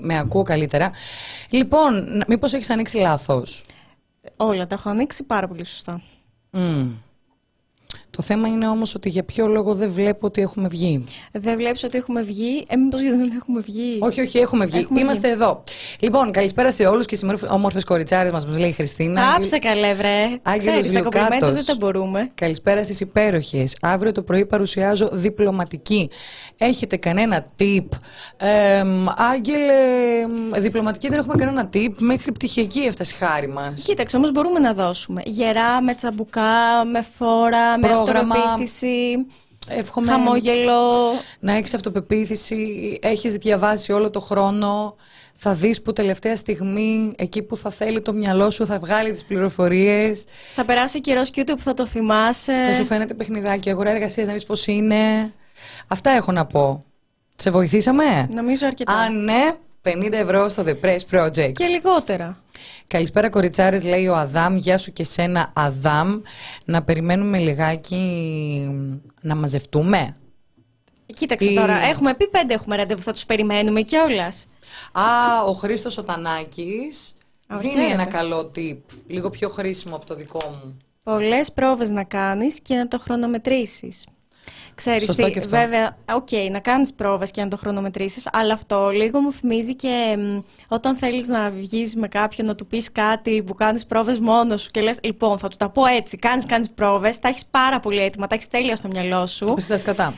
με ακούω καλύτερα. Λοιπόν, μήπως έχεις ανοίξει λάθος; Όλα τα έχω ανοίξει πάρα πολύ σωστά. Mm. Το θέμα είναι όμως ότι για ποιο λόγο δεν βλέπω ότι έχουμε βγει. Δεν βλέπεις ότι έχουμε βγει; Ε, μήπως γιατί δεν έχουμε βγει; Όχι, όχι, έχουμε βγει. Έχουμε Είμαστε εδώ. Λοιπόν, καλησπέρα σε όλους και σήμερα όμορφες κοριτσάρες μας, μας λέει η Χριστίνα. Άψε καλέ, βρε. Άγγελος Ξέρεις, τα κομπλιμέντα Λιουκάτος. δεν τα μπορούμε. Καλησπέρα στις υπέροχες. Αύριο το πρωί παρουσιάζω διπλωματική. Έχετε κανένα tip; Ε, Άγγελε, εμ, διπλωματική δεν έχουμε κανένα tip. Μέχρι πτυχιακή έφτασε η χάρη μας. Κοίταξε, όμως μπορούμε να δώσουμε. Γερά, με τσαμπουκά, με φόρα, με Πρόγραμμα. αυτοπεποίθηση, Εύχομαι χαμόγελο. να έχεις αυτοπεποίθηση, έχεις διαβάσει όλο το χρόνο, θα δεις που τελευταία στιγμή, εκεί που θα θέλει το μυαλό σου, θα βγάλει τις πληροφορίες, Θα περάσει ο καιρός και ούτε που θα το θυμάσαι. θα σου φαίνεται παιχνιδάκι, αγορά εργασίας, να δεις πώς είναι. Αυτά έχω να πω. Σε βοηθήσαμε; Νομίζω αρκετά. Αν ναι, 50 ευρώ στο The Press Project. Και λιγότερα. Καλησπέρα κοριτσάρες, λέει ο Αδάμ. Γεια σου και σένα Αδάμ. Να περιμένουμε λιγάκι να μαζευτούμε. Κοίταξε Τι- τώρα, έχουμε πει πέντε έχουμε ραντεβού, θα τους περιμένουμε κιόλα. Α, ο Χρήστος ο Τανάκης Α, δίνει χαίρετε. ένα καλό tip, λίγο πιο χρήσιμο από το δικό μου. Πολλές πρόβες να κάνεις και να το χρονομετρήσεις. Ξέρεις Σωστό τι, και αυτό. βέβαια, οκ, να κάνεις πρόβες και να το χρονομετρήσεις, αλλά αυτό λίγο μου θυμίζει και μ, όταν θέλεις να βγεις με κάποιον να του πεις κάτι που κάνεις πρόβες μόνος σου και λες, λοιπόν, θα του τα πω έτσι, κάνεις, κάνεις πρόβες, τα έχεις πάρα πολύ έτοιμα, τα έχεις τέλεια στο μυαλό σου. Πες τα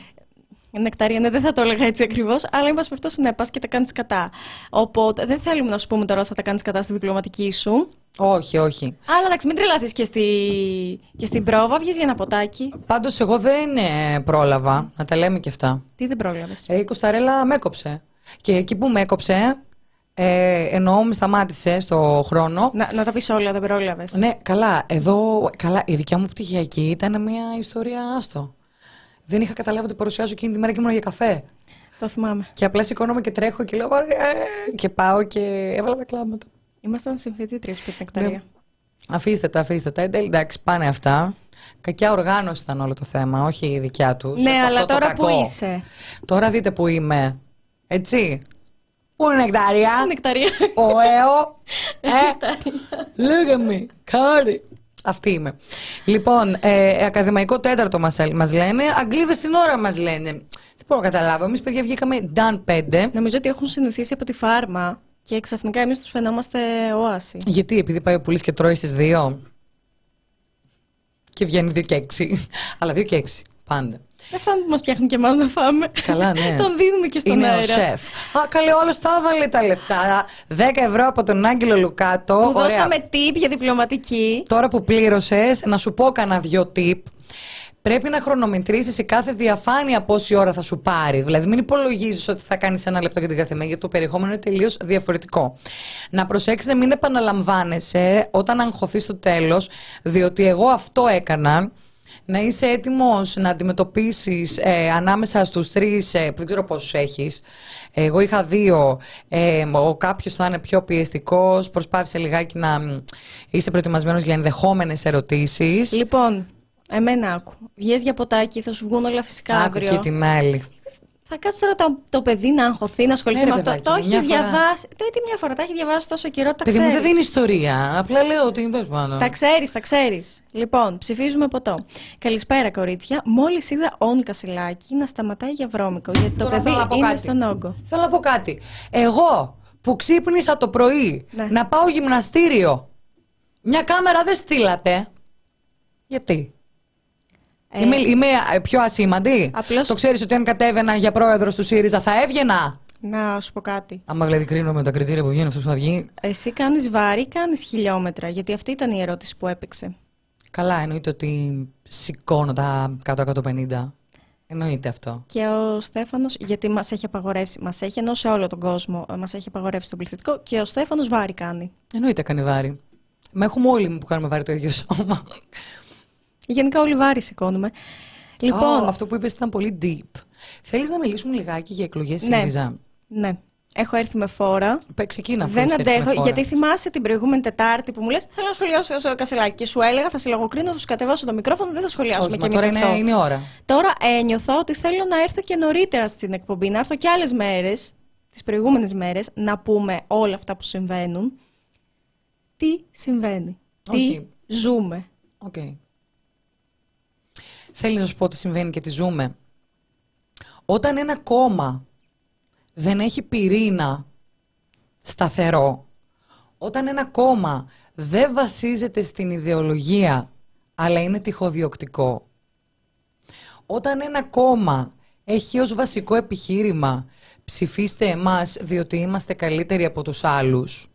σκατά. Νεκταρία, ναι, δεν θα το έλεγα έτσι ακριβώς, αλλά εν πάση περιπτώσει, ναι, πας και τα κάνεις σκατά. Οπότε δεν θέλουμε να σου πούμε τώρα ότι θα τα κάνεις σκατά στη διπλωματική σου. Όχι, όχι. Αλλά εντάξει, μην τρελαθείς και, στη... και στην πρόβα, βγεις για ένα ποτάκι. Πάντως εγώ δεν ε, πρόλαβα, να τα λέμε και αυτά. Τι δεν πρόλαβες; Ε, η Κωνσταρέλα με έκοψε. Και εκεί που με έκοψε, ε, εννοώ με σταμάτησε στο χρόνο. Να, να τα πεις όλα, δεν πρόλαβες. Ναι, καλά. Εδώ, καλά, η δικιά μου πτυχιακή ήταν μια ιστορία άστο. Δεν είχα καταλάβει ότι παρουσιάζω εκείνη τη μέρα και ήμουν για καφέ. Το θυμάμαι. Και απλά σηκώνομαι και τρέχω και λέω «Ωραία», και πάω και έβαλα τα κλάματα. Ήμασταν συμφιτήτριε πριν την Νεκταρία. Ναι. Αφήστε τα, αφήστε τα. Εν τέλει, εντάξει, πάνε αυτά. Κακιά οργάνωση ήταν όλο το θέμα, όχι η δικιά τους. Ναι, αλλά τώρα που είσαι. Τώρα δείτε που είμαι. Έτσι. Πού είναι η νεκτάρια. Νεκταρία. Ο ΕΟ. Ε, look at me. Κάρι. Αυτή είμαι. Λοιπόν, ε, ακαδημαϊκό τέταρτο μας, μας λένε. Αγγλίδες στην ώρα μας λένε. Δεν μπορώ να καταλάβω. Εμείς παιδιά βγήκαμε Dan 5. Νομίζω ότι έχουν συνηθίσει από τη φάρμα και ξαφνικά εμείς τους φαινόμαστε όαση. Γιατί, επειδή πάει ο Πουλής και τρώει στις 2. Και βγαίνει 2 και 6. Αλλά 2 και 6. Πάντα. Δεν φτάνει που μας φτιάχνουν και εμάς να φάμε. Καλά, ναι. Τον δίνουμε και στον Είναι ο αέρα. σεφ. Α, καλέ, όλος τα έβαλε τα λεφτά. 10 ευρώ από τον Άγγελο Λουκάτο. Που Ωραία. δώσαμε tip για διπλωματική. Τώρα που πλήρωσες, να σου πω κανένα δυο tip. Πρέπει να χρονομετρήσει σε κάθε διαφάνεια πόση ώρα θα σου πάρει. Δηλαδή, μην υπολογίζεις ότι θα κάνεις ένα λεπτό για την καθεμία, γιατί το περιεχόμενο είναι τελείως διαφορετικό. Να προσέξει να μην επαναλαμβάνεσαι όταν αγχωθείς στο τέλος, διότι εγώ αυτό έκανα. Να είσαι έτοιμος να αντιμετωπίσεις ε, ανάμεσα στους τρεις, ε, που δεν ξέρω πόσους έχεις. Εγώ είχα δύο, ε, ο κάποιος θα είναι πιο πιεστικός, προσπάθησε λιγάκι να μ, είσαι προετοιμασμένος για ενδεχόμενες ερωτήσεις. Λοιπόν, εμένα άκου. Βγες για ποτάκι, θα σου βγουν όλα φυσικά Άκου αύριο. και την άλλη. Θα κάτσει τώρα το, το παιδί να αγχωθεί, να ασχοληθεί Ναι, ρε με αυτό. παιδάκι Το μου, έχει μια φορά. διαβάσει. Το τι μια φορά, τα έχει διαβάσει τόσο καιρό, τα Παιδί μου ξέρεις. δεν δίνει ιστορία, απλά λέω ότι είναι πάνω. Τα ξέρεις, τα ξέρεις. Λοιπόν, ψηφίζουμε ποτό. Καλησπέρα, κορίτσια. Μόλις είδα όν κασελάκι να σταματάει για βρώμικο, γιατί το Τώρα παιδί θέλω να πω είναι κάτι. στον όγκο. Θέλω να πω κάτι. Εγώ που ξύπνησα το πρωί Ναι. να πάω γυμναστήριο, μια κάμερα δεν στείλατε. Γιατί; Ε, Είμαι, είμαι ε, πιο ασήμαντη. Απλώς- Το ξέρεις ότι αν κατέβαινα για πρόεδρο του ΣΥΡΙΖΑ θα έβγαινα; Να σου πω κάτι. Άμα δηλαδή κρίνω με τα κριτήρια που βγαίνει αυτός που θα βγει. Εσύ κάνεις βάρη ή κάνεις χιλιόμετρα, γιατί αυτή ήταν η ερώτηση που έπαιξε. Καλά, εννοείται ότι σηκώνω τα 100-150. Εννοείται αυτό. Και ο Στέφανος, γιατί μας έχει απαγορεύσει, μας έχει ενώ σε όλο τον κόσμο, ε, μας έχει απαγορεύσει τον πληθυντικό και ο Στέφανος βάρη κάνει. Εννοείται κάνει βάρη. Μα έχουμε όλοι που κάνουμε βάρη το ίδιο σώμα. Γενικά όλοι βάρη σηκώνουμε. Λοιπόν, Α, αυτό που είπες ήταν πολύ deep. Θέλεις να μιλήσουμε λιγάκι για εκλογές Ναι. ΣΥΡΙΖΑ. ναι, έχω έρθει με φόρα. Πε, Ξεκίνα αφού Δεν έχεις έρθει με αντέχω, φόρα. γιατί θυμάσαι την προηγούμενη Τετάρτη που μου λες Θέλω να σχολιάσω στο κασελάκι. Και σου έλεγα, θα σε λογοκρίνω, θα σου κατεβάσω το μικρόφωνο, δεν θα σχολιάσουμε Όχι, κι μα εμείς τώρα αυτό. είναι, είναι ώρα. Τώρα ένιωθα ότι θέλω να έρθω και νωρίτερα στην εκπομπή, να έρθω και άλλες μέρες τις προηγούμενες μέρες να πούμε όλα αυτά που συμβαίνουν. Τι συμβαίνει, Όχι. τι ζούμε. Οκ. Θέλεις να σου πω τι συμβαίνει και τι ζούμε. Όταν ένα κόμμα δεν έχει πυρήνα σταθερό, όταν ένα κόμμα δεν βασίζεται στην ιδεολογία, αλλά είναι τυχοδιωκτικό, όταν ένα κόμμα έχει ως βασικό επιχείρημα ψηφίστε εμάς διότι είμαστε καλύτεροι από τους άλλους,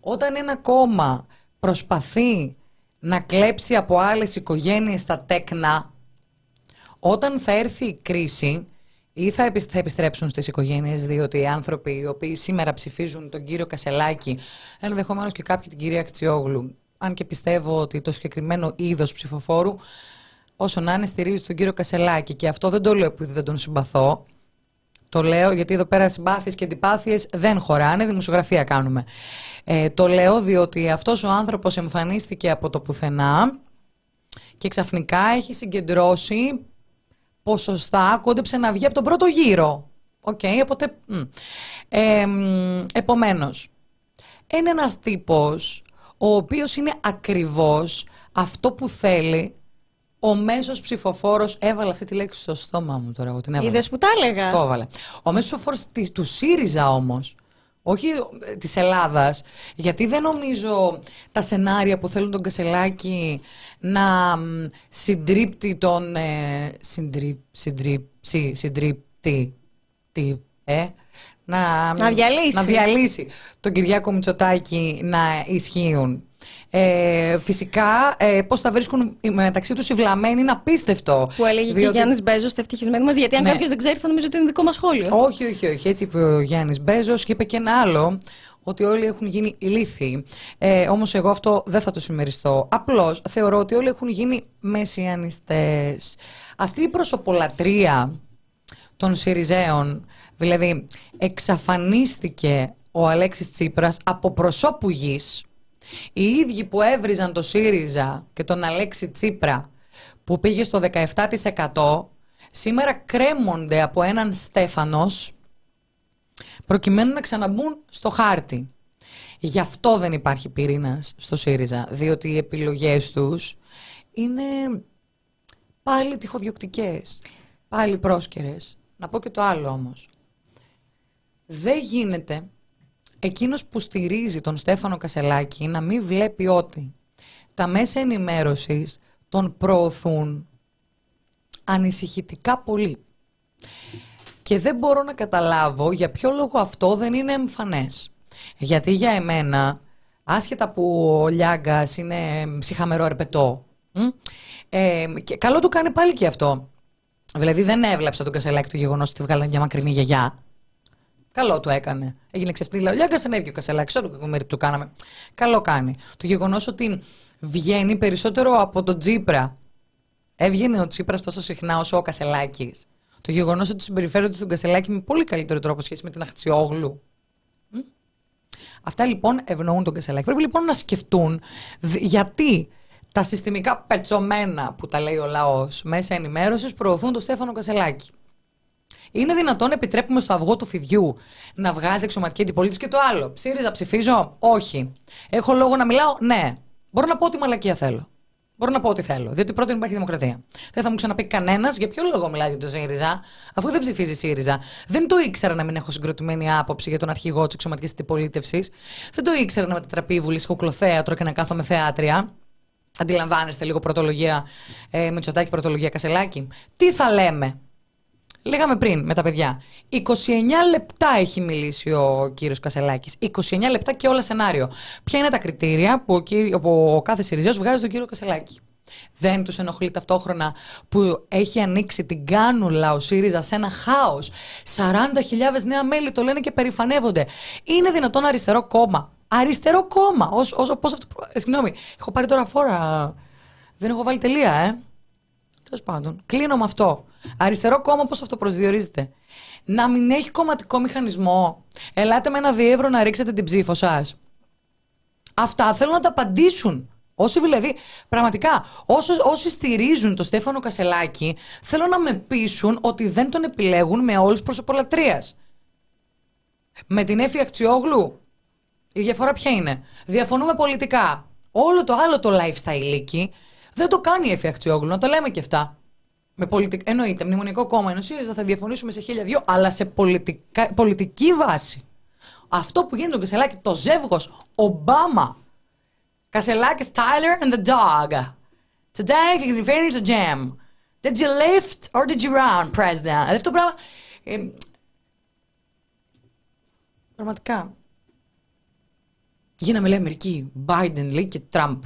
όταν ένα κόμμα προσπαθεί να κλέψει από άλλες οικογένειες τα τέκνα, όταν θα έρθει η κρίση ή θα, επισ- θα επιστρέψουν στις οικογένειες διότι οι άνθρωποι οι οποίοι σήμερα ψηφίζουν τον κύριο Κασελάκη, ενδεχομένως και κάποιοι την κυρία Κτσιόγλου, αν και πιστεύω ότι το συγκεκριμένο είδος ψηφοφόρου, όσο να είναι στηρίζει τον κύριο Κασελάκη. Και αυτό δεν το λέω επειδή δεν τον συμπαθώ, το λέω γιατί εδώ πέρα συμπάθειες και αντιπάθειες δεν χωράνε, δημοσιογραφία κάνουμε. Ε, το λέω διότι αυτός ο άνθρωπος εμφανίστηκε από το πουθενά και ξαφνικά έχει συγκεντρώσει ποσοστά, κόντεψε να βγει από τον πρώτο γύρο. Οκ, οπότε... μ. Ε, μ, επομένως, είναι ένας τύπος ο οποίος είναι ακριβώς αυτό που θέλει ο μέσος ψηφοφόρος έβαλε αυτή τη λέξη στο στόμα μου τώρα, εγώ την έβαλα. Είδες που τα έλεγα; Το έβαλε. Ο μέσος ψηφοφόρος της- του ΣΥΡΙΖΑ όμως, όχι ε, της Ελλάδας, γιατί δεν νομίζω τα σενάρια που θέλουν τον Κασελάκη να μ, συντρίπτει τον... Ε, συντρί, συντρίψει, συντρίπτη, τι, ε, να, Να διαλύσει. να διαλύσει τον Κυριάκο Μητσοτάκη να ισχύουν. Ε, φυσικά, ε, πώς θα βρίσκουν μεταξύ τους οι βλαμμένοι είναι απίστευτο. Που έλεγε και Διότι- ο Γιάννης Μπέζος, το ευτυχισμένο μας. Γιατί αν Ναι. κάποιος δεν ξέρει, θα νομίζω ότι είναι δικό μας σχόλιο. Όχι, όχι, όχι. Έτσι είπε ο Γιάννης Μπέζος και είπε και ένα άλλο, ότι όλοι έχουν γίνει ηλίθιοι. Ε, Όμως εγώ αυτό δεν θα το συμμεριστώ. Απλώς θεωρώ ότι όλοι έχουν γίνει μεσιανιστές. Αυτή η προσωπολατρία των Σιριζέων, δηλαδή εξαφανίστηκε ο Αλέξης Τσίπρας από προσώπου γης. Οι ίδιοι που έβριζαν το ΣΥΡΙΖΑ και τον Αλέξη Τσίπρα που πήγε στο 17% σήμερα κρέμονται από έναν Στέφανος προκειμένου να ξαναμπούν στο χάρτη. Γι' αυτό δεν υπάρχει πυρήνας στο ΣΥΡΙΖΑ, διότι οι επιλογές τους είναι πάλι τυχοδιοκτικές, πάλι πρόσκαιρες. Να πω και το άλλο όμως. Δεν γίνεται εκείνος που στηρίζει τον Στέφανο Κασελάκη να μην βλέπει ότι τα μέσα ενημέρωσης τον προωθούν ανησυχητικά πολύ. Και δεν μπορώ να καταλάβω για ποιο λόγο αυτό δεν είναι εμφανές. Γιατί για εμένα, άσχετα που ο Λιάγκας είναι ψυχαμερό αρπετό, μ, ε, και καλό του κάνει πάλι και αυτό. Δηλαδή δεν έβλεψα τον Κασελάκη το γεγονός ότι βγάλανε μια μακρινή γιαγιά. Καλό του έκανε. Έγινε ξεφτύλα. Ο Λιάγκας ανέβηκε ο Κασελάκη. Ό,τι κακομίρι του κάναμε. Καλό κάνει. Το γεγονός ότι βγαίνει περισσότερο από τον Τσίπρα. Έβγαινε ο Τσίπρας τόσο συχνά όσο ο Κασελάκης. Το γεγονός ότι συμπεριφέρονται στον Κασελάκη με πολύ καλύτερο τρόπο σχέση με την Αχτσιόγλου. Μ; Αυτά λοιπόν ευνοούν τον Κασελάκη. Πρέπει λοιπόν να σκεφτούν δ- γιατί τα συστημικά πετσομένα που τα λέει ο λαός μέσα ενημέρωσης προωθούν τον Στέφανο Κασελάκη. Είναι δυνατόν να επιτρέπουμε στο αυγό του φιδιού να βγάζει εξωματική αντιπολίτευση και το άλλο. ΣΥΡΙΖΑ ψηφίζω. Όχι. Έχω λόγο να μιλάω. Ναι. Μπορώ να πω ό,τι μαλακία θέλω. Μπορώ να πω ό,τι θέλω. Διότι πρώτον υπάρχει δημοκρατία. Δεν θα μου ξαναπεί κανένας για ποιο λόγο μιλάει για το ΣΥΡΙΖΑ, αφού δεν ψηφίζει ΣΥΡΙΖΑ. Δεν το ήξερα να μην έχω συγκροτημένη άποψη για τον αρχηγό της εξωματικής αντιπολίτευσης. Δεν το ήξερα να μετατραπεί η Βουλή σκοκλοθέατρο και να κάθομαι θεάτρια. Αντιλαμβάνεστε λίγο πρωτολογία ε, Μητσοτάκη, πρωτολογία Κασελάκη. Τι θα λέμε; Λέγαμε πριν με τα παιδιά. 29 λεπτά έχει μιλήσει ο κύριος Κασελάκης. 29 λεπτά και όλα σενάριο. Ποια είναι τα κριτήρια που ο, κύριο, που ο κάθε Σιριζέο βγάζει τον κύριο Κασελάκη; Δεν τους ενοχλεί ταυτόχρονα που έχει ανοίξει την κάνουλα ο ΣΥΡΙΖΑ σε ένα χάος; 40.000 νέα μέλη το λένε και περηφανεύονται. Είναι δυνατόν αριστερό κόμμα; Αριστερό κόμμα. Όσο, όσο, πώς αυτό, ε, συγγνώμη, έχω πάρει τώρα φόρα. Δεν έχω βάλει τελεία, ε. Τέλος πάντων, κλείνω με αυτό. Αριστερό κόμμα, πώς αυτό προσδιορίζεται; Να μην έχει κομματικό μηχανισμό. Ελάτε με ένα διεύρο να ρίξετε την ψήφο σας. Αυτά θέλω να τα απαντήσουν. Όσοι δηλαδή, πραγματικά, όσοι, όσοι στηρίζουν τον Στέφανο Κασελάκη, θέλω να με πείσουν ότι δεν τον επιλέγουν με όλους προσωπολατρίας. Με την Έφη Αχτσιόγλου, η διαφορά ποια είναι; Διαφωνούμε πολιτικά. Όλο το άλλο το lifestyle εκεί δεν το κάνει η Έφη Αχτσιόγλου, να το λέμε και αυτά. Με πολιτικ... Εννοείται, μνημονικό κόμμα ενώ ΣΥΡΙΖΑ θα διαφωνήσουμε σε χίλια δυο, αλλά σε πολιτικά... πολιτική βάση. Αυτό που γίνεται το Κασελάκη, το ζεύγος Ομπάμα. Κασελάκης, Tyler and the dog. Today he can finish the jam. Did you lift or did you run, president? Δηλαδή αυτό το πράγμα... Ε, πραγματικά. Γίναμε λέει Αμερική, Biden λέει και Τραμπ.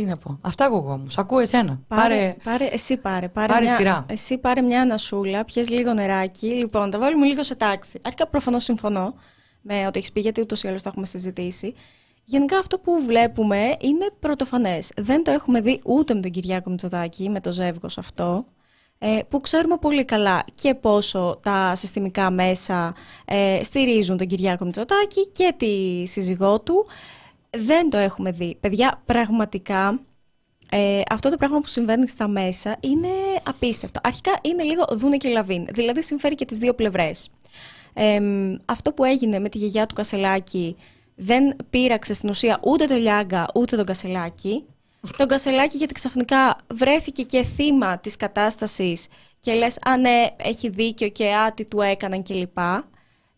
Τι να πω. Αυτά ακούω εγώ μου. Σ' ακούω εσένα. Πάρε, πάρε, εσύ πάρε. Πάρε, Πάρε μια, σειρά. Εσύ πάρε μια ανασούλα, πιες λίγο νεράκι. Λοιπόν, τα βάλουμε λίγο σε τάξη. Αρχικά προφανώς συμφωνώ με ό,τι έχεις πει, γιατί ούτως ή άλλως το έχουμε συζητήσει. Γενικά αυτό που βλέπουμε είναι πρωτοφανές. Δεν το έχουμε δει ούτε με τον Κυριάκο Μητσοτάκη, με το ζεύγος αυτό, ε, που ξέρουμε πολύ καλά και πόσο τα συστημικά μέσα ε, στηρίζουν τον Κυριάκο Μητσοτάκη και τη σύζυγό του. Δεν το έχουμε δει. Παιδιά, πραγματικά ε, αυτό το πράγμα που συμβαίνει στα μέσα είναι απίστευτο. Αρχικά είναι λίγο δούνε και λαβίν, δηλαδή συμφέρει και τις δύο πλευρές. Ε, αυτό που έγινε με τη γιαγιά του Κασελάκη δεν πείραξε στην ουσία ούτε το Λιάγκα ούτε τον Κασελάκη. Τον Κασελάκη γιατί ξαφνικά βρέθηκε και θύμα της κατάστασης και λες «Α ναι, έχει δίκιο και α, τι του έκαναν» κλπ.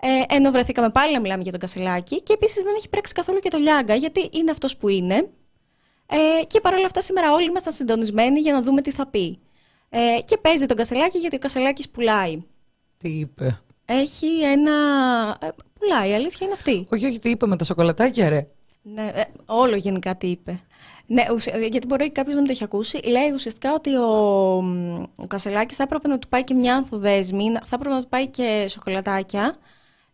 Ε, ενώ βρεθήκαμε πάλι να μιλάμε για τον Κασελάκη και επίσης δεν έχει πράξει καθόλου και το Λιάγκα γιατί είναι αυτός που είναι. Ε, και παρόλα αυτά σήμερα όλοι ήμασταν συντονισμένοι για να δούμε τι θα πει. Ε, και παίζει τον Κασελάκη γιατί ο Κασελάκης πουλάει. Τι είπε; Έχει ένα... Ε, πουλάει, η αλήθεια είναι αυτή. Όχι, όχι, τι είπε με τα σοκολατάκια, ρε. Ναι, ε, όλο γενικά τι είπε. Ναι, ουσια- γιατί μπορεί κάποιος να μην το έχει ακούσει. Λέει ουσιαστικά ότι ο, ο Κασελάκης θα έπρεπε να του πάει και μια ανθοδέσμη, να- θα έπρεπε να του πάει και σοκολατάκια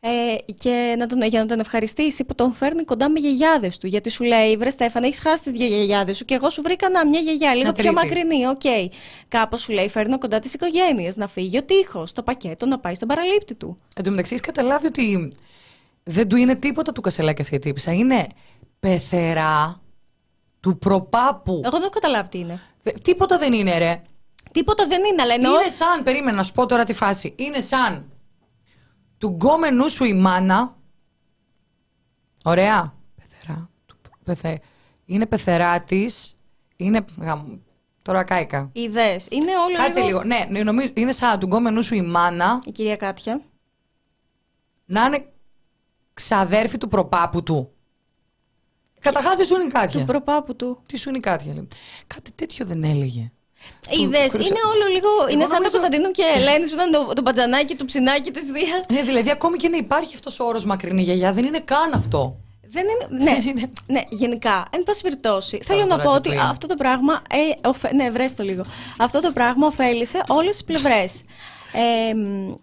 ε, και να τον, για να τον ευχαριστήσει που τον φέρνει κοντά με γιαγιάδες του. Γιατί σου λέει, βρε Στέφανε, έχεις χάσει τις δύο γιαγιάδες σου και εγώ σου βρήκα να, μια γιαγιά, λίγο Μια πιο τρίτη. μακρινή. Οκ. Κάπως σου λέει, φέρνω κοντά τις οικογένειες, να φύγει ο τείχος, το πακέτο να πάει στον παραλήπτη του. Εν τω μεταξύ, έχεις καταλάβει ότι δεν του είναι τίποτα του Κασελάκη αυτή η τύπησα. Είναι πεθερά του προπάπου. Εγώ δεν έχω καταλάβει τι είναι. Δε- Τίποτα δεν είναι, ρε. Τίποτα δεν είναι, αλλά εννοώ... Είναι σαν, περίμενα να σου πω τώρα τη φάση. Είναι σαν του γκόμενού σου η μάνα. Ωραία. Πεθερά. Του, πεθε, είναι πεθερά τη. Είναι. γαμ- Τώρα κάηκα. Ιδέες. Είναι όλο Κάτσε λίγο. Ναι, ναι, νομίζω είναι σαν του γκόμενού σου η μάνα Η κυρία Κάτια. να είναι ξαδέρφη του προπάπου του. Καταρχάς τι σου είναι η Του κάτια. προπάπου του. Τι σου είναι η κάτια, λέει. Κάτι τέτοιο δεν έλεγε. Του- Ιδέες. κρύψα- Είναι όλο λίγο. Είναι σαν το νομίζω- Κωνσταντίνου και Ελένης που ήταν το, το πατζανάκι του ψινάκι της Δία. Ναι, δηλαδή ακόμη και να υπάρχει αυτός ο όρος μακρινή γιαγιά, δεν είναι καν αυτό. Δεν είναι. Ναι, ναι, γενικά. Εν πάση περιπτώσει, θέλω να τώρα πω τι ότι το είναι. αυτό το πράγμα. Ε, οφε- ναι, βρες το λίγο. Αυτό το πράγμα ωφέλησε όλες τις πλευρές. Ε, μ,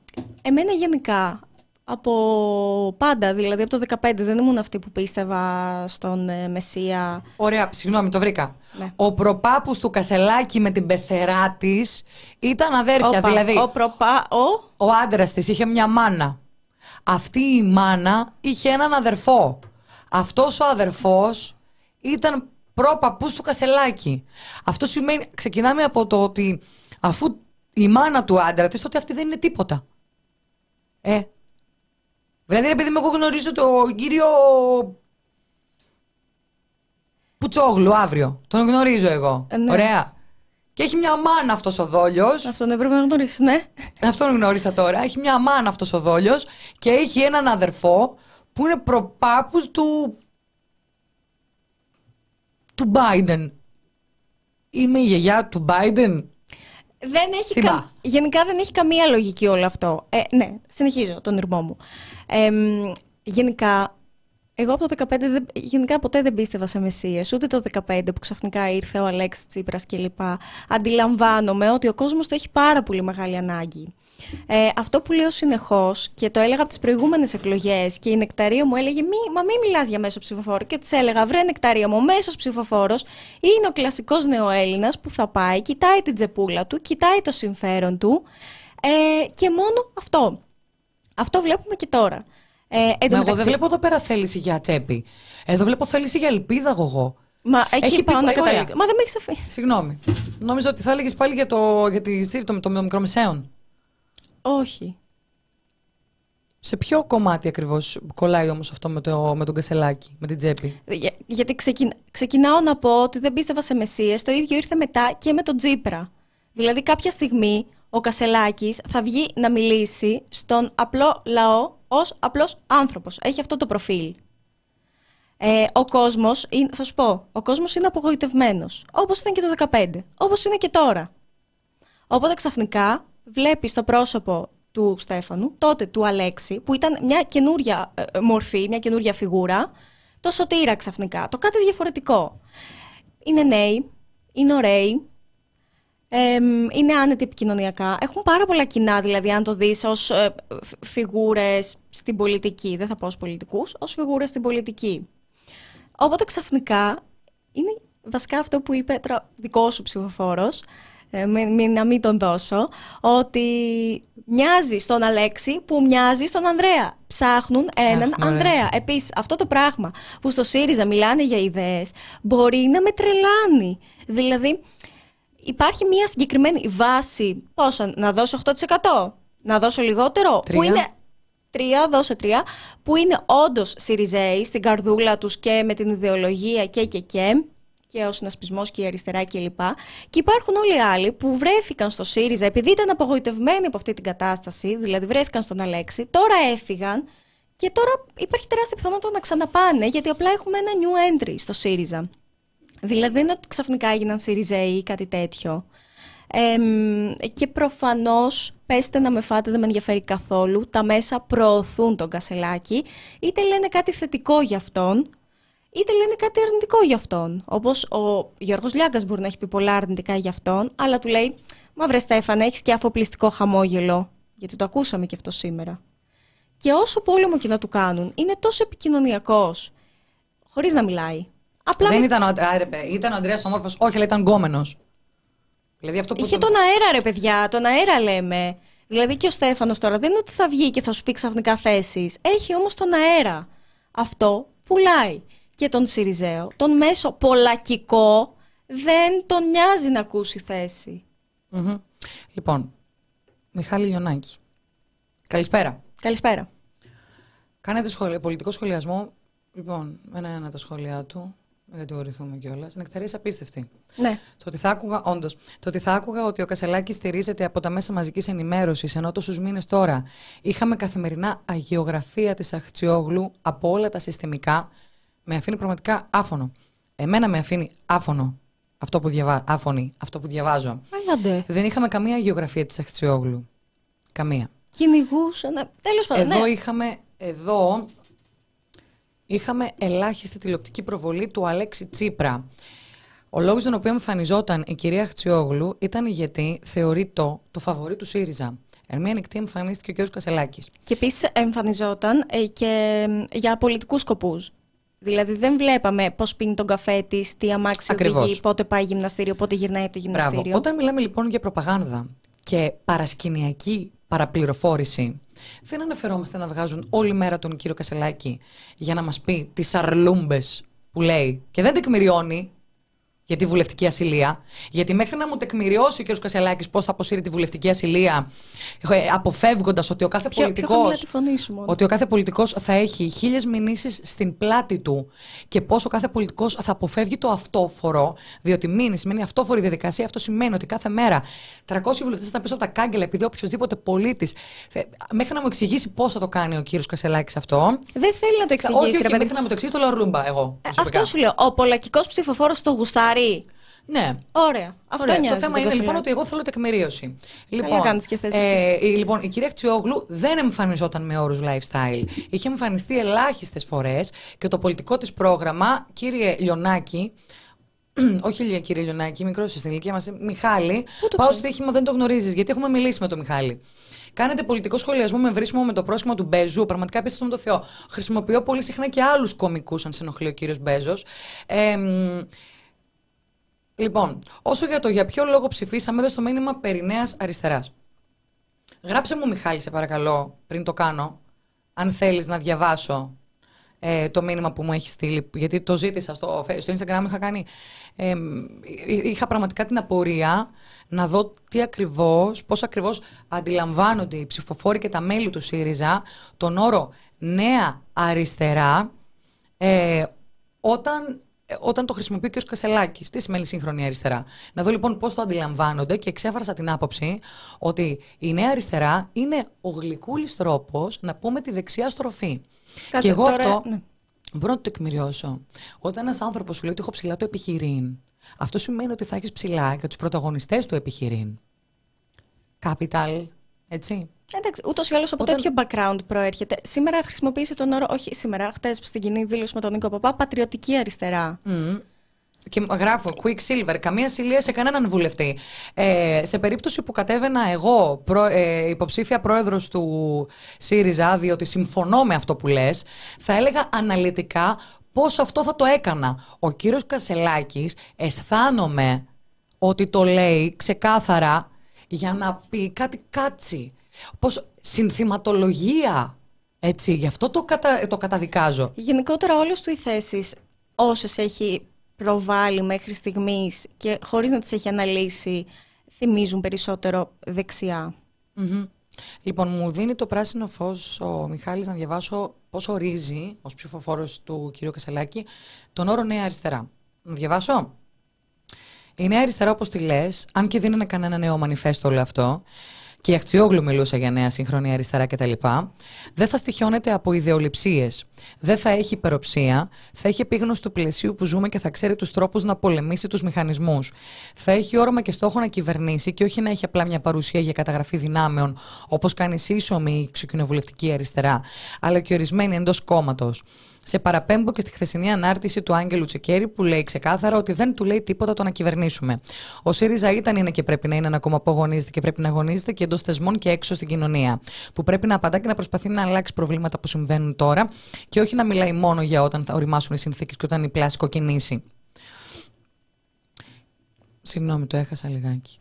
εμένα γενικά. Από πάντα, δηλαδή από το 2015 δεν ήμουν αυτή που πίστευα στον ε, Μεσσία. Ωραία, συγγνώμη, το βρήκα. Ναι. Ο προπάπους του Κασελάκη με την πεθερά της ήταν αδέρφια. Όπα, δηλαδή, Ο προπά, ο; ο άντρας της είχε μια μάνα. Αυτή η μάνα είχε έναν αδερφό. Αυτός ο αδερφός ήταν προπαπούς του Κασελάκη. Αυτό σημαίνει, ξεκινάμε από το ότι αφού η μάνα του άντρα της, ότι αυτή δεν είναι τίποτα. Ε. Δηλαδή, επειδή εγώ γνωρίζω τον κύριο Πουτσόγλου αύριο. Τον γνωρίζω εγώ. Ε, ναι. Ωραία. Και έχει μια μάνα αυτός ο δόλιος. Αυτό δεν πρέπει να γνωρίσεις, ναι. Αυτόν γνώρισα τώρα. Έχει μια μάνα αυτός ο δόλιος και έχει έναν αδερφό που είναι προπάπους του... του Biden. Είμαι η γιαγιά του Biden. Δεν έχει Τσιμπά. κα... Γενικά δεν έχει καμία λογική όλο αυτό. Ε, ναι, συνεχίζω τον ήρμό μου. Ε, μ, γενικά, εγώ από το 2015 δεν, γενικά ποτέ δεν πίστευα σε μεσίες, ούτε το 2015 που ξαφνικά ήρθε ο Αλέξης Τσίπρας κλπ. Αντιλαμβάνομαι ότι ο κόσμος το έχει πάρα πολύ μεγάλη ανάγκη. Ε, αυτό που λέω συνεχώς και το έλεγα από τις προηγούμενες εκλογές και η Νεκταρία μου έλεγε μη, μα μην μιλάς για μέσο ψηφοφόρο και της έλεγα βρε Νεκταρία μου, ο μέσος ψηφοφόρος είναι ο κλασικός νεοέλληνας που θα πάει, κοιτάει την τσεπούλα του, κοιτάει το συμφέρον του ε, και μόνο αυτό. Αυτό βλέπουμε και τώρα. Ε, εν τω Μα εγώ μεταξύ- δεν βλέπω εδώ πέρα θέληση για τσέπη. Εδώ βλέπω θέληση για ελπίδα εγώ. Μα εκεί Έχει πει πάω να πολύ ωραία. καταλήξω. Μα δεν με έχει αφήσει. Συγγνώμη. Νόμιζα ότι θα έλεγες πάλι για, το, για τη στήριξη των, των μικρομεσαίων. Όχι. Σε ποιο κομμάτι ακριβώς κολλάει όμως αυτό με, το, με τον Κασελάκη, με την τσέπη; Για, γιατί ξεκι, ξεκινάω να πω ότι δεν πίστευα σε μεσίες. Το ίδιο ήρθε μετά και με τον Τζίπρα. Δηλαδή κάποια στιγμή ο Κασελάκης θα βγει να μιλήσει στον απλό λαό ως απλός άνθρωπος. Έχει αυτό το προφίλ. Ε, ο κόσμος, θα σου πω, ο κόσμος είναι απογοητευμένος. Όπως ήταν και το 2015. Όπως είναι και τώρα. Οπότε ξαφνικά βλέπεις το πρόσωπο του Στέφανου, τότε του Αλέξη, που ήταν μια καινούρια ε, μορφή, μια καινούρια φιγούρα, το σωτήρα ξαφνικά. Το κάτι διαφορετικό. Είναι νέοι, είναι ωραίοι, είναι άνετοι επικοινωνιακά. Έχουν πάρα πολλά κοινά, δηλαδή, αν το δεις ως ε, φιγούρες στην πολιτική. Δεν θα πω ως πολιτικούς, ως φιγούρες στην πολιτική. Οπότε ξαφνικά, είναι βασικά αυτό που είπε τώρα δικός σου ψηφοφόρος, ε, να μην τον δώσω, ότι μοιάζει στον Αλέξη που μοιάζει στον Ανδρέα. Ψάχνουν έναν Ανδρέα. Επίσης, αυτό το πράγμα που στο ΣΥΡΙΖΑ μιλάνε για ιδέες, μπορεί να με τρελάνει. Δηλαδή, υπάρχει μια συγκεκριμένη βάση. Πόσο, να δώσω 8%, να δώσω λιγότερο, Τρία. που είναι τρία, δώσε τρία, που είναι όντως Σιριζέοι στην καρδούλα τους και με την ιδεολογία και και και και ο συνασπισμός και η αριστερά κλπ. Και, και υπάρχουν όλοι οι άλλοι που βρέθηκαν στο ΣΥΡΙΖΑ επειδή ήταν απογοητευμένοι από αυτή την κατάσταση, δηλαδή βρέθηκαν στον Αλέξη, τώρα έφυγαν και τώρα υπάρχει τεράστια πιθανότητα να ξαναπάνε γιατί απλά έχουμε ένα new entry στο ΣΥΡΙΖΑ. Δηλαδή δεν είναι ότι ξαφνικά έγιναν ΣΥΡΙΖΑΙ ή κάτι τέτοιο. Ε, και προφανώς, πέστε να με φάτε, δεν με ενδιαφέρει καθόλου, τα μέσα προωθούν τον Κασελάκη, είτε λένε κάτι θετικό για αυτόν, είτε λένε κάτι αρνητικό για αυτόν. Όπως ο Γιώργος Λιάγκας μπορεί να έχει πει πολλά αρνητικά για αυτόν, αλλά του λέει: Μα βρε Στέφανα, έχεις και αφοπλιστικό χαμόγελο. Γιατί το ακούσαμε και αυτό σήμερα. Και όσο πόλεμο και να του κάνουν, είναι τόσο επικοινωνιακός, χωρίς να μιλάει. Απλά δεν με... ήταν ο, ήταν ο Αντρέας όμορφος, όχι, αλλά ήταν γκόμενος. Δηλαδή αυτό που Είχε τον... τον αέρα, ρε παιδιά, τον αέρα λέμε. Δηλαδή και ο Στέφανος τώρα δεν είναι ότι θα βγει και θα σου πει ξαφνικά θέσεις. Έχει όμως τον αέρα. Αυτό πουλάει και τον Σιριζέο, τον μέσο πολλακικό, δεν τον νοιάζει να ακούσει Λοιπόν, Μιχάλη Λιονάκη. Καλησπέρα. Καλησπέρα. Κάνετε σχολείο, πολιτικό σχολιασμό. Λοιπόν, ένα-ένα τα σχόλιά του. Δεν κατηγορηθούμε κιόλας. Νεκταρία απίστευτη. Ναι. Το ότι θα άκουγα, όντως, το ότι θα άκουγα ότι ο Κασελάκη στηρίζεται από τα μέσα μαζικής ενημέρωσης, ενώ τόσους μήνες τώρα είχαμε καθημερινά αγιογραφία της Αχτσιόγλου από όλα τα συστημικά, με αφήνει πραγματικά άφωνο. Εμένα με αφήνει άφωνο αυτό που, διαβα... άφωνη, αυτό που διαβάζω. Έλατε. Δεν είχαμε καμία γεωγραφία της Αχτσιόγλου. Καμία. Κυνηγούσαν. Τέλος πάντων. Εδώ ναι. είχαμε, εδώ είχαμε ελάχιστη τηλεοπτική προβολή του Αλέξη Τσίπρα. Ο λόγος τον οποίο εμφανιζόταν η κυρία Αχτσιόγλου ήταν γιατί θεωρεί το, το φαβορή του ΣΥΡΙΖΑ. Εν μία νυχτή εμφανίστηκε ο κ. Κασελάκης. Και επίσης εμφανιζόταν ε, και για πολιτικούς σκοπούς. Δηλαδή δεν βλέπαμε πώς πίνει τον καφέ της, τι αμάξι Ακριβώς. οδηγεί, πότε πάει γυμναστήριο, πότε γυρνάει από το γυμναστήριο. Μπράβο. Όταν μιλάμε λοιπόν για προπαγάνδα και παρασκηνιακή παραπληροφόρηση, δεν αναφερόμαστε να βγάζουν όλη μέρα τον κύριο Κασελάκη για να μας πει τις αρλούμπες που λέει και δεν τεκμηριώνει για τη βουλευτική ασυλία. Γιατί μέχρι να μου τεκμηριώσει ο κ. Κασελάκη πώς θα αποσύρει τη βουλευτική ασυλία, ε, αποφεύγοντας ότι ο κάθε πολιτικό. Ότι ο κάθε πολιτικός θα έχει χίλιες μηνύσεις στην πλάτη του και πώς ο κάθε πολιτικός θα αποφεύγει το αυτόφορο. Διότι μήνυση σημαίνει αυτόφορη διαδικασία. Αυτό σημαίνει ότι κάθε μέρα 300 βουλευτές θα πίσω από τα κάγκελα επειδή οποιοδήποτε πολίτη. Μέχρι να μου εξηγήσει πώς θα το κάνει ο κ. Κασελάκη αυτό. Δεν θέλει να το εξηγήσει. Όχι, όχι, μέχρι να μου το εξηγήσει το λέω ρούμπα εγώ. Ε, αυτό σου λέω. Ο πολλακικός ψηφοφόρος το γουστάρει ναι. Ωραία. Αυτό Ωραία. Το θέμα είναι λοιπόν ότι εγώ θέλω τεκμηρίωση. Λοιπόν, και ε, λοιπόν, η κυρία Χτσιόγλου δεν εμφανιζόταν με όρους lifestyle. Είχε εμφανιστεί ελάχιστες φορές και το πολιτικό της πρόγραμμα, κύριε Λιονάκη, όχι κύριε Λιονάκη, μικρός στην ηλικία μας, Μιχάλη. Πάω στο στοίχημα, δεν το γνωρίζεις, γιατί έχουμε μιλήσει με τον Μιχάλη. Κάνετε πολιτικό σχολιασμό με βρίσιμο με το πρόσχημα του Μπέζου. Πραγματικά πέστε τον Θεό. Χρησιμοποιώ πολύ συχνά και άλλους κομικούς, αν σε ενοχλεί ο κύριος Μπέζος. Ε, λοιπόν, όσο για το για ποιο λόγο ψηφίσαμε, εδώ στο μήνυμα περί νέας αριστεράς. Γράψε μου, Μιχάλη, σε παρακαλώ, πριν το κάνω, αν θέλεις να διαβάσω ε, το μήνυμα που μου έχεις στείλει, γιατί το ζήτησα στο, στο Instagram, είχα κάνει, ε, είχα πραγματικά την απορία να δω τι ακριβώς, πώς ακριβώς αντιλαμβάνονται οι ψηφοφόροι και τα μέλη του ΣΥΡΙΖΑ τον όρο νέα αριστερά ε, όταν όταν το χρησιμοποιεί ο κ. Κασελάκης. Τι σημαίνει σύγχρονη αριστερά; Να δω λοιπόν πώς το αντιλαμβάνονται και εξέφρασα την άποψη ότι η νέα αριστερά είναι ο γλυκούλης τρόπος να πούμε τη δεξιά στροφή. Κάτσε, και εγώ τώρα, αυτό ναι. μπορώ να το τεκμηριώσω. Όταν ένας άνθρωπος σου λέει ότι έχω ψηλά το επιχειρήν, αυτό σημαίνει ότι θα έχεις ψηλά για τους πρωταγωνιστές του επιχειρήν. Capital, έτσι. Εντάξει, ούτως ή άλλως από Όταν- τέτοιο background προέρχεται. Σήμερα χρησιμοποίησε τον όρο, όχι σήμερα, χτες στην κοινή δήλωση με τον Νίκο Παπά, πατριωτική αριστερά. Μμμ. Και γράφω Quicksilver, καμία ασυλία σε κανέναν βουλευτή. Ε, σε περίπτωση που κατέβαινα εγώ προ, ε, υποψήφια πρόεδρος του ΣΥΡΙΖΑ, διότι συμφωνώ με αυτό που λες, θα έλεγα αναλυτικά πώς αυτό θα το έκανα. Ο κύριος Κασελάκης αισθάνομαι ότι το λέει ξεκάθαρα για να πει κάτι κάτσι. Πώς συνθηματολογία. Έτσι, γι' αυτό το, κατα, το καταδικάζω. Γενικότερα όλες του οι θέσεις, όσες έχει προβάλλει μέχρι στιγμής και χωρίς να τις έχει αναλύσει, θυμίζουν περισσότερο δεξιά. Μμμ. Λοιπόν, μου δίνει το πράσινο φως ο Μιχάλης να διαβάσω πώς ορίζει ως ψηφοφόρος του κ. Κασελάκη τον όρο Νέα Αριστερά. Να διαβάσω. Η Νέα Αριστερά, όπως τη λες, αν και δεν είναι κανένα νέο μανιφέστο όλο αυτό, και η Αχτσιόγλου μιλούσε για νέα σύγχρονη αριστερά κτλ. Δεν θα στοιχιώνεται από ιδεολειψίες. Δεν θα έχει υπεροψία. Θα έχει επίγνωση του πλαισίου που ζούμε και θα ξέρει τους τρόπους να πολεμήσει τους μηχανισμούς. Θα έχει όρομα και στόχο να κυβερνήσει και όχι να έχει απλά μια παρουσία για καταγραφή δυνάμεων, όπως κάνει σύσσωμη η εξοκοινοβουλευτική αριστερά, αλλά και ορισμένη εντός κόμματος. Σε παραπέμπω και στη χθεσινή ανάρτηση του Άγγελου Τσεκέρη που λέει ξεκάθαρα ότι δεν του λέει τίποτα το να κυβερνήσουμε. Ο ΣΥΡΙΖΑ ήταν, είναι και πρέπει να είναι ένα κόμμα που αγωνίζεται και πρέπει να αγωνίζεται και εντός θεσμών και έξω στην κοινωνία. Που πρέπει να απαντά και να προσπαθεί να αλλάξει προβλήματα που συμβαίνουν τώρα και όχι να μιλάει μόνο για όταν θα οριμάσουν οι συνθήκες και όταν η πλάση κοκκινήσει. Συγγνώμη, το έχασα λιγάκι.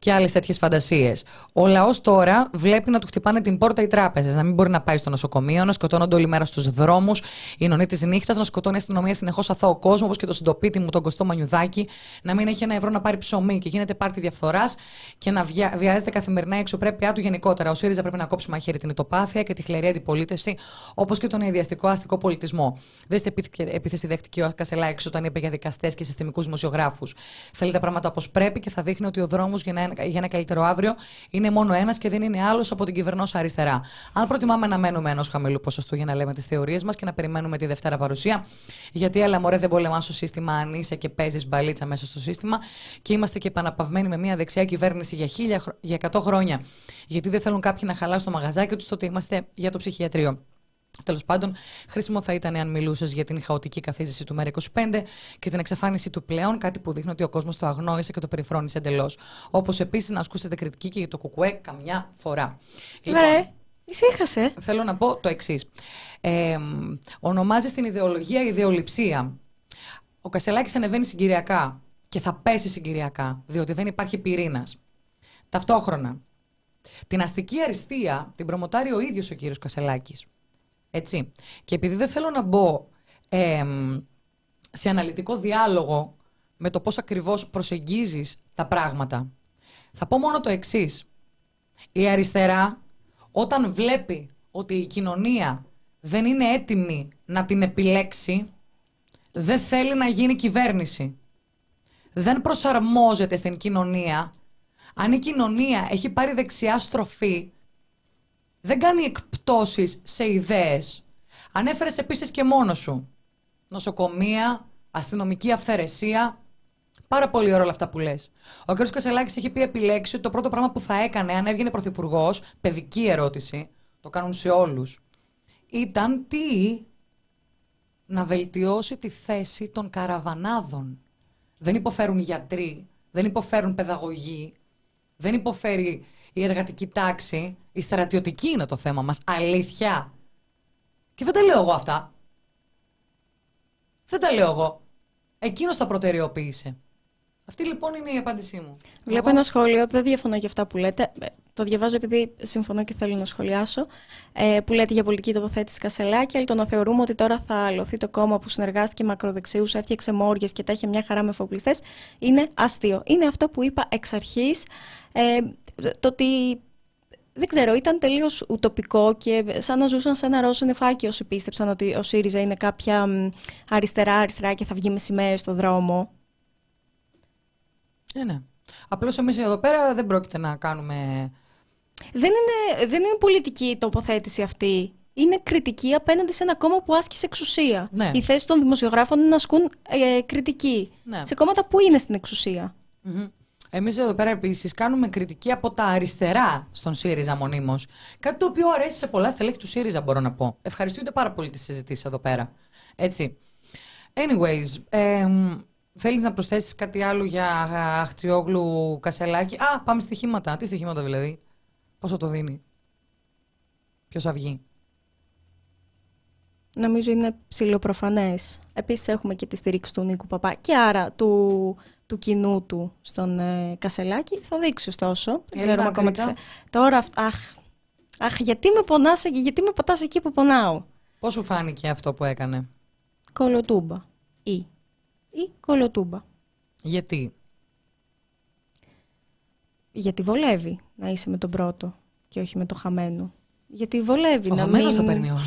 Και άλλες τέτοιες φαντασίες. Ο λαός τώρα βλέπει να του χτυπάνε την πόρτα οι τράπεζες, να μην μπορεί να πάει στο νοσοκομείο, να σκοτώνονται όλη μέρα στους δρόμους, η νονή της νύχτας, να σκοτώνει η αστυνομία συνεχώς αθώο κόσμο, όπως και το συντοπίτη μου, τον Κωστό Μανιουδάκη, να μην έχει ένα ευρώ να πάρει ψωμί και γίνεται πάρτι διαφθοράς και να βια... βιάζεται καθημερινά η εξωπρέπειά του γενικότερα. Ο ΣΥΡΙΖΑ πρέπει να κόψει μαχαίρι την ητοπάθεια και τη χλερή αντιπολίτευση, όπως και τον ιδιαστικό αστικό πολιτισμό. Δεν στην επίθεση δέχτηκε ο Κασελάκη όταν είπε για δικαστές και συστημικούς δημοσιογράφους. Θέλει τα πράγματα όπως πρέπει και θα δείχνει ότι ο δρόμος για, ένα- για ένα καλύτερο αύριο είναι μόνο ένας και δεν είναι άλλος από την κυβερνόσα αριστερά. Αν προτιμάμε να μένουμε ενός χαμηλού ποσοστού για να λέμε τις θεωρίες μας και να περιμένουμε τη Δευτέρα παρουσία, γιατί έλα μωρέ δεν πολεμάς στο σύστημα αν είσαι και παίζεις μπαλίτσα μέσα στο σύστημα και είμαστε και επαναπαυμένοι με μια δεξιά κυβέρνηση για, χίλια, χρο- για 100 χρόνια, γιατί δεν θέλουν κάποιοι να χαλάσουν το μαγαζάκι τους, τότε είμαστε για το ψυχιατρίο. Τέλος πάντων, χρήσιμο θα ήταν αν μιλούσες για την χαοτική καθίζηση του ΜΕΡΑ25 και την εξαφάνιση του πλέον, κάτι που δείχνει ότι ο κόσμος το αγνόησε και το περιφρόνησε εντελώς. Όπως επίσης να ασκούσετε κριτική και για το κουκουέ καμιά φορά. Λοιπόν, Ρε, ησύχασε. θέλω να πω το εξής. Ε, ονομάζει την ιδεολογία ιδεολειψία. Ο Κασελάκης ανεβαίνει συγκυριακά και θα πέσει συγκυριακά, διότι δεν υπάρχει πυρήνας. Ταυτόχρονα, την αστική αριστεία την προμοτάρει ο ίδιος ο κύριος Κασελάκης. Έτσι. Και επειδή δεν θέλω να μπω εμ, σε αναλυτικό διάλογο με το πώς ακριβώς προσεγγίζεις τα πράγματα, θα πω μόνο το εξής. Η αριστερά όταν βλέπει ότι η κοινωνία δεν είναι έτοιμη να την επιλέξει, δεν θέλει να γίνει κυβέρνηση. Δεν προσαρμόζεται στην κοινωνία. Αν η κοινωνία έχει πάρει δεξιά στροφή, δεν κάνει εκπτώσεις σε ιδέες. Ανέφερες επίσης και μόνος σου. Νοσοκομεία, αστυνομική αυθαιρεσία. Πάρα πολύ ωραία όλα αυτά που λες. Ο κ. Κασελάκης έχει πει επιλέξει ότι το πρώτο πράγμα που θα έκανε αν έβγαινε πρωθυπουργός, παιδική ερώτηση, το κάνουν σε όλους, ήταν τι; Να βελτιώσει τη θέση των καραβανάδων. Δεν υποφέρουν οι γιατροί, δεν υποφέρουν παιδαγωγοί, δεν υποφέρει η εργατική τάξη, η στρατιωτική είναι το θέμα μας. Αλήθεια. Και δεν τα λέω εγώ αυτά. Δεν τα λέω εγώ. Εκείνος τα προτεραιοποίησε. Αυτή λοιπόν είναι η απάντησή μου. Βλέπω ένα σχόλιο, δεν διαφωνώ για αυτά που λέτε. Ε, Το διαβάζω επειδή συμφωνώ και θέλω να σχολιάσω. Ε, που λέτε για πολιτική τοποθέτηση Κασελάκη, αλλά το να θεωρούμε ότι τώρα θα αλωθεί το κόμμα που συνεργάστηκε με ακροδεξιού, έφτιαξε μόριες και τα είχε μια χαρά με εφοπλιστές, είναι αστείο. Είναι αυτό που είπα εξ αρχής. Ε, το ότι δεν ξέρω, ήταν τελείως ουτοπικό και σαν να ζούσαν σε ένα ροζ νεφάκι όσοι πίστεψαν ότι ο ΣΥΡΙΖΑ είναι κάποια μ, αριστερά-αριστερά και θα βγει με σημαίες στο δρόμο. Ε, ναι. Απλώς εμείς εδώ πέρα δεν πρόκειται να κάνουμε. Δεν είναι, δεν είναι πολιτική η τοποθέτηση αυτή. Είναι κριτική απέναντι σε ένα κόμμα που άσκησε εξουσία. Ναι. Η θέση των δημοσιογράφων είναι να ασκούν ε, κριτική Ναι. σε κόμματα που είναι στην εξουσία. Εμείς εδώ πέρα επίσης κάνουμε κριτική από τα αριστερά στον ΣΥΡΙΖΑ μονίμως. Κάτι το οποίο αρέσει σε πολλά στελέχη του ΣΥΡΙΖΑ, μπορώ να πω. Ευχαριστούνται πάρα πολύ τις συζητήσεις εδώ πέρα. Έτσι. Anyways, ε, θέλεις να προσθέσεις κάτι άλλο για α, Αχτσιόγλου Κασελάκη; Α, πάμε στοιχήματα. Τι στοιχήματα δηλαδή; Πόσο το δίνει; Ποιος θα βγει; Νομίζω είναι ψηλοπροφανές. Επίσης έχουμε και τη στήριξη του Νίκου Παπά και άρα του, του κοινού του στον ε, Κασελάκη. Θα δείξεις ωστόσο. Δεν Έλληνα ξέρουμε ακόμα τι Κρήτα. θα... Τώρα, αυ- αχ, αχ, γιατί με πονάς, εκεί- γιατί με πατάς εκεί που πονάω; Πώς σου φάνηκε αυτό που έκανε; Κολοτούμπα. Ή. Ή κολοτούμπα. Γιατί; Γιατί βολεύει να είσαι με τον πρώτο και όχι με το χαμένο. Γιατί βολεύει Ο να χαμένος μην... τα παίρνει όλα.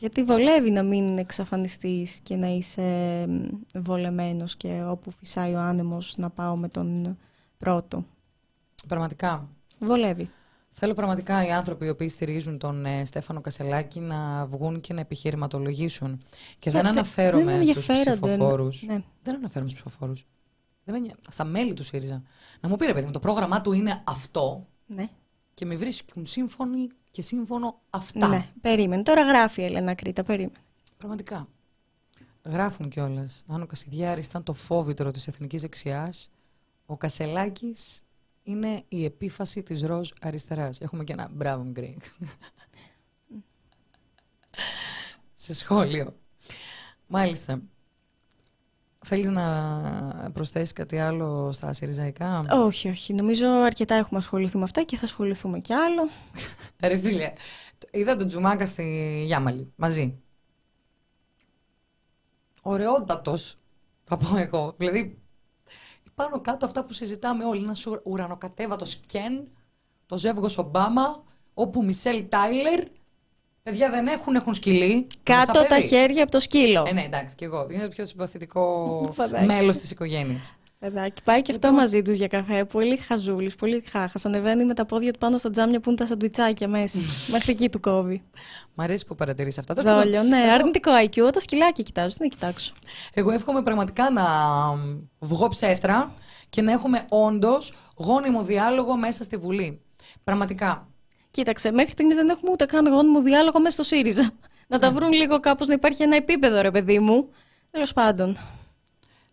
Γιατί βολεύει να μην εξαφανιστείς και να είσαι μ, βολεμένος και όπου φυσάει ο άνεμος να πάω με τον πρώτο. Πραγματικά. Βολεύει. Θέλω πραγματικά οι άνθρωποι οι οποίοι στηρίζουν τον ε, Στέφανο Κασελάκη να βγουν και να επιχειρηματολογήσουν. Και δεν τε- αναφέρομαι δεν στους ενδιαφέρονται. ψηφοφόρους. Ναι. Δεν αναφέρομαι στους ψηφοφόρους. Δεν με νοιάζει. Στα μέλη του ΣΥΡΙΖΑ. Να μου πει ρε παιδί μου, το πρόγραμμά του είναι αυτό Ναι. και με βρίσκουν σύμφωνοι και σύμφωνο αυτά. ναι, περίμενε. Τώρα γράφει η Ελένα Κρήτα, περίμενε. Πραγματικά. Γράφουν κιόλας. Αν ο Κασιδιάρης ήταν το φόβητρο της εθνικής δεξιάς, ο Κασελάκης είναι η επίφαση της ροζ αριστεράς. Έχουμε και ένα μπράβο, Γκρέγκ. Σε σχόλιο. Μάλιστα. Θέλεις να προσθέσεις κάτι άλλο στα σιριζαϊκά; Όχι, όχι. Νομίζω αρκετά έχουμε ασχοληθεί με αυτά και θα ασχοληθούμε κι άλλο. Ρε φίλε, είδα τον Τζουμάκα στη Γιάμαλη, μαζί. Ωραιότατος, θα πω εγώ. Δηλαδή, πάνω κάτω αυτά που συζητάμε όλοι. Ένας ουρανοκατέβατος Κεν, το ζεύγος Ομπάμα, όπου Μισελ Τάιλερ. Παιδιά δεν έχουν, έχουν σκυλί. Κάτω Στα τα παιδί. χέρια από το σκύλο. Ε, ναι, εντάξει, και εγώ. Είναι το πιο συμπαθητικό Παιδάκι. μέλος της οικογένειας. Παιδάκι, πάει και αυτό μαζί τους για καφέ. Πολύ χαζούλης, πολύ χάχας. Ανεβαίνει με τα πόδια του πάνω στα τζάμια που είναι τα σαντουιτσάκια μέσα. Μέχρι εκεί του κόβει. Μ' αρέσει που παρατηρείς αυτά. Τέλος πάντων, Δόλιο, ναι, εγώ- αρνητικό IQ. Τα σκυλάκια κοιτάζω, δεν κοιτάξω. Εγώ εύχομαι πραγματικά να βγω ψεύτρα και να έχουμε όντως γόνιμο διάλογο μέσα στη Βουλή. Πραγματικά. Κοίταξε, μέχρι στιγμής δεν έχουμε ούτε καν γόνιμο διάλογο μέσα στο ΣΥΡΙΖΑ. Να τα βρουν λίγο κάπως να υπάρχει ένα επίπεδο, ρε παιδί μου. Τέλος πάντων.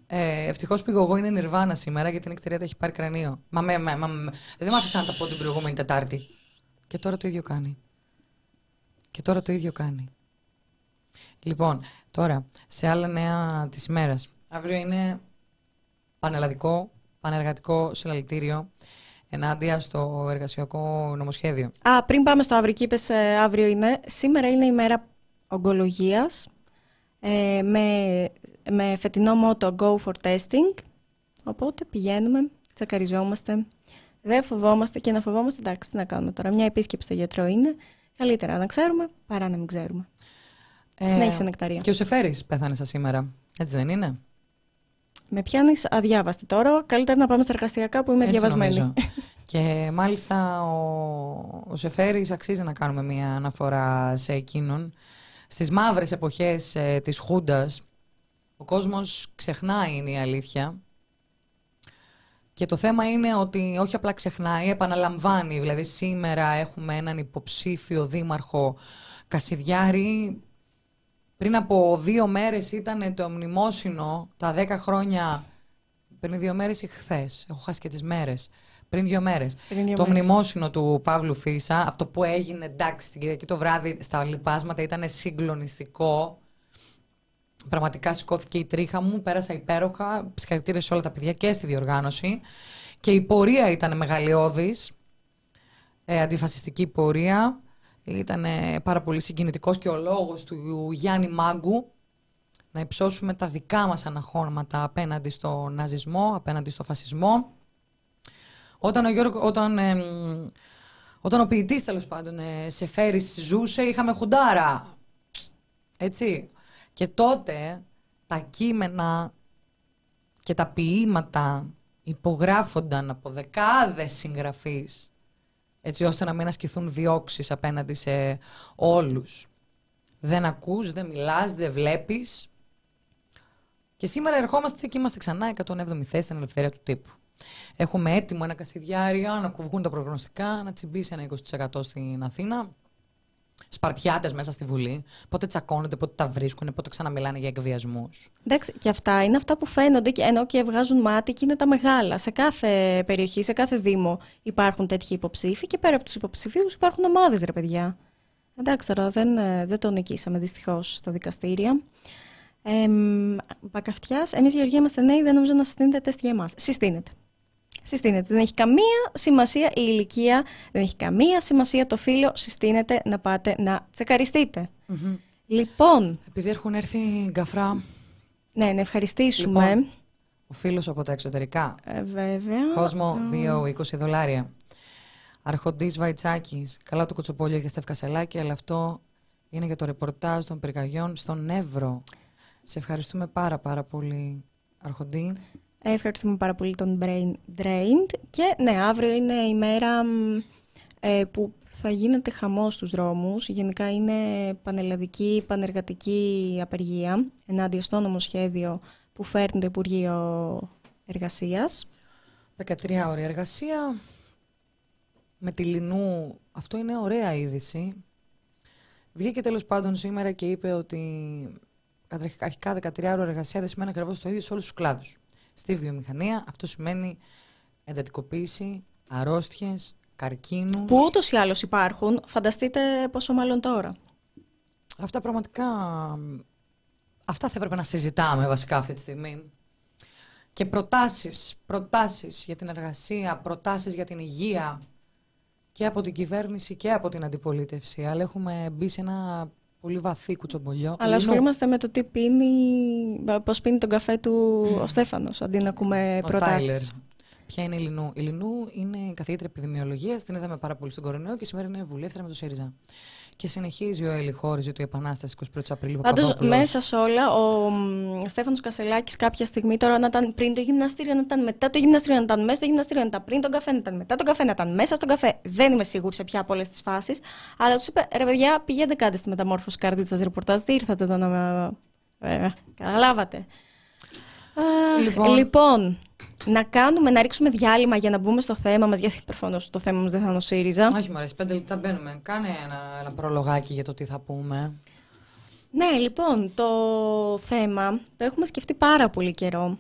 Ε, Ευτυχώς πήγα εγώ είναι νιρβάνα σήμερα γιατί η νεκτερία τα έχει πάρει κρανίο. Μα, με, με, μα, με- δεν μ' άφησαν να τα πω την προηγούμενη Τετάρτη. Και τώρα το ίδιο κάνει. Και τώρα το ίδιο κάνει. Λοιπόν, τώρα, σε άλλα νέα της ημέρας. Αύριο είναι πανελλαδικό, πανεργατικό συλλαλητήριο ενάντια στο εργασιακό νομοσχέδιο. Α, πριν πάμε στο αύριο, και είπες, ε, αύριο είναι. Σήμερα είναι η μέρα ογκολογίας ε, με, με φετινό μότο Go for Testing. Οπότε πηγαίνουμε, τσακαριζόμαστε, δεν φοβόμαστε και να φοβόμαστε, εντάξει, τι να κάνουμε τώρα. Μια επίσκεψη στο γιατρό είναι καλύτερα να ξέρουμε παρά να μην ξέρουμε. Συνέχισε, Νεκταρία. Ε, Και ο Σεφέρης πέθανε σας σήμερα. Έτσι δεν είναι; Με πιάνεις αδιάβαστη τώρα, καλύτερα να πάμε στα εργαστηριακά που είμαι Έτσι διαβασμένη. νομίζω. και μάλιστα ο, ο Σεφέρης αξίζει να κάνουμε μια αναφορά σε εκείνον. Στις μαύρες εποχές ε, της Χούντας ο κόσμος ξεχνάει είναι η αλήθεια. Και το θέμα είναι ότι όχι απλά ξεχνάει, επαναλαμβάνει. Δηλαδή σήμερα έχουμε έναν υποψήφιο δήμαρχο Κασιδιάρη. Πριν από δύο μέρες ήταν το μνημόσυνο, τα δέκα χρόνια πριν δύο μέρες ή χθες. Έχω χάσει και τις μέρες. Πριν δύο μέρες. Πριν δύο το μέρες. μνημόσυνο του Παύλου Φίσα, αυτό που έγινε εντάξει την Κυριακή το βράδυ στα λοιπάσματα ήταν συγκλονιστικό. Πραγματικά σηκώθηκε η τρίχα μου, πέρασα υπέροχα. Συγχαρητήρια σε όλα τα παιδιά και στη διοργάνωση. Και η πορεία ήταν μεγαλειώδης. Ε, αντιφασιστική πορεία. Ήταν ε, πάρα πολύ συγκινητικός και ο λόγος του Γιάννη Μάγκου να υψώσουμε τα δικά μας αναχώματα απέναντι στο ναζισμό, απέναντι στο φασισμό. Όταν ο, Γιώργο, όταν, ε, όταν ο ποιητής τέλος πάντων ε, σε φέρει ζούσε, είχαμε χουντάρα. Έτσι. Και τότε τα κείμενα και τα ποίηματα υπογράφονταν από δεκάδες συγγραφείς έτσι ώστε να μην ασκηθούν διώξεις απέναντι σε όλους. Δεν ακούς, δεν μιλάς, δεν βλέπεις. Και σήμερα ερχόμαστε και είμαστε ξανά 107η θέση στην ελευθερία του τύπου. Έχουμε έτοιμο ένα κασιδιάριο να κουβγούν τα προγνωστικά, να τσιμπήσει ένα 20% στην Αθήνα. Σπαρτιάτες μέσα στη Βουλή. Πότε τσακώνονται, πότε τα βρίσκουν, πότε ξαναμιλάνε για εκβιασμούς. Εντάξει, και αυτά είναι αυτά που φαίνονται και, ενώ και βγάζουν μάτι και είναι τα μεγάλα. Σε κάθε περιοχή, σε κάθε Δήμο υπάρχουν τέτοιοι υποψήφοι και πέρα από τους υποψηφίους υπάρχουν ομάδες, ρε παιδιά. Εντάξει, τώρα δεν, ε, δεν το νικήσαμε δυστυχώς στα δικαστήρια. Ε, Μπακαυτιά, εμείς Γεωργία είμαστε νέοι, δεν νομίζω να συστήνεται τεστ για εμάς. Συστήνεται. Συστήνεται. Δεν έχει καμία σημασία η ηλικία, δεν έχει καμία σημασία το φίλο. Συστήνεται να πάτε να τσεκαριστειτε Λοιπόν. Επειδή έχουν έρθει γκαφρά. Ναι, να ευχαριστήσουμε. Λοιπόν, ο φίλος από τα εξωτερικά. Ε, βέβαια. Κόσμο 2-20 δολάρια. Αρχοντής Βαϊτσάκης. Καλά το κοτσοπόλιο για Στεύκα Σελάκη, αλλά αυτό είναι για το ρεπορτάζ των πυρκαγιών στον Εύρο. Σε ευχαριστούμε πάρα πάρα πολύ, Αρχοντή. Ευχαριστούμε πάρα πολύ τον Brain Drained. Και ναι, αύριο είναι η μέρα ε, που θα γίνεται χαμός στους δρόμους. Γενικά είναι πανελλαδική, πανεργατική απεργία ενάντια στο νομοσχέδιο που φέρνει το Υπουργείο Εργασίας. 13 ώρια εργασία. Με τη Λινού, αυτό είναι ωραία είδηση. Βγήκε τέλος πάντων σήμερα και είπε ότι αρχικά 13 ώρια εργασία δεν σημαίνει ακριβώς το ίδιο σε όλους τους κλάδους. Στη βιομηχανία αυτό σημαίνει εντατικοποίηση, αρρώστιες, καρκίνους. Που ούτως ή άλλως υπάρχουν. Φανταστείτε πόσο μάλλον τώρα. Αυτά πραγματικά. Αυτά θα έπρεπε να συζητάμε βασικά αυτή τη στιγμή. Και προτάσεις, προτάσεις για την εργασία, προτάσεις για την υγεία και από την κυβέρνηση και από την αντιπολίτευση. Αλλά έχουμε μπει σε ένα πολύ βαθύ κουτσομπολιό. Αλλά ασχολούμαστε με το τι πίνει, πώς πίνει τον καφέ του ο Στέφανος, αντί να ακούμε προτάσεις. Ποια είναι η Λινού; Η Λινού είναι καθηγήτρια επιδημιολογίας, την είδαμε πάρα πολύ στον κορονοϊό και σήμερα είναι βουλεύτρια με το ΣΥΡΙΖΑ. Και συνεχίζει ο Έλλη Χώριζη του Επανάσταση 21 Απριλίου. Πάντω, μέσα σε όλα, ο Στέφανο Κασελάκη κάποια στιγμή τώρα να ήταν πριν το γυμναστήριο, να ήταν μετά το γυμναστήριο, να ήταν μέσα στο γυμναστήριο, να ήταν πριν τον καφέ, να ήταν μετά τον καφέ, να ήταν μέσα στον καφέ. Δεν είμαι σίγουρη σε ποια από όλε τι φάσει. Αλλά του είπε, ρε παιδιά, πηγαίνετε κάτι στη μεταμόρφωση κάρτη ρεπορτάζ. Τι ήρθατε εδώ να με. Ε, καταλάβατε. Λοιπόν. λοιπόν, να κάνουμε, να ρίξουμε διάλειμμα για να μπούμε στο θέμα μας, γιατί προφανώς το θέμα μας δεν θα είναι ο ΣΥΡΙΖΑ. Όχι, μωρέ, πέντε λεπτά μπαίνουμε. Κάνε ένα, ένα προλογάκι για το τι θα πούμε. Ναι, λοιπόν, το θέμα το έχουμε σκεφτεί πάρα πολύ καιρό.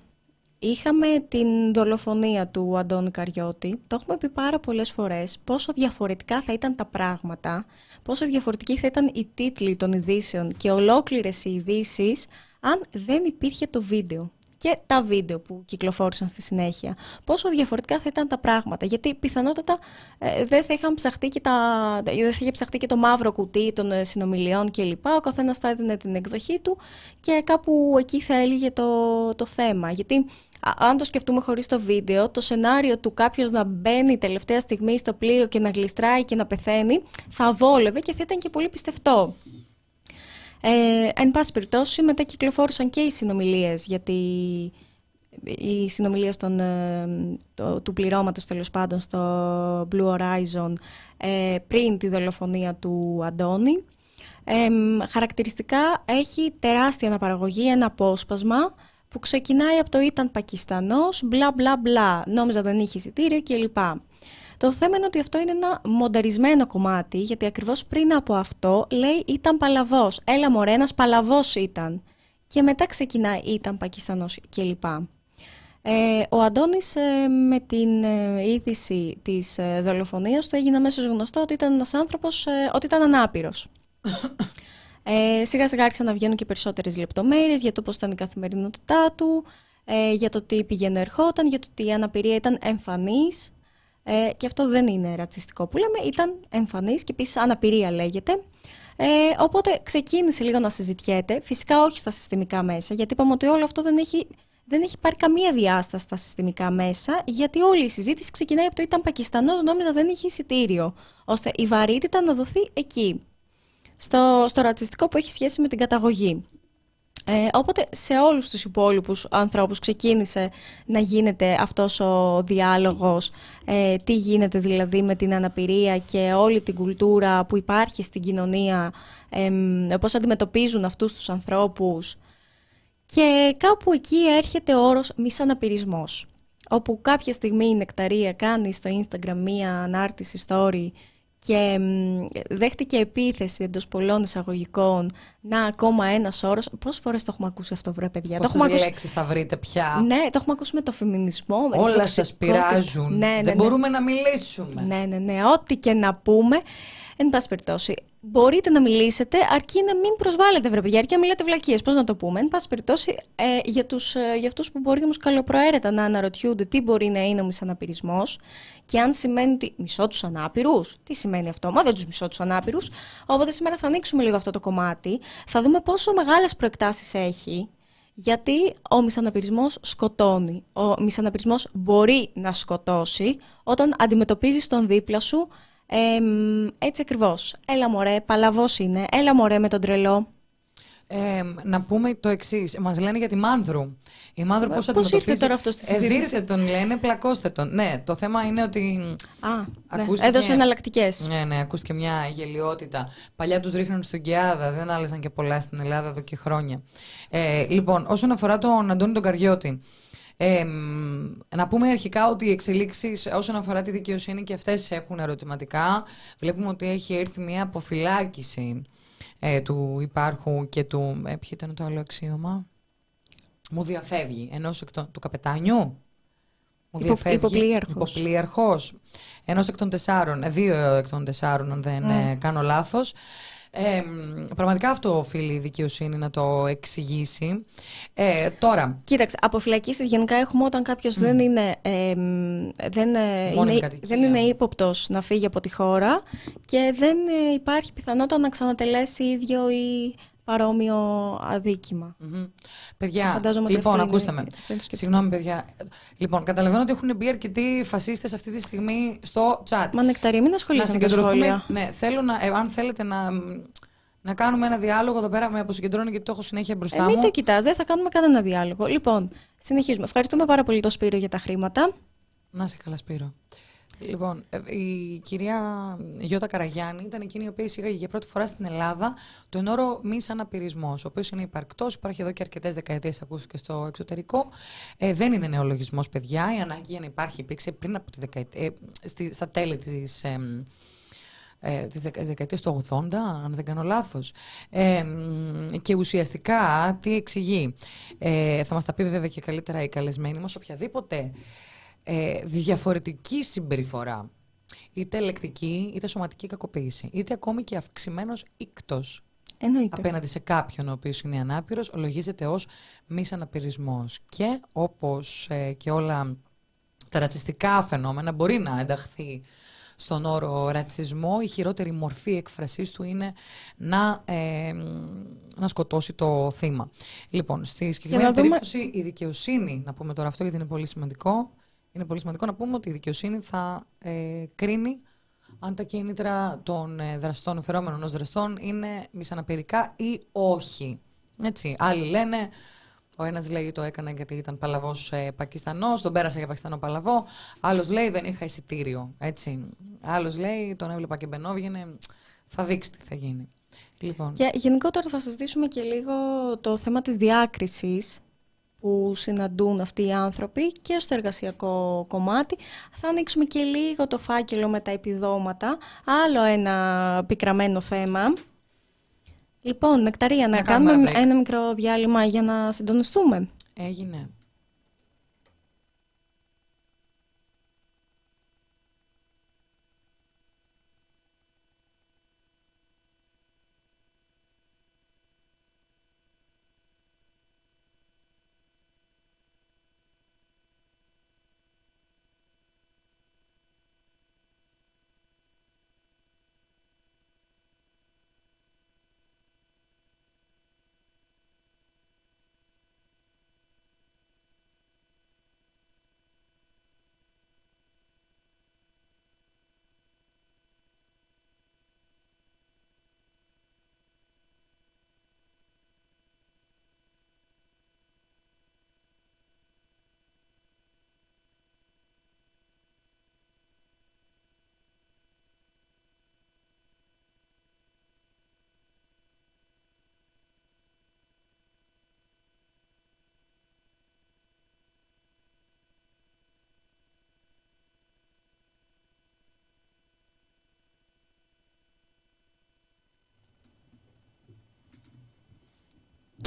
Είχαμε την δολοφονία του Αντώνη Καριώτη. Το έχουμε πει πάρα πολλές φορές πόσο διαφορετικά θα ήταν τα πράγματα, πόσο διαφορετική θα ήταν η τίτλοι των ειδήσεων και ολόκληρες οι ειδήσεις αν δεν υπήρχε το βίντεο και τα βίντεο που κυκλοφόρησαν στη συνέχεια. Πόσο διαφορετικά θα ήταν τα πράγματα. Γιατί πιθανότατα ε, δεν, θα είχαν ψαχτεί και τα, δεν θα είχε ψαχτεί και το μαύρο κουτί των ε, συνομιλιών κλπ. Ο καθένας θα έδινε την εκδοχή του και κάπου εκεί θα έλυγε το, το θέμα. Γιατί αν το σκεφτούμε χωρίς το βίντεο, το σενάριο του κάποιος να μπαίνει τελευταία στιγμή στο πλοίο και να γλιστράει και να πεθαίνει θα βόλευε και θα ήταν και πολύ πιστευτό. Ε, εν πάση περιπτώσει, μετά κυκλοφόρησαν και οι συνομιλίες, γιατί οι συνομιλίες των, ε, του πληρώματος τέλος πάντων στο Blue Horizon ε, πριν τη δολοφονία του Αντώνη. Ε, χαρακτηριστικά έχει τεράστια αναπαραγωγή, ένα απόσπασμα που ξεκινάει από το ήταν Πακιστανός, μπλα μπλα μπλα, νόμιζα δεν είχε εισιτήριο κλπ. Το θέμα είναι ότι αυτό είναι ένα μονταρισμένο κομμάτι, γιατί ακριβώς πριν από αυτό λέει ήταν παλαβός. Έλα μωρέ, ένας παλαβός ήταν. Και μετά ξεκινάει ήταν Πακιστανός κλπ. Ε, ο Αντώνης ε, με την ε, είδηση της ε, δολοφονίας του έγινε αμέσως γνωστό ότι ήταν ένας άνθρωπος, ε, ότι ήταν ανάπηρος. Ε, σιγά σιγά άρχισαν να βγαίνουν και περισσότερες λεπτομέρειες για το πώς ήταν η καθημερινότητά του, ε, για το τι πήγαινε ερχόταν, για το ότι η αναπηρία ήταν εμφανής. Ε, και αυτό δεν είναι ρατσιστικό που λέμε, ήταν εμφανής και επίσης αναπηρία λέγεται. Ε, οπότε ξεκίνησε λίγο να συζητιέται, φυσικά όχι στα συστημικά μέσα, γιατί είπαμε ότι όλο αυτό δεν έχει, δεν έχει πάρει καμία διάσταση στα συστημικά μέσα, γιατί όλη η συζήτηση ξεκινάει από το ήταν Πακιστανός, νόμιζα δεν είχε εισιτήριο, ώστε η βαρύτητα να δοθεί εκεί, στο, στο ρατσιστικό που έχει σχέση με την καταγωγή. Ε, οπότε σε όλους τους υπόλοιπους ανθρώπους ξεκίνησε να γίνεται αυτός ο διάλογος, ε, τι γίνεται δηλαδή με την αναπηρία και όλη την κουλτούρα που υπάρχει στην κοινωνία, ε, πώς αντιμετωπίζουν αυτούς τους ανθρώπους. Και κάπου εκεί έρχεται ο όρος μισαναπηρισμός, όπου κάποια στιγμή η Νεκταρία κάνει στο Instagram μία ανάρτηση story και δέχτηκε επίθεση εντός πολλών εισαγωγικών να ακόμα ένας όρος. Πόσες φορές το έχουμε ακούσει αυτό, βρε παιδιά; Πόσες λέξει ακούσει... θα βρείτε πια; Ναι, το έχουμε ακούσει με το φεμινισμό. Όλα σας πειράζουν. Ναι, ναι, Δεν ναι. μπορούμε να μιλήσουμε. Ναι, ναι, ναι. Ό,τι και να πούμε. Εν πάση περιπτώσει, μπορείτε να μιλήσετε αρκεί να μην προσβάλλετε, βρε παιδιά, αρκεί να μιλάτε βλακίες. Πώς να το πούμε. Εν πάση περιπτώσει, ε, για, τους, ε, για αυτούς που μπορεί όμως καλοπροαίρετα να αναρωτιούνται τι μπορεί να είναι ο μισαναπηρισμός και αν σημαίνει ότι μισώ τους ανάπηρους. Τι σημαίνει αυτό, Μα δεν τους μισώ τους ανάπηρους. Οπότε σήμερα θα ανοίξουμε λίγο αυτό το κομμάτι. Θα δούμε πόσο μεγάλες προεκτάσεις έχει γιατί ο μισαναπηρισμός σκοτώνει. Ο μισαναπηρισμός μπορεί να σκοτώσει όταν αντιμετωπίζεις τον δίπλα σου ε, έτσι ακριβώς. Έλα μωρέ, παλαβός είναι. Έλα μωρέ με τον τρελό. Ε, να πούμε το εξής. Μας λένε για τη Μάνδρου. Η Μάνδρου πώς αντιμετωπίζει. Πώς ήρθε τώρα αυτός στη συζήτηση; Ε, τον, λένε, πλακώστε τον. Ναι, το θέμα είναι ότι. Α, ναι. ακούστηκε, έδωσε εναλλακτικές. Ναι, ναι, ακούστηκε μια γελιότητα. Παλιά τους ρίχνουν στον Κιάδα, δεν άλλαζαν και πολλά στην Ελλάδα εδώ και χρόνια. Ε, λοιπόν, όσον αφορά τον Αντώνη τον Καριώτη. Ε, να πούμε αρχικά ότι οι εξελίξεις όσον αφορά τη δικαιοσύνη και αυτές έχουν ερωτηματικά. Βλέπουμε ότι έχει έρθει μια αποφυλάκηση ε, του υπάρχου και του. Ε, ποιο ήταν το άλλο αξίωμα; Μου διαφεύγει. Ενός του καπετάνιου; Μου διαφεύγει. Υποπλήρχος. Υποπλήρχος. Ενός εκ των τεσσάρων. Ε, δύο εκ των τεσσάρων, αν δεν mm. κάνω λάθος. Ε, πραγματικά αυτό οφείλει η δικαιοσύνη να το εξηγήσει. Ε, τώρα. Κοίταξε, αποφυλακίσει γενικά έχουμε όταν κάποιος δεν είναι, ε, δεν, είναι, δεν είναι ύποπτος να φύγει από τη χώρα και δεν ε, υπάρχει πιθανότητα να ξανατελέσει ίδιο ή παρόμοιο αδίκημα. Mm-hmm. Παιδιά, λοιπόν, ακούστε με. Συγγνώμη, παιδιά. Λοιπόν, καταλαβαίνω ότι έχουν μπει αρκετοί φασίστες αυτή τη στιγμή στο chat. Μα νεκταρία, μην ασχολείστε με τα σχόλια. Ναι, θέλω να, ε, αν θέλετε να, να κάνουμε ένα διάλογο εδώ πέρα, με αποσυγκεντρώνει γιατί το έχω συνέχεια μπροστά ε, μου. Μην το κοιτάς, δεν θα κάνουμε κανένα διάλογο. Λοιπόν, συνεχίζουμε. Ευχαριστούμε πάρα πολύ το Σπύρο για τα χρήματα. Να σε καλά, Σπύρο. Λοιπόν, ε, η κυρία Γιώτα Καραγιάννη ήταν εκείνη η οποία εισήγαγε για πρώτη φορά στην Ελλάδα τον όρο μη αναπηρισμό, ο οποίος είναι υπαρκτός, υπάρχει εδώ και αρκετές δεκαετίες, ακούσου και στο εξωτερικό. Ε, δεν είναι νεολογισμός, παιδιά. Η ανάγκη για να υπάρχει υπήρξε πριν από τη δεκαετία, ε, στη, στα τέλη της. Ε, ε, της δεκαετίας του 80, αν δεν κάνω λάθος. Ε, και ουσιαστικά τι εξηγεί. Ε, θα μας τα πει βέβαια και καλύτερα η καλεσμένη μας, οποιαδήποτε ε, διαφορετική συμπεριφορά, είτε ελεκτική, είτε σωματική κακοποίηση, είτε ακόμη και αυξημένος ίκτος. Απέναντι σε κάποιον ο οποίος είναι ανάπηρος, ολογίζεται ως μης αναπηρισμός. Και όπως ε, και όλα τα ρατσιστικά φαινόμενα μπορεί να ενταχθεί στον όρο ρατσισμό, η χειρότερη μορφή εκφρασής του είναι να, ε, να σκοτώσει το θύμα. Λοιπόν, στη συγκεκριμένη περίπτωση η δικαιοσύνη, να πούμε τώρα αυτό γιατί είναι πολύ σημαντικό, είναι πολύ σημαντικό να πούμε ότι η δικαιοσύνη θα ε, κρίνει αν τα κίνητρα των ε, δραστών, φερόμενων ως δραστών, είναι μισαναπηρικά ή όχι. Έτσι. Άλλοι λένε, ο ένας λέει το έκανα γιατί ήταν παλαβός ε, Πακιστανός, τον πέρασα για Πακιστανό παλαβό. Άλλος λέει δεν είχα εισιτήριο. Έτσι. Άλλος λέει τον έβλεπα και μπαινόβγαινε. Θα δείξει τι θα γίνει. Λοιπόν. Και γενικότερα θα συζητήσουμε και λίγο το θέμα της διάκρισης που συναντούν αυτοί οι άνθρωποι και στο εργασιακό κομμάτι. Θα ανοίξουμε και λίγο το φάκελο με τα επιδόματα. Άλλο ένα πικραμένο θέμα. Λοιπόν, Νεκταρία, να, να κάνουμε ένα μικρό διάλειμμα για να συντονιστούμε. Έγινε.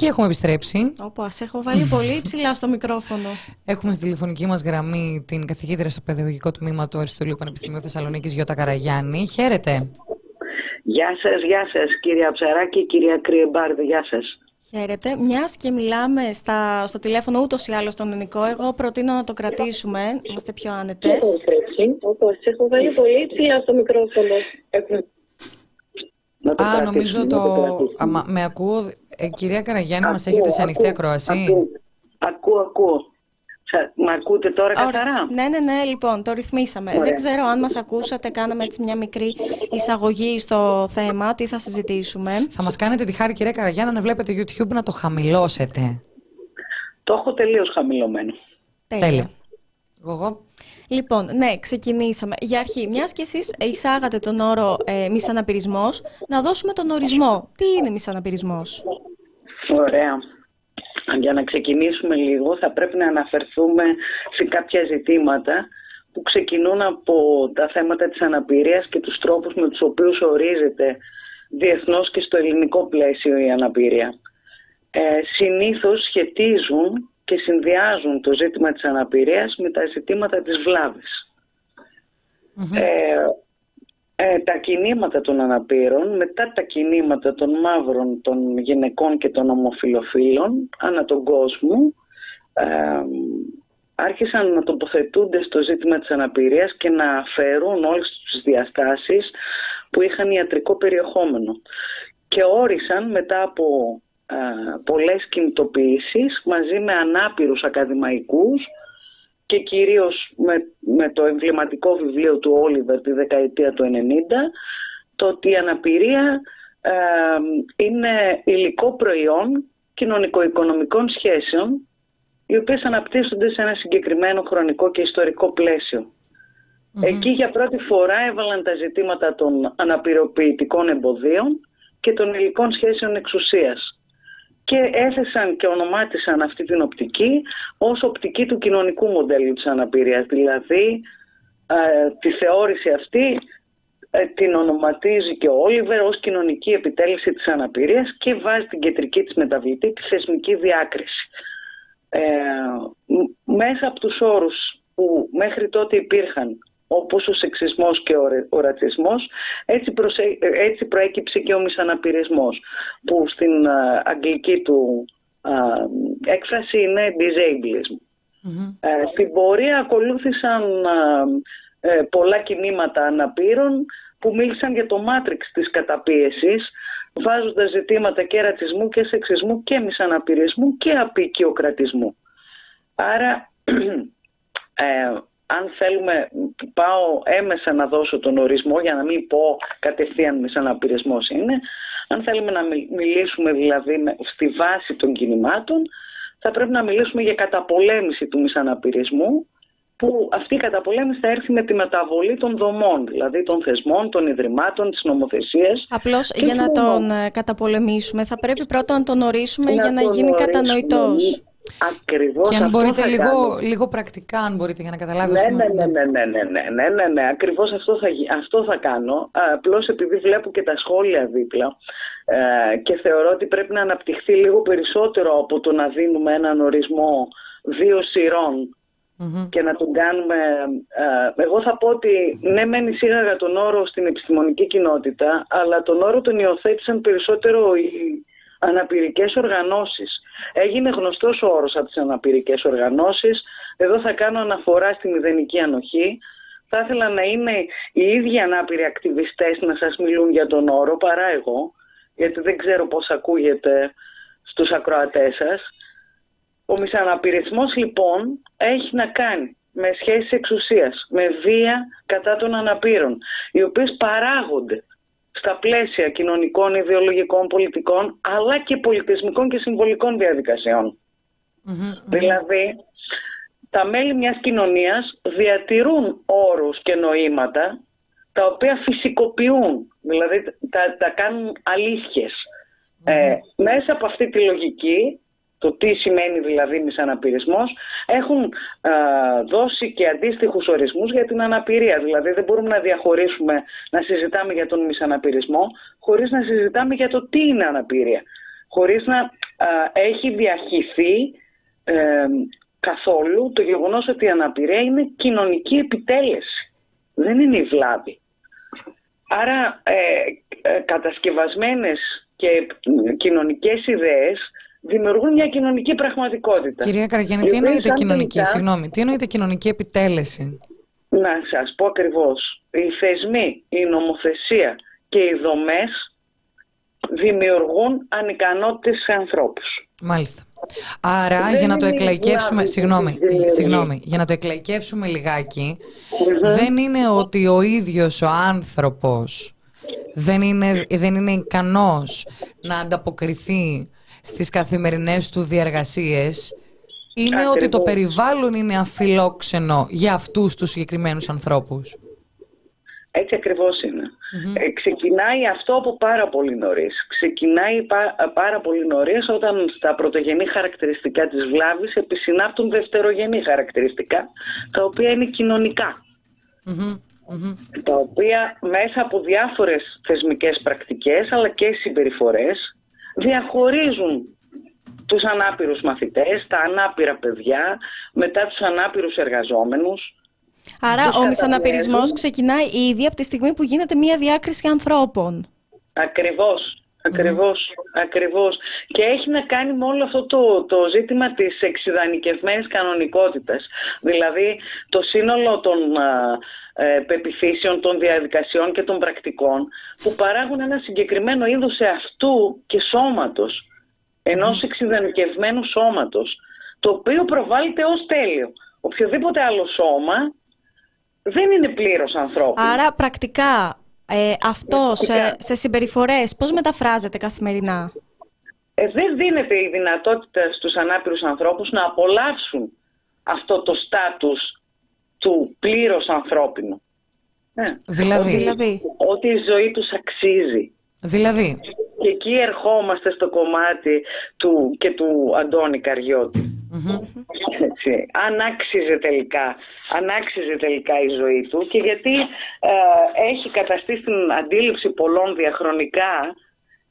Και έχουμε επιστρέψει. Όπω έχω βάλει πολύ ψηλά στο μικρόφωνο. Έχουμε στη τηλεφωνική μας γραμμή την καθηγήτρια στο Παιδαγωγικό Τμήμα του Αριστοτελείου Πανεπιστημίου Θεσσαλονίκης, Γιώτα Καραγιάννη. Χαίρετε. Γεια σας, γεια σας, κυρία Ψαράκη, κυρία Κρυεμπάρδη, γεια σας. Χαίρετε. Μιας και μιλάμε στα, στο τηλέφωνο ούτως ή άλλως στον ελληνικό, εγώ προτείνω να το κρατήσουμε. Είμαστε πιο άνετες. Όπως έχω βάλει πολύ ψηλά στο μικρόφωνο. Α, νομίζω το. Α, με ακούω. Ε, κυρία Καραγιάννη, μας έχετε σε ανοιχτή ακρόαση; Ακούω, ακούω. Μα ακούτε τώρα καθαρά; Ναι, ναι, ναι, λοιπόν, το ρυθμίσαμε. Δεν ξέρω αν μας ακούσατε, κάναμε έτσι μια μικρή εισαγωγή στο θέμα, τι θα συζητήσουμε. Θα μας κάνετε τη χάρη, κυρία Καραγιάννα, να βλέπετε YouTube να το χαμηλώσετε. Το έχω τελείως χαμηλωμένο. Τέλεια. Τέλεια. Εγώ. Λοιπόν, ναι, ξεκινήσαμε. Για αρχή, μιας και εσείς εισάγατε τον όρο ε, μισαναπηρισμός, να δώσουμε τον ορισμό. Τι είναι μισαναπηρισμός; Ωραία. Για να ξεκινήσουμε λίγο, θα πρέπει να αναφερθούμε σε κάποια ζητήματα που ξεκινούν από τα θέματα της αναπηρίας και τους τρόπους με τους οποίους ορίζεται διεθνώς και στο ελληνικό πλαίσιο η αναπηρία. Ε, συνήθως σχετίζουν και συνδυάζουν το ζήτημα της αναπηρίας με τα ζητήματα της βλαβης Ε, ε, τα κινήματα των αναπήρων, μετά τα κινήματα των μαύρων, των γυναικών και των ομοφιλοφίλων ανά τον κόσμο, ε, άρχισαν να τοποθετούνται στο ζήτημα της αναπηρίας και να φέρουν όλες τις διαστάσεις που είχαν ιατρικό περιεχόμενο. Και όρισαν μετά από ε, πολλές κινητοποιήσεις μαζί με ανάπηρους ακαδημαϊκούς και κυρίως με, με το εμβληματικό βιβλίο του Όλιβερ τη δεκαετία του 90 το ότι η αναπηρία ε, είναι υλικό προϊόν κοινωνικο-οικονομικών σχέσεων οι οποίες αναπτύσσονται σε ένα συγκεκριμένο χρονικό και ιστορικό Εκεί για πρώτη φορά έβαλαν τα ζητήματα των αναπηροποιητικών εμποδίων και των υλικών σχέσεων εξουσίας και έθεσαν και ονομάτισαν αυτή την οπτική ως οπτική του κοινωνικού μοντέλου της αναπηρίας. Δηλαδή ε, τη θεώρηση αυτή ε, την ονοματίζει και ο Όλιβερ ως κοινωνική επιτέλεση της αναπηρίας και βάζει την κεντρική της μεταβλητή τη θεσμική διάκριση. Ε, μέσα από τους όρους που μέχρι τότε υπήρχαν όπως ο σεξισμός και ο ρατσισμός, έτσι, έτσι προέκυψε και ο μισαναπηρισμός, που στην αγγλική του έκφραση είναι disableism. Ε, στην πορεία ακολούθησαν ε, πολλά κινήματα αναπήρων που μίλησαν για το μάτριξ της καταπίεσης, βάζοντας ζητήματα και ρατσισμού και σεξισμού και μισαναπηρισμού και απεικιοκρατισμού. Άρα ε, αν θέλουμε, πάω έμεσα να δώσω τον ορισμό για να μην πω κατευθείαν μισαναπηρισμός είναι, αν θέλουμε να μιλήσουμε δηλαδή στη βάση των κινημάτων, θα πρέπει να μιλήσουμε για καταπολέμηση του μισαναπηρισμού, που αυτή η καταπολέμηση θα έρθει με τη μεταβολή των δομών, δηλαδή των θεσμών, των ιδρυμάτων, της νομοθεσίας. Απλώς για να τον ε, καταπολεμήσουμε θα πρέπει πρώτα να τον ορίσουμε για να γίνει κατανοητός. Ακριβώς και αν μπορείτε λίγο, λίγο πρακτικά, αν μπορείτε για να καταλάβετε. Ναι, ναι, ναι, ναι, ναι, ναι, ναι, ναι, ναι, ακριβώς αυτό θα, αυτό θα κάνω. Απλώς επειδή βλέπω και τα σχόλια δίπλα ε, και θεωρώ ότι πρέπει να αναπτυχθεί λίγο περισσότερο από το να δίνουμε έναν ορισμό δύο και να τον κάνουμε... Ε, εγώ θα πω ότι ναι μεν εισήγαγα τον όρο στην επιστημονική κοινότητα αλλά τον όρο τον υιοθέτησαν περισσότερο οι αναπηρικές οργανώσεις. Έγινε γνωστός ο όρος από τις αναπηρικές οργανώσεις. Εδώ θα κάνω αναφορά στη μηδενική ανοχή. Θα ήθελα να είναι οι ίδιοι ανάπηροι ακτιβιστές να σας μιλούν για τον όρο παρά εγώ, γιατί δεν ξέρω πώς ακούγεται στους ακροατές σας. Ο μισαναπηρισμός λοιπόν έχει να κάνει με σχέσεις εξουσίας, με βία κατά των αναπήρων, οι οποίες παράγονται στα πλαίσια κοινωνικών, ιδεολογικών, πολιτικών, αλλά και πολιτισμικών και συμβολικών Δηλαδή, τα μέλη μιας κοινωνίας διατηρούν όρους και νοήματα τα οποία φυσικοποιούν, δηλαδή τα, τα κάνουν Ε, μέσα από αυτή τη λογική το τι σημαίνει δηλαδή μισαναπηρισμός, έχουν α, δώσει και αντίστοιχους ορισμούς για την αναπηρία. Δηλαδή δεν μπορούμε να διαχωρίσουμε, να συζητάμε για τον μισαναπηρισμό, χωρίς να συζητάμε για το τι είναι αναπηρία. Χωρίς να έχει διαχυθεί ε, καθόλου το γεγονός ότι η αναπηρία είναι κοινωνική επιτέλεση. Δεν είναι η βλάβη. Άρα ε, ε, κατασκευασμένες και κοινωνικές ιδέες δημιουργούν μια κοινωνική πραγματικότητα. Κυρία Καραγιάννη, τι εννοείται κοινωνική, συγγνώμη, τι εννοείται κοινωνική επιτέλεση; Να σας πω ακριβώς. Οι θεσμοί, η νομοθεσία και οι δομές δημιουργούν ανικανότητες σε ανθρώπους. Μάλιστα. Άρα, για να το εκλαϊκεύσουμε, συγγνώμη, συγγνώμη, για να το εκλαϊκεύσουμε δεν είναι ότι ο ίδιος ο άνθρωπος δεν είναι, δεν είναι ικανός να ανταποκριθεί στις καθημερινές του διαργασίες, είναι ότι το περιβάλλον είναι αφιλόξενο για αυτούς τους συγκεκριμένους ανθρώπους. Έτσι ακριβώς ε, ξεκινάει αυτό από πάρα πολύ νωρίς. Ξεκινάει πάρα πολύ νωρίς όταν στα πρωτογενή χαρακτηριστικά της βλάβης επισυνάπτουν δευτερογενή χαρακτηριστικά, τα οποία είναι Τα οποία μέσα από διάφορες θεσμικές πρακτικές αλλά και συμπεριφορές διαχωρίζουν τους ανάπηρους μαθητές, τα ανάπηρα παιδιά, μετά τους ανάπηρους εργαζόμενους, Άρα ο μισαναπηρισμός ξεκινάει ήδη από τη στιγμή που γίνεται μια διάκριση ανθρώπων. Ακριβώς. Ακριβώς, ακριβώς. Και έχει να κάνει με όλο αυτό το, το ζήτημα της εξειδανικευμένης κανονικότητας. Δηλαδή το σύνολο των ε, πεπιθήσεων, των διαδικασιών και των πρακτικών που παράγουν ένα συγκεκριμένο είδος αυτού και σώματος, ενός mm. εξειδανικευμένου σώματος, το οποίο προβάλλεται ως τέλειο. Οποιοδήποτε άλλο σώμα δεν είναι πλήρως ανθρώπινο. Άρα πρακτικά ε, αυτό σε, σε συμπεριφορές πώς μεταφράζεται καθημερινά; Ε, δεν δίνεται η δυνατότητα στους ανάπηρους ανθρώπους να απολαύσουν αυτό το στάτους του πλήρως ανθρώπινου. Ε, δηλαδή. δηλαδή. Ότι, η ζωή τους αξίζει. Δηλαδή. Και εκεί ερχόμαστε στο κομμάτι του και του Αντώνη Καριώτη. Έτσι. Αν άξιζε τελικά, αν άξιζε τελικά η ζωή του και γιατί ε, έχει καταστεί στην αντίληψη πολλών διαχρονικά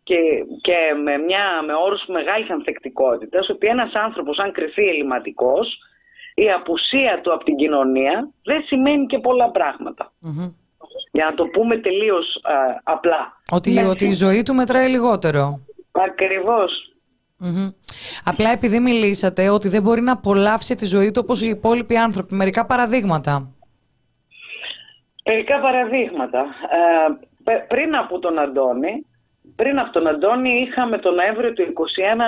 και, και με, μια, με όρους μεγάλης ανθεκτικότητας ότι ένας άνθρωπος αν κρυθεί ελληματικός η απουσία του από την κοινωνία δεν σημαίνει και πολλά Για να το πούμε τελείως ε, απλά. Ότι, ότι η ζωή του μετράει λιγότερο. Ακριβώς. Απλά επειδή μιλήσατε ότι δεν μπορεί να απολαύσει τη ζωή του όπως οι υπόλοιποι άνθρωποι. Μερικά παραδείγματα. Μερικά παραδείγματα. Ε, πριν από τον Αντώνη, πριν από τον Αντώνη είχαμε τον Νοέμβριο του 2021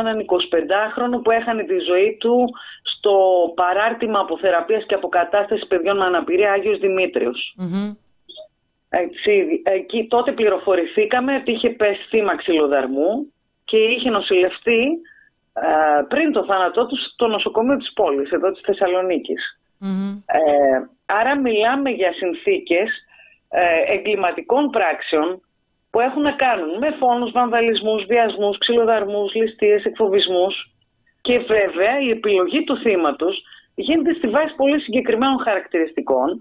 έναν 25χρονο που έχανε τη ζωή του στο παράρτημα αποθεραπείας και αποκατάστασης παιδιών με αναπηρία Άγιος Έτσι, εκεί τότε πληροφορηθήκαμε ότι είχε πέσει θύμα ξυλοδαρμού και είχε νοσηλευτεί ε, πριν το θάνατό του στο νοσοκομείο της πόλης, εδώ της θεσσαλονικης Ε, άρα μιλάμε για συνθήκες ε, εγκληματικών πράξεων που έχουν να κάνουν με φόνους, βανδαλισμούς, βιασμούς, ξυλοδαρμούς, ληστείες, εκφοβισμούς. Και βέβαια η επιλογή του θύματος γίνεται στη βάση πολύ συγκεκριμένων χαρακτηριστικών,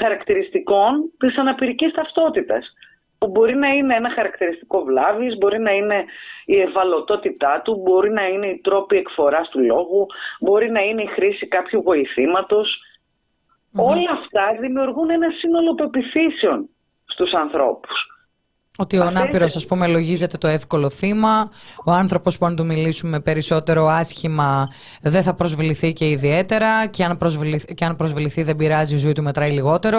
χαρακτηριστικών της αναπηρικής ταυτότητας που μπορεί να είναι ένα χαρακτηριστικό βλάβης, μπορεί να είναι η ευαλωτότητά του, μπορεί να είναι η τρόπη εκφοράς του λόγου, μπορεί να είναι η χρήση κάποιου Όλα αυτά δημιουργούν ένα σύνολο πεπιθήσεων στους ανθρώπους. Ότι ο ανάπηρο, ας πούμε, λογίζεται το εύκολο θύμα. Ο άνθρωπος που αν του μιλήσουμε περισσότερο άσχημα δεν θα προσβληθεί και ιδιαίτερα. Και αν προσβληθεί, και αν προσβληθεί δεν πειράζει, η ζωή του μετράει λιγότερο.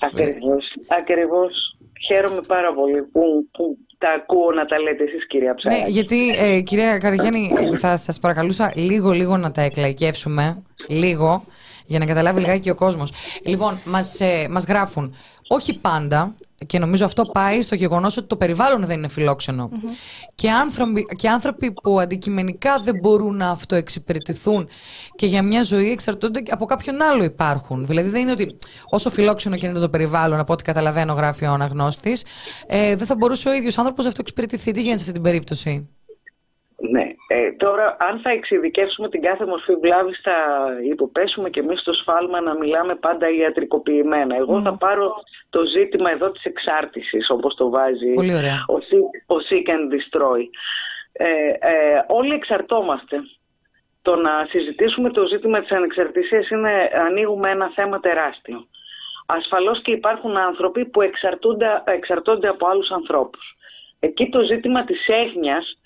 Ακριβώς. Ακριβώς. Χαίρομαι πάρα πολύ που, που τα ακούω να τα λέτε εσείς κυρία Ψάρα. Ναι, γιατί ε, κυρία Καραγιάννη θα σας παρακαλούσα λίγο λίγο να τα εκλαϊκεύσουμε, λίγο, για να καταλάβει λιγάκι ο κόσμος. Λοιπόν, μας, ε, μας γράφουν, όχι πάντα, και νομίζω αυτό πάει στο γεγονός ότι το περιβάλλον δεν είναι φιλόξενο. Και, άνθρωποι, και άνθρωποι που αντικειμενικά δεν μπορούν να αυτοεξυπηρετηθούν και για μια ζωή εξαρτώνται από κάποιον άλλο υπάρχουν. Δηλαδή δεν είναι ότι όσο φιλόξενο και είναι το περιβάλλον, από ό,τι καταλαβαίνω γράφει ο αναγνώστης, ε, δεν θα μπορούσε ο ίδιος άνθρωπος να αυτοεξυπηρετηθεί. Τι γίνεται σε αυτή την περίπτωση; Ναι. Ε, τώρα, αν θα εξειδικεύσουμε την κάθε μορφή βλάβης, θα υποπέσουμε και εμείς στο σφάλμα να μιλάμε πάντα ιατρικοποιημένα. Εγώ θα πάρω το ζήτημα εδώ της εξάρτησης, όπως το βάζει Πολύ ωραία. ο, Seek, and Destroy. ε, ε, όλοι εξαρτόμαστε. Το να συζητήσουμε το ζήτημα της ανεξαρτησίας είναι, ανοίγουμε ένα θέμα τεράστιο. Ασφαλώς και υπάρχουν άνθρωποι που εξαρτούνται, εξαρτώνται από άλλους ανθρώπους. Εκεί το ζήτημα της έγνοιας,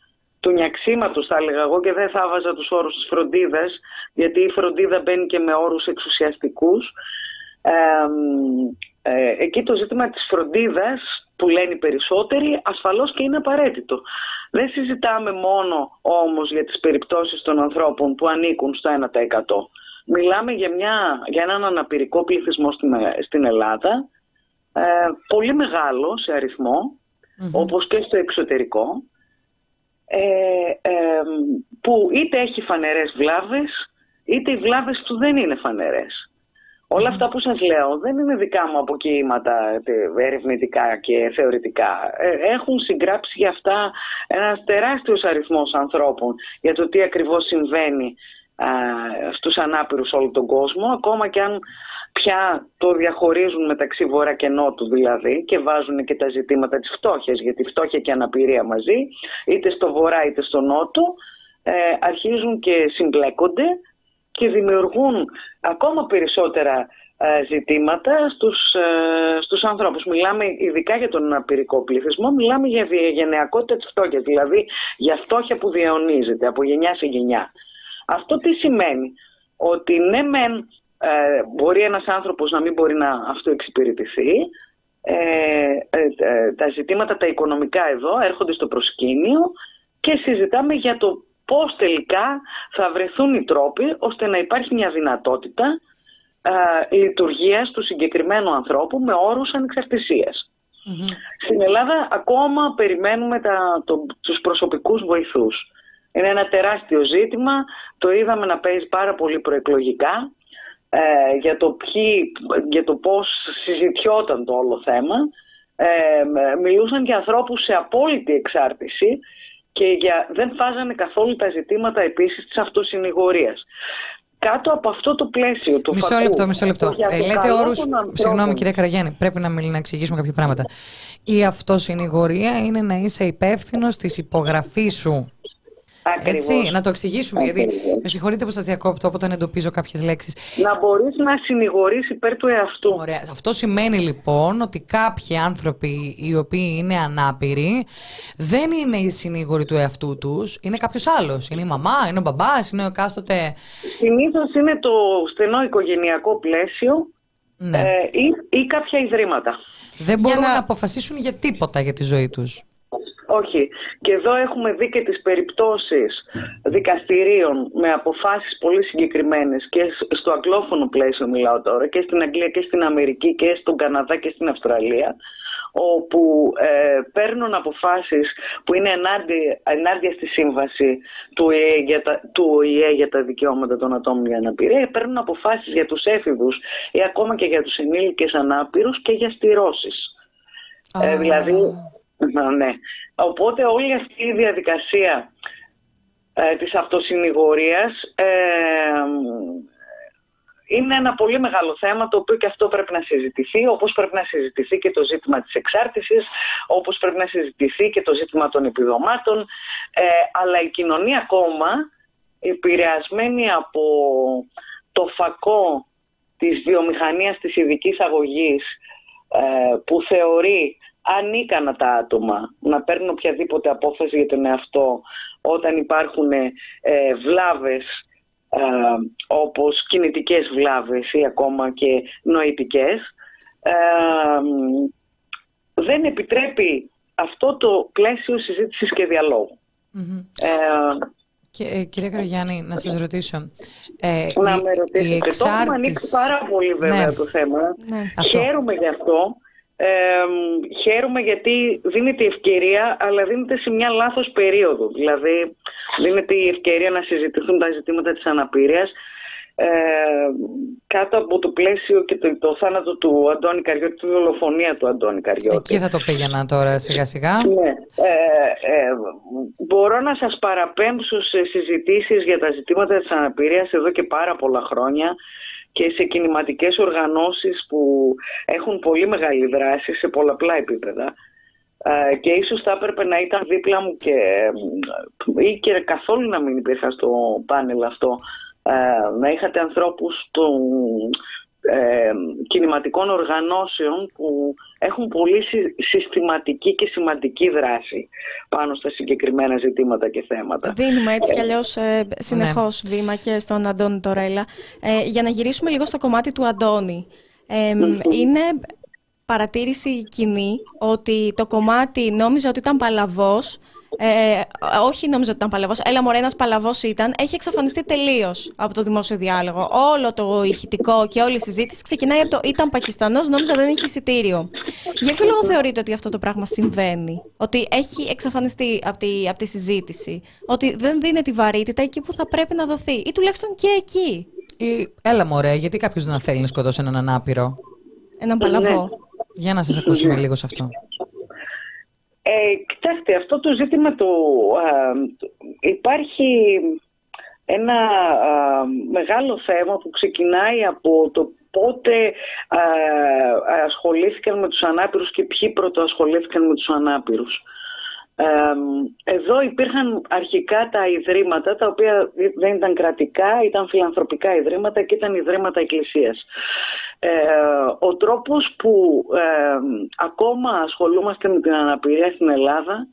του νιαξίματος θα έλεγα εγώ και δεν θα βάζα τους όρους της φροντίδας, γιατί η φροντίδα μπαίνει και με όρους εξουσιαστικούς. Ε, ε, εκεί το ζήτημα της φροντίδας που λένε οι περισσότεροι ασφαλώς και είναι απαραίτητο. Δεν συζητάμε μόνο όμως για τις περιπτώσεις των ανθρώπων που ανήκουν στο 1%. Μιλάμε για, μια, για έναν αναπηρικό πληθυσμό στην, στην Ελλάδα, ε, πολύ μεγάλο σε αριθμό, όπως και στο εξωτερικό, ε, ε, που είτε έχει φανερές βλάβες, είτε οι βλάβες του δεν είναι φανερές. Όλα αυτά που σας λέω δεν είναι δικά μου αποκοίηματα ερευνητικά και θεωρητικά. Ε, έχουν συγγράψει για αυτά ένας τεράστιος αριθμός ανθρώπων για το τι ακριβώς συμβαίνει στους ανάπηρους όλο τον κόσμο, ακόμα και αν πια το διαχωρίζουν μεταξύ βορρά και νότου δηλαδή και βάζουν και τα ζητήματα της φτώχειας, γιατί φτώχεια και αναπηρία μαζί, είτε στο βορρά είτε στο νότο, ε, αρχίζουν και συμπλέκονται και δημιουργούν ακόμα περισσότερα ε, ζητήματα στους, ε, στους ανθρώπους. Μιλάμε ειδικά για τον αναπηρικό πληθυσμό, μιλάμε για διαγενειακότητα της φτώχειας, δηλαδή για φτώχεια που διαιωνίζεται από γενιά σε γενιά. Αυτό τι σημαίνει, ότι ναι μεν ε, μπορεί ένας άνθρωπος να μην μπορεί να αυτοεξυπηρετηθεί, ε, ε, τα ζητήματα τα οικονομικά εδώ έρχονται στο προσκήνιο και συζητάμε για το πώς τελικά θα βρεθούν οι τρόποι ώστε να υπάρχει μια δυνατότητα ε, λειτουργίας του συγκεκριμένου ανθρώπου με όρους Στην Ελλάδα ακόμα περιμένουμε τα, το, τους προσωπικούς βοηθούς. Είναι ένα τεράστιο ζήτημα, το είδαμε να παίζει πάρα πολύ προεκλογικά ε, για, το ποιοι, για το πώς συζητιόταν το όλο θέμα. Ε, μιλούσαν για ανθρώπους σε απόλυτη εξάρτηση και για, δεν φάζανε καθόλου τα ζητήματα επίσης της αυτοσυνηγορίας. Κάτω από αυτό το πλαίσιο του Μισό φακού, λεπτό, μισό λεπτό. Ε, λέτε όρους, συγγνώμη κυρία Καραγιάννη, πρέπει να, να εξηγήσουμε κάποια πράγματα. Η αυτοσυνηγορία είναι να είσαι υπεύθυνος της υπογραφής σου Ακριβώς. Έτσι, να το εξηγήσουμε, γιατί με συγχωρείτε που σας διακόπτω όταν εντοπίζω κάποιες λέξεις. Να μπορείς να συνηγορήσει υπέρ του εαυτού. Ωραία. Αυτό σημαίνει λοιπόν ότι κάποιοι άνθρωποι οι οποίοι είναι ανάπηροι δεν είναι οι συνήγοροι του εαυτού τους, είναι κάποιος άλλος. Είναι η μαμά, είναι ο μπαμπάς, είναι ο εκάστοτε. Συνήθως είναι το στενό οικογενειακό πλαίσιο Ναι. ε, ή, ή κάποια ιδρύματα. δεν μπορούν να- να... αποφασίσουν για τίποτα για τη ζωή τους. Όχι. Και εδώ έχουμε δει και τις περιπτώσεις δικαστηρίων με αποφάσεις πολύ συγκεκριμένες και σ- στο αγγλόφωνο πλαίσιο μιλάω τώρα και στην Αγγλία και στην Αμερική και στον Καναδά και στην Αυστραλία όπου ε, παίρνουν αποφάσεις που είναι ενάντια, ενάντια στη σύμβαση του ΟΗΕ, για τα, του ΟΗΕ για τα δικαιώματα των ατόμων για αναπηρία παίρνουν αποφάσεις για τους έφηβους ή ακόμα και για τους ενήλικες ανάπηρους και για στηρώσεις. Ε, δηλαδή, να, ναι. Οπότε όλη αυτή η διαδικασία ε, της αυτοσυνηγορίας ε, είναι ένα πολύ μεγάλο θέμα το οποίο και αυτό πρέπει να συζητηθεί όπως πρέπει να συζητηθεί και το ζήτημα της εξάρτησης όπως πρέπει να συζητηθεί και το ζήτημα των επιδομάτων ε, αλλά η κοινωνία ακόμα επηρεασμένη από το φακό της βιομηχανίας της ειδικής αγωγής ε, που θεωρεί ανίκανα τα άτομα να παίρνουν οποιαδήποτε απόφαση για τον εαυτό όταν υπάρχουν ε, βλάβες ε, όπως κινητικές βλάβες ή ακόμα και νοητικές ε, δεν επιτρέπει αυτό το πλαίσιο συζήτησης και διαλόγου. Ε, Και, ε, κυρία Καραγιάννη, να σας ρωτήσω. Ε, να η- με η ρωτήσετε. Το έχουμε ανοίξει εξάρτηση- πάρα πολύ βέβαια Ναι. το θέμα. Ναι. Αυτό. Χαίρομαι γι' αυτό. Ε, χαίρομαι γιατί δίνεται η ευκαιρία, αλλά δίνεται σε μια λάθος περίοδο. Δηλαδή, δίνεται η ευκαιρία να συζητηθούν τα ζητήματα της αναπηρίας ε, κάτω από το πλαίσιο και το, το θάνατο του Αντώνη Καριώτη, τη δολοφονία του Αντώνη Καριώτη. Εκεί θα το πήγαινα τώρα σιγά σιγά. Ναι. Ε, ε, μπορώ να σας παραπέμψω σε συζητήσεις για τα ζητήματα της αναπηρίας εδώ και πάρα πολλά χρόνια και σε κινηματικές οργανώσεις που έχουν πολύ μεγάλη δράση σε πολλαπλά επίπεδα. ε, και ίσως θα έπρεπε να ήταν δίπλα μου και, ή και καθόλου να μην υπήρχα στο πάνελ αυτό. Ε, να είχατε ανθρώπους του ε, κινηματικών οργανώσεων που έχουν πολύ συστηματική και σημαντική δράση πάνω στα συγκεκριμένα ζητήματα και θέματα. Δίνουμε έτσι κι αλλιώς ε, συνεχώς ναι. βήμα και στον Αντώνη Τορέλα. Ε, για να γυρίσουμε λίγο στο κομμάτι του Αντώνη. Είναι παρατήρηση κοινή ότι το κομμάτι νόμιζα ότι ήταν παλαβός ε, όχι νόμιζα ότι ήταν παλαβός. Έλα, μωρέ, ένας παλαβός ήταν. Έχει εξαφανιστεί τελείως από το δημόσιο διάλογο. Όλο το ηχητικό και όλη η συζήτηση ξεκινάει από το ήταν Πακιστανός, νόμιζα δεν έχει εισιτήριο. Για ποιο λόγο θεωρείτε ότι αυτό το πράγμα συμβαίνει, Ότι έχει εξαφανιστεί από τη, από τη συζήτηση, Ότι δεν δίνει τη βαρύτητα εκεί που θα πρέπει να δοθεί, ή τουλάχιστον και εκεί; Ή, έλα, μωρέ, γιατί κάποιος να θέλει να σκοτώσει έναν ανάπηρο; Έναν παλαβό. Ναι. Για να σας ακούσουμε λίγο σε αυτό. Ε, κοιτάξτε, αυτό το ζήτημα του υπάρχει ένα μεγάλο θέμα που ξεκινάει από το πότε ασχολήθηκαν με τους ανάπηρους και ποιοι πρωτοασχολήθηκαν με τους ανάπηρους. Εδώ υπήρχαν αρχικά τα ιδρύματα, τα οποία δεν ήταν κρατικά, ήταν φιλανθρωπικά ιδρύματα και ήταν ιδρύματα εκκλησίας. Ε, ο τρόπος που ακόμα ασχολούμαστε με την αναπηρία στην Ελλάδα,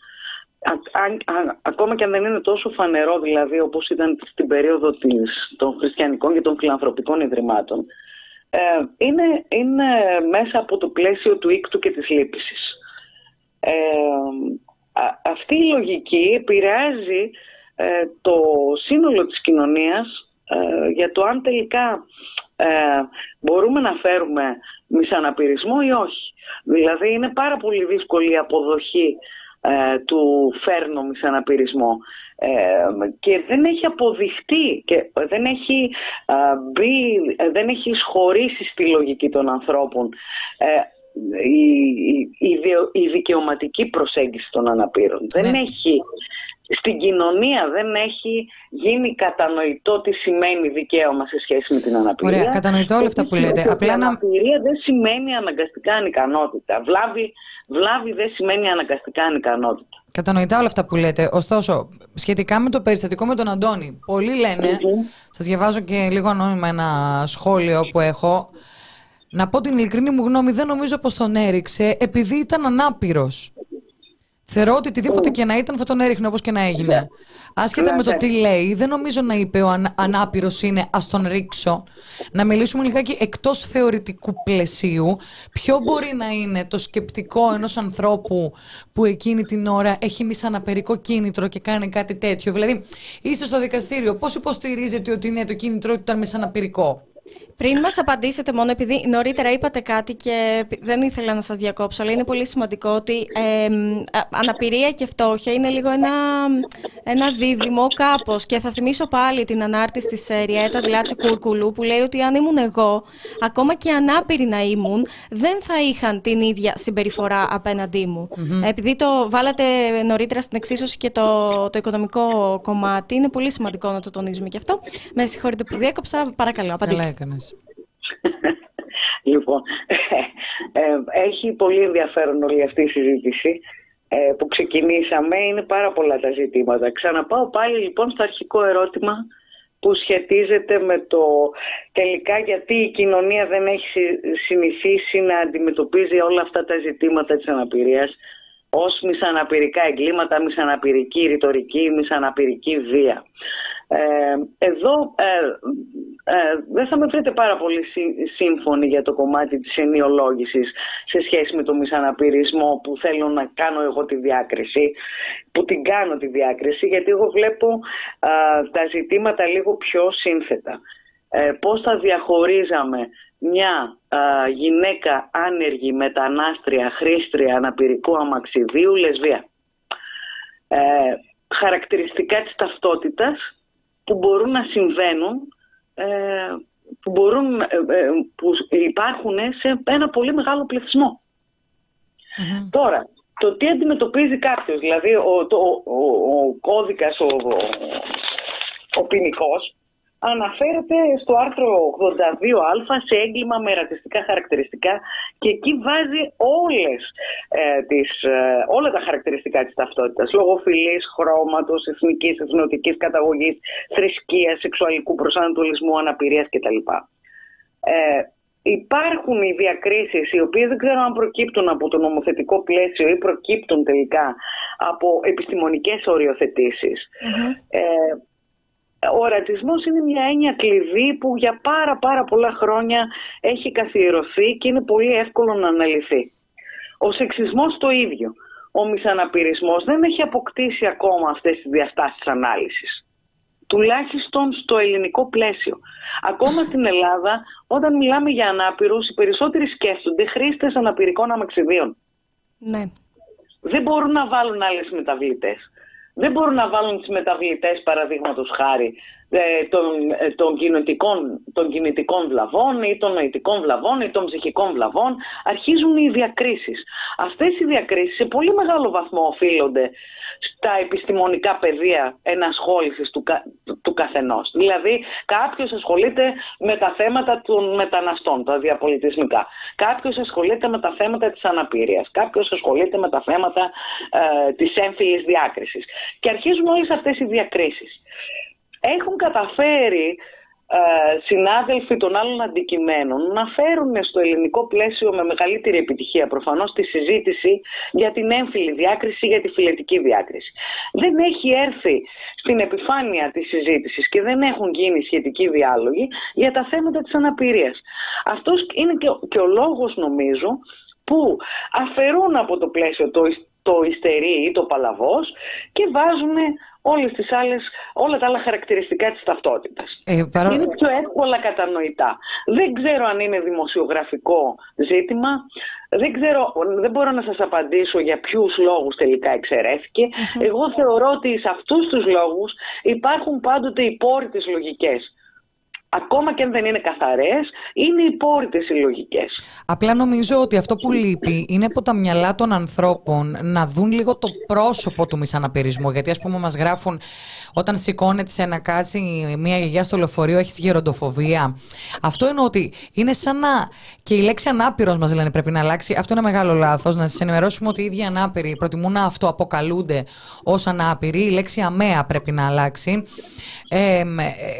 ακόμα και αν δεν είναι τόσο φανερό δηλαδή όπως ήταν στην περίοδο της, των χριστιανικών και των φιλανθρωπικών ιδρυμάτων, ε, είναι, είναι μέσα από το πλαίσιο του οίκτου και της λύπησης. Ε, αυτή η λογική επηρεάζει ε, το σύνολο της κοινωνίας ε, για το αν τελικά ε, μπορούμε να φέρουμε μισαναπηρισμό ή όχι; Δηλαδή είναι πάρα πολύ δύσκολη η αποδοχή του φέρνω μισαναπηρισμό και δεν έχει αποδειχτεί και δεν έχει μπει, δεν έχει εισχωρήσει στη λογική των ανθρώπων η, η, δικαιωματική προσέγγιση των αναπήρων. Δεν ναι. έχει, στην κοινωνία δεν έχει γίνει κατανοητό τι σημαίνει δικαίωμα σε σχέση με την αναπηρία. Ωραία, κατανοητό όλα αυτά που λέτε. Απλά η αναπηρία δεν σημαίνει αναγκαστικά ανικανότητα. Βλάβη, βλάβη δεν σημαίνει αναγκαστικά ανικανότητα. Κατανοητά όλα αυτά που λέτε. Ωστόσο, σχετικά με το περιστατικό με τον Αντώνη, πολλοί λένε, mm-hmm. σας διαβάζω και λίγο ανώνυμα ένα σχόλιο που έχω, να πω την ειλικρινή μου γνώμη, δεν νομίζω πως τον έριξε επειδή ήταν ανάπηρος. Θεωρώ ότι οτιδήποτε και να ήταν θα τον έριχνε όπως και να έγινε. Άσχετα με το τι λέει, δεν νομίζω να είπε ο αν, ανάπηρος είναι ας τον ρίξω. Να μιλήσουμε λιγάκι εκτός θεωρητικού πλαισίου. Ποιο μπορεί να είναι το σκεπτικό ενός ανθρώπου που εκείνη την ώρα έχει μισαναπερικό κίνητρο και κάνει κάτι τέτοιο; Δηλαδή, είστε στο δικαστήριο, πώς υποστηρίζετε ότι είναι το κίνητρο του ήταν μισαναπηρικό. Πριν μας απαντήσετε μόνο, επειδή νωρίτερα είπατε κάτι και δεν ήθελα να σας διακόψω, αλλά είναι πολύ σημαντικό ότι αναπηρία και φτώχεια είναι λίγο ένα, ένα δίδυμο κάπως. Και θα θυμίσω πάλι την ανάρτηση της ε, Ριέτας Λάτση Κουρκουλού που λέει ότι αν ήμουν εγώ, ακόμα και ανάπηροι να ήμουν, δεν θα είχαν την ίδια συμπεριφορά απέναντί μου. Επειδή το βάλατε νωρίτερα στην εξίσωση και το, το οικονομικό κομμάτι, είναι πολύ σημαντικό να το τονίζουμε και αυτό. Με συγχωρείτε που διέκοψα, παρακαλώ, απαντήστε. λοιπόν, ε, έχει πολύ ενδιαφέρον όλη αυτή η συζήτηση ε, που ξεκινήσαμε. Είναι πάρα πολλά τα ζητήματα. Ξαναπάω πάλι λοιπόν στο αρχικό ερώτημα που σχετίζεται με το τελικά γιατί η κοινωνία δεν έχει συνηθίσει να αντιμετωπίζει όλα αυτά τα ζητήματα της αναπηρίας ως μισαναπηρικά εγκλήματα, μισαναπηρική ρητορική, μισαναπηρική βία. Ε, εδώ ε, ε, δεν θα με βρείτε πάρα πολύ σύμφωνοι για το κομμάτι της ενιολόγησης σε σχέση με το μισαναπηρισμό που θέλω να κάνω εγώ τη διάκριση, που την κάνω τη διάκριση, γιατί εγώ βλέπω τα ζητήματα λίγο πιο σύνθετα. Ε, πώς θα διαχωρίζαμε μια γυναίκα άνεργη, μετανάστρια, χρήστρια, αναπηρικού αμαξιδίου, λεσβία. Ε, χαρακτηριστικά της ταυτότητας που μπορούν να συμβαίνουν, ε, που, μπορούν, ε, ε, που υπάρχουν σε ένα πολύ μεγάλο Τώρα, το τι αντιμετωπίζει κάποιος, δηλαδή ο, το, ο, ο, κώδικας, ο, ο, ποινικός, αναφέρεται στο άρθρο 82α σε έγκλημα με ρατσιστικά χαρακτηριστικά και εκεί βάζει όλες, ε, τις, ε, όλα τα χαρακτηριστικά της ταυτότητας. Λόγω φυλής, χρώματος, εθνικής, εθνοτικής καταγωγής, θρησκείας, σεξουαλικού προσανατολισμού, αναπηρίας κτλ. Ε, υπάρχουν οι διακρίσεις οι οποίες δεν ξέρω αν προκύπτουν από το νομοθετικό πλαίσιο ή προκύπτουν τελικά από επιστημονικές Ε, ο ρατσισμός είναι μια έννοια κλειδί που για πάρα πάρα πολλά χρόνια έχει καθιερωθεί και είναι πολύ εύκολο να αναλυθεί. Ο σεξισμός το ίδιο. Ο μισαναπηρισμός δεν έχει αποκτήσει ακόμα αυτές τις διαστάσεις ανάλυσης. Τουλάχιστον στο ελληνικό πλαίσιο. Ακόμα στην Ελλάδα, όταν μιλάμε για ανάπηρους, οι περισσότεροι σκέφτονται χρήστες αναπηρικών αμαξιδίων. Ναι. Δεν μπορούν να βάλουν άλλες μεταβλητές δεν μπορούν να βάλουν τις μεταβλητές παραδείγματος χάρη ε, των, ε, των, κινητικών, των κινητικών βλαβών ή των νοητικών βλαβών ή των ψυχικών βλαβών. Αρχίζουν οι διακρίσεις. Αυτές οι διακρίσεις σε πολύ μεγάλο βαθμό οφείλονται στα επιστημονικά πεδία ενασχόλησης του, του, καθενός. Δηλαδή κάποιος ασχολείται με τα θέματα των μεταναστών, τα διαπολιτισμικά. Κάποιος ασχολείται με τα θέματα της αναπηρίας. Κάποιος ασχολείται με τα θέματα ε, της έμφυλης διάκρισης. Και αρχίζουν όλες αυτές οι διακρίσεις. Έχουν καταφέρει ε, συνάδελφοι των άλλων αντικειμένων να φέρουν στο ελληνικό πλαίσιο με μεγαλύτερη επιτυχία προφανώς τη συζήτηση για την έμφυλη διάκριση, για τη φιλετική διάκριση. Δεν έχει έρθει στην επιφάνεια της συζήτησης και δεν έχουν γίνει σχετικοί διάλογοι για τα θέματα της αναπηρίας. Αυτός είναι και, και ο λόγος νομίζω που αφαιρούν από το πλαίσιο το, το ιστερί ή το παλαβός και βάζουν όλες τις άλλες, όλα τα άλλα χαρακτηριστικά της ταυτότητας. Ε, παρό... Είναι πιο εύκολα κατανοητά. Δεν ξέρω αν είναι δημοσιογραφικό ζήτημα. Δεν, ξέρω, δεν μπορώ να σας απαντήσω για ποιους λόγους τελικά Εγώ θεωρώ ότι σε αυτούς τους λόγους υπάρχουν πάντοτε οι πόροι λογικές ακόμα και αν δεν είναι καθαρές, είναι υπόρρητες οι λογικές. Απλά νομίζω ότι αυτό που λείπει είναι από τα μυαλά των ανθρώπων να δουν λίγο το πρόσωπο του μισαναπηρισμού. Γιατί ας πούμε μας γράφουν όταν σηκώνεται σε ένα κάτσι μια γιαγιά στο λεωφορείο, έχεις γεροντοφοβία. Αυτό είναι ότι είναι σαν να. και η λέξη ανάπηρος μας λένε πρέπει να αλλάξει. Αυτό είναι μεγάλο λάθος. Να σας ενημερώσουμε ότι οι ίδιοι ανάπηροι προτιμούν να αυτοαποκαλούνται ως ανάπηροι. Η λέξη αμαία πρέπει να αλλάξει. Ε,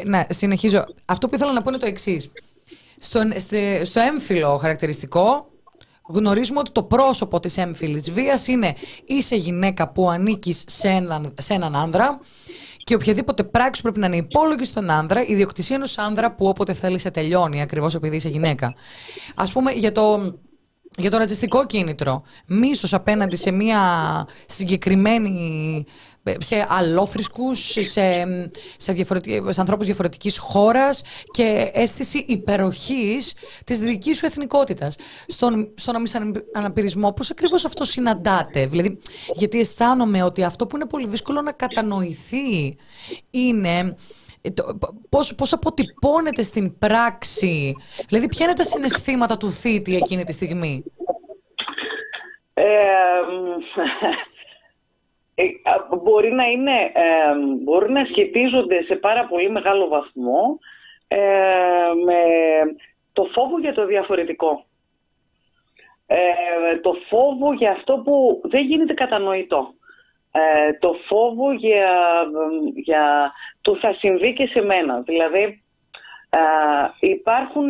να συνεχίζω. Αυτό που ήθελα να πω είναι το εξής. Στο, στο έμφυλο χαρακτηριστικό γνωρίζουμε ότι το πρόσωπο της έμφυλης βίας είναι είσαι γυναίκα που ανήκεις σε έναν, σε έναν άνδρα και οποιαδήποτε πράξη πρέπει να είναι υπόλογη στον άνδρα, η διοκτησία ενός άνδρα που όποτε θέλει σε τελειώνει, ακριβώς επειδή είσαι γυναίκα. Α πούμε για το. Για το ρατσιστικό κίνητρο, μίσος απέναντι σε μια συγκεκριμένη σε αλλόθρησκους, σε, σε, σε ανθρώπους διαφορετικής χώρας και αίσθηση υπεροχής της δικής σου εθνικότητας. Στον, στον αναπηρισμό, πώς ακριβώς αυτό συναντάτε. Δηλαδή, γιατί αισθάνομαι ότι αυτό που είναι πολύ δύσκολο να κατανοηθεί είναι πώς, πώς αποτυπώνεται στην πράξη; Δηλαδή, ποια είναι τα συναισθήματα του θήτη εκείνη τη στιγμή; Ε, ε, μπορεί να είναι, ε, μπορεί να σχετίζονται σε πάρα πολύ μεγάλο βαθμό ε, με το φόβο για το διαφορετικό. το φόβο για αυτό που δεν γίνεται κατανοητό. το φόβο για, για το θα συμβεί και σε μένα. Δηλαδή υπάρχουν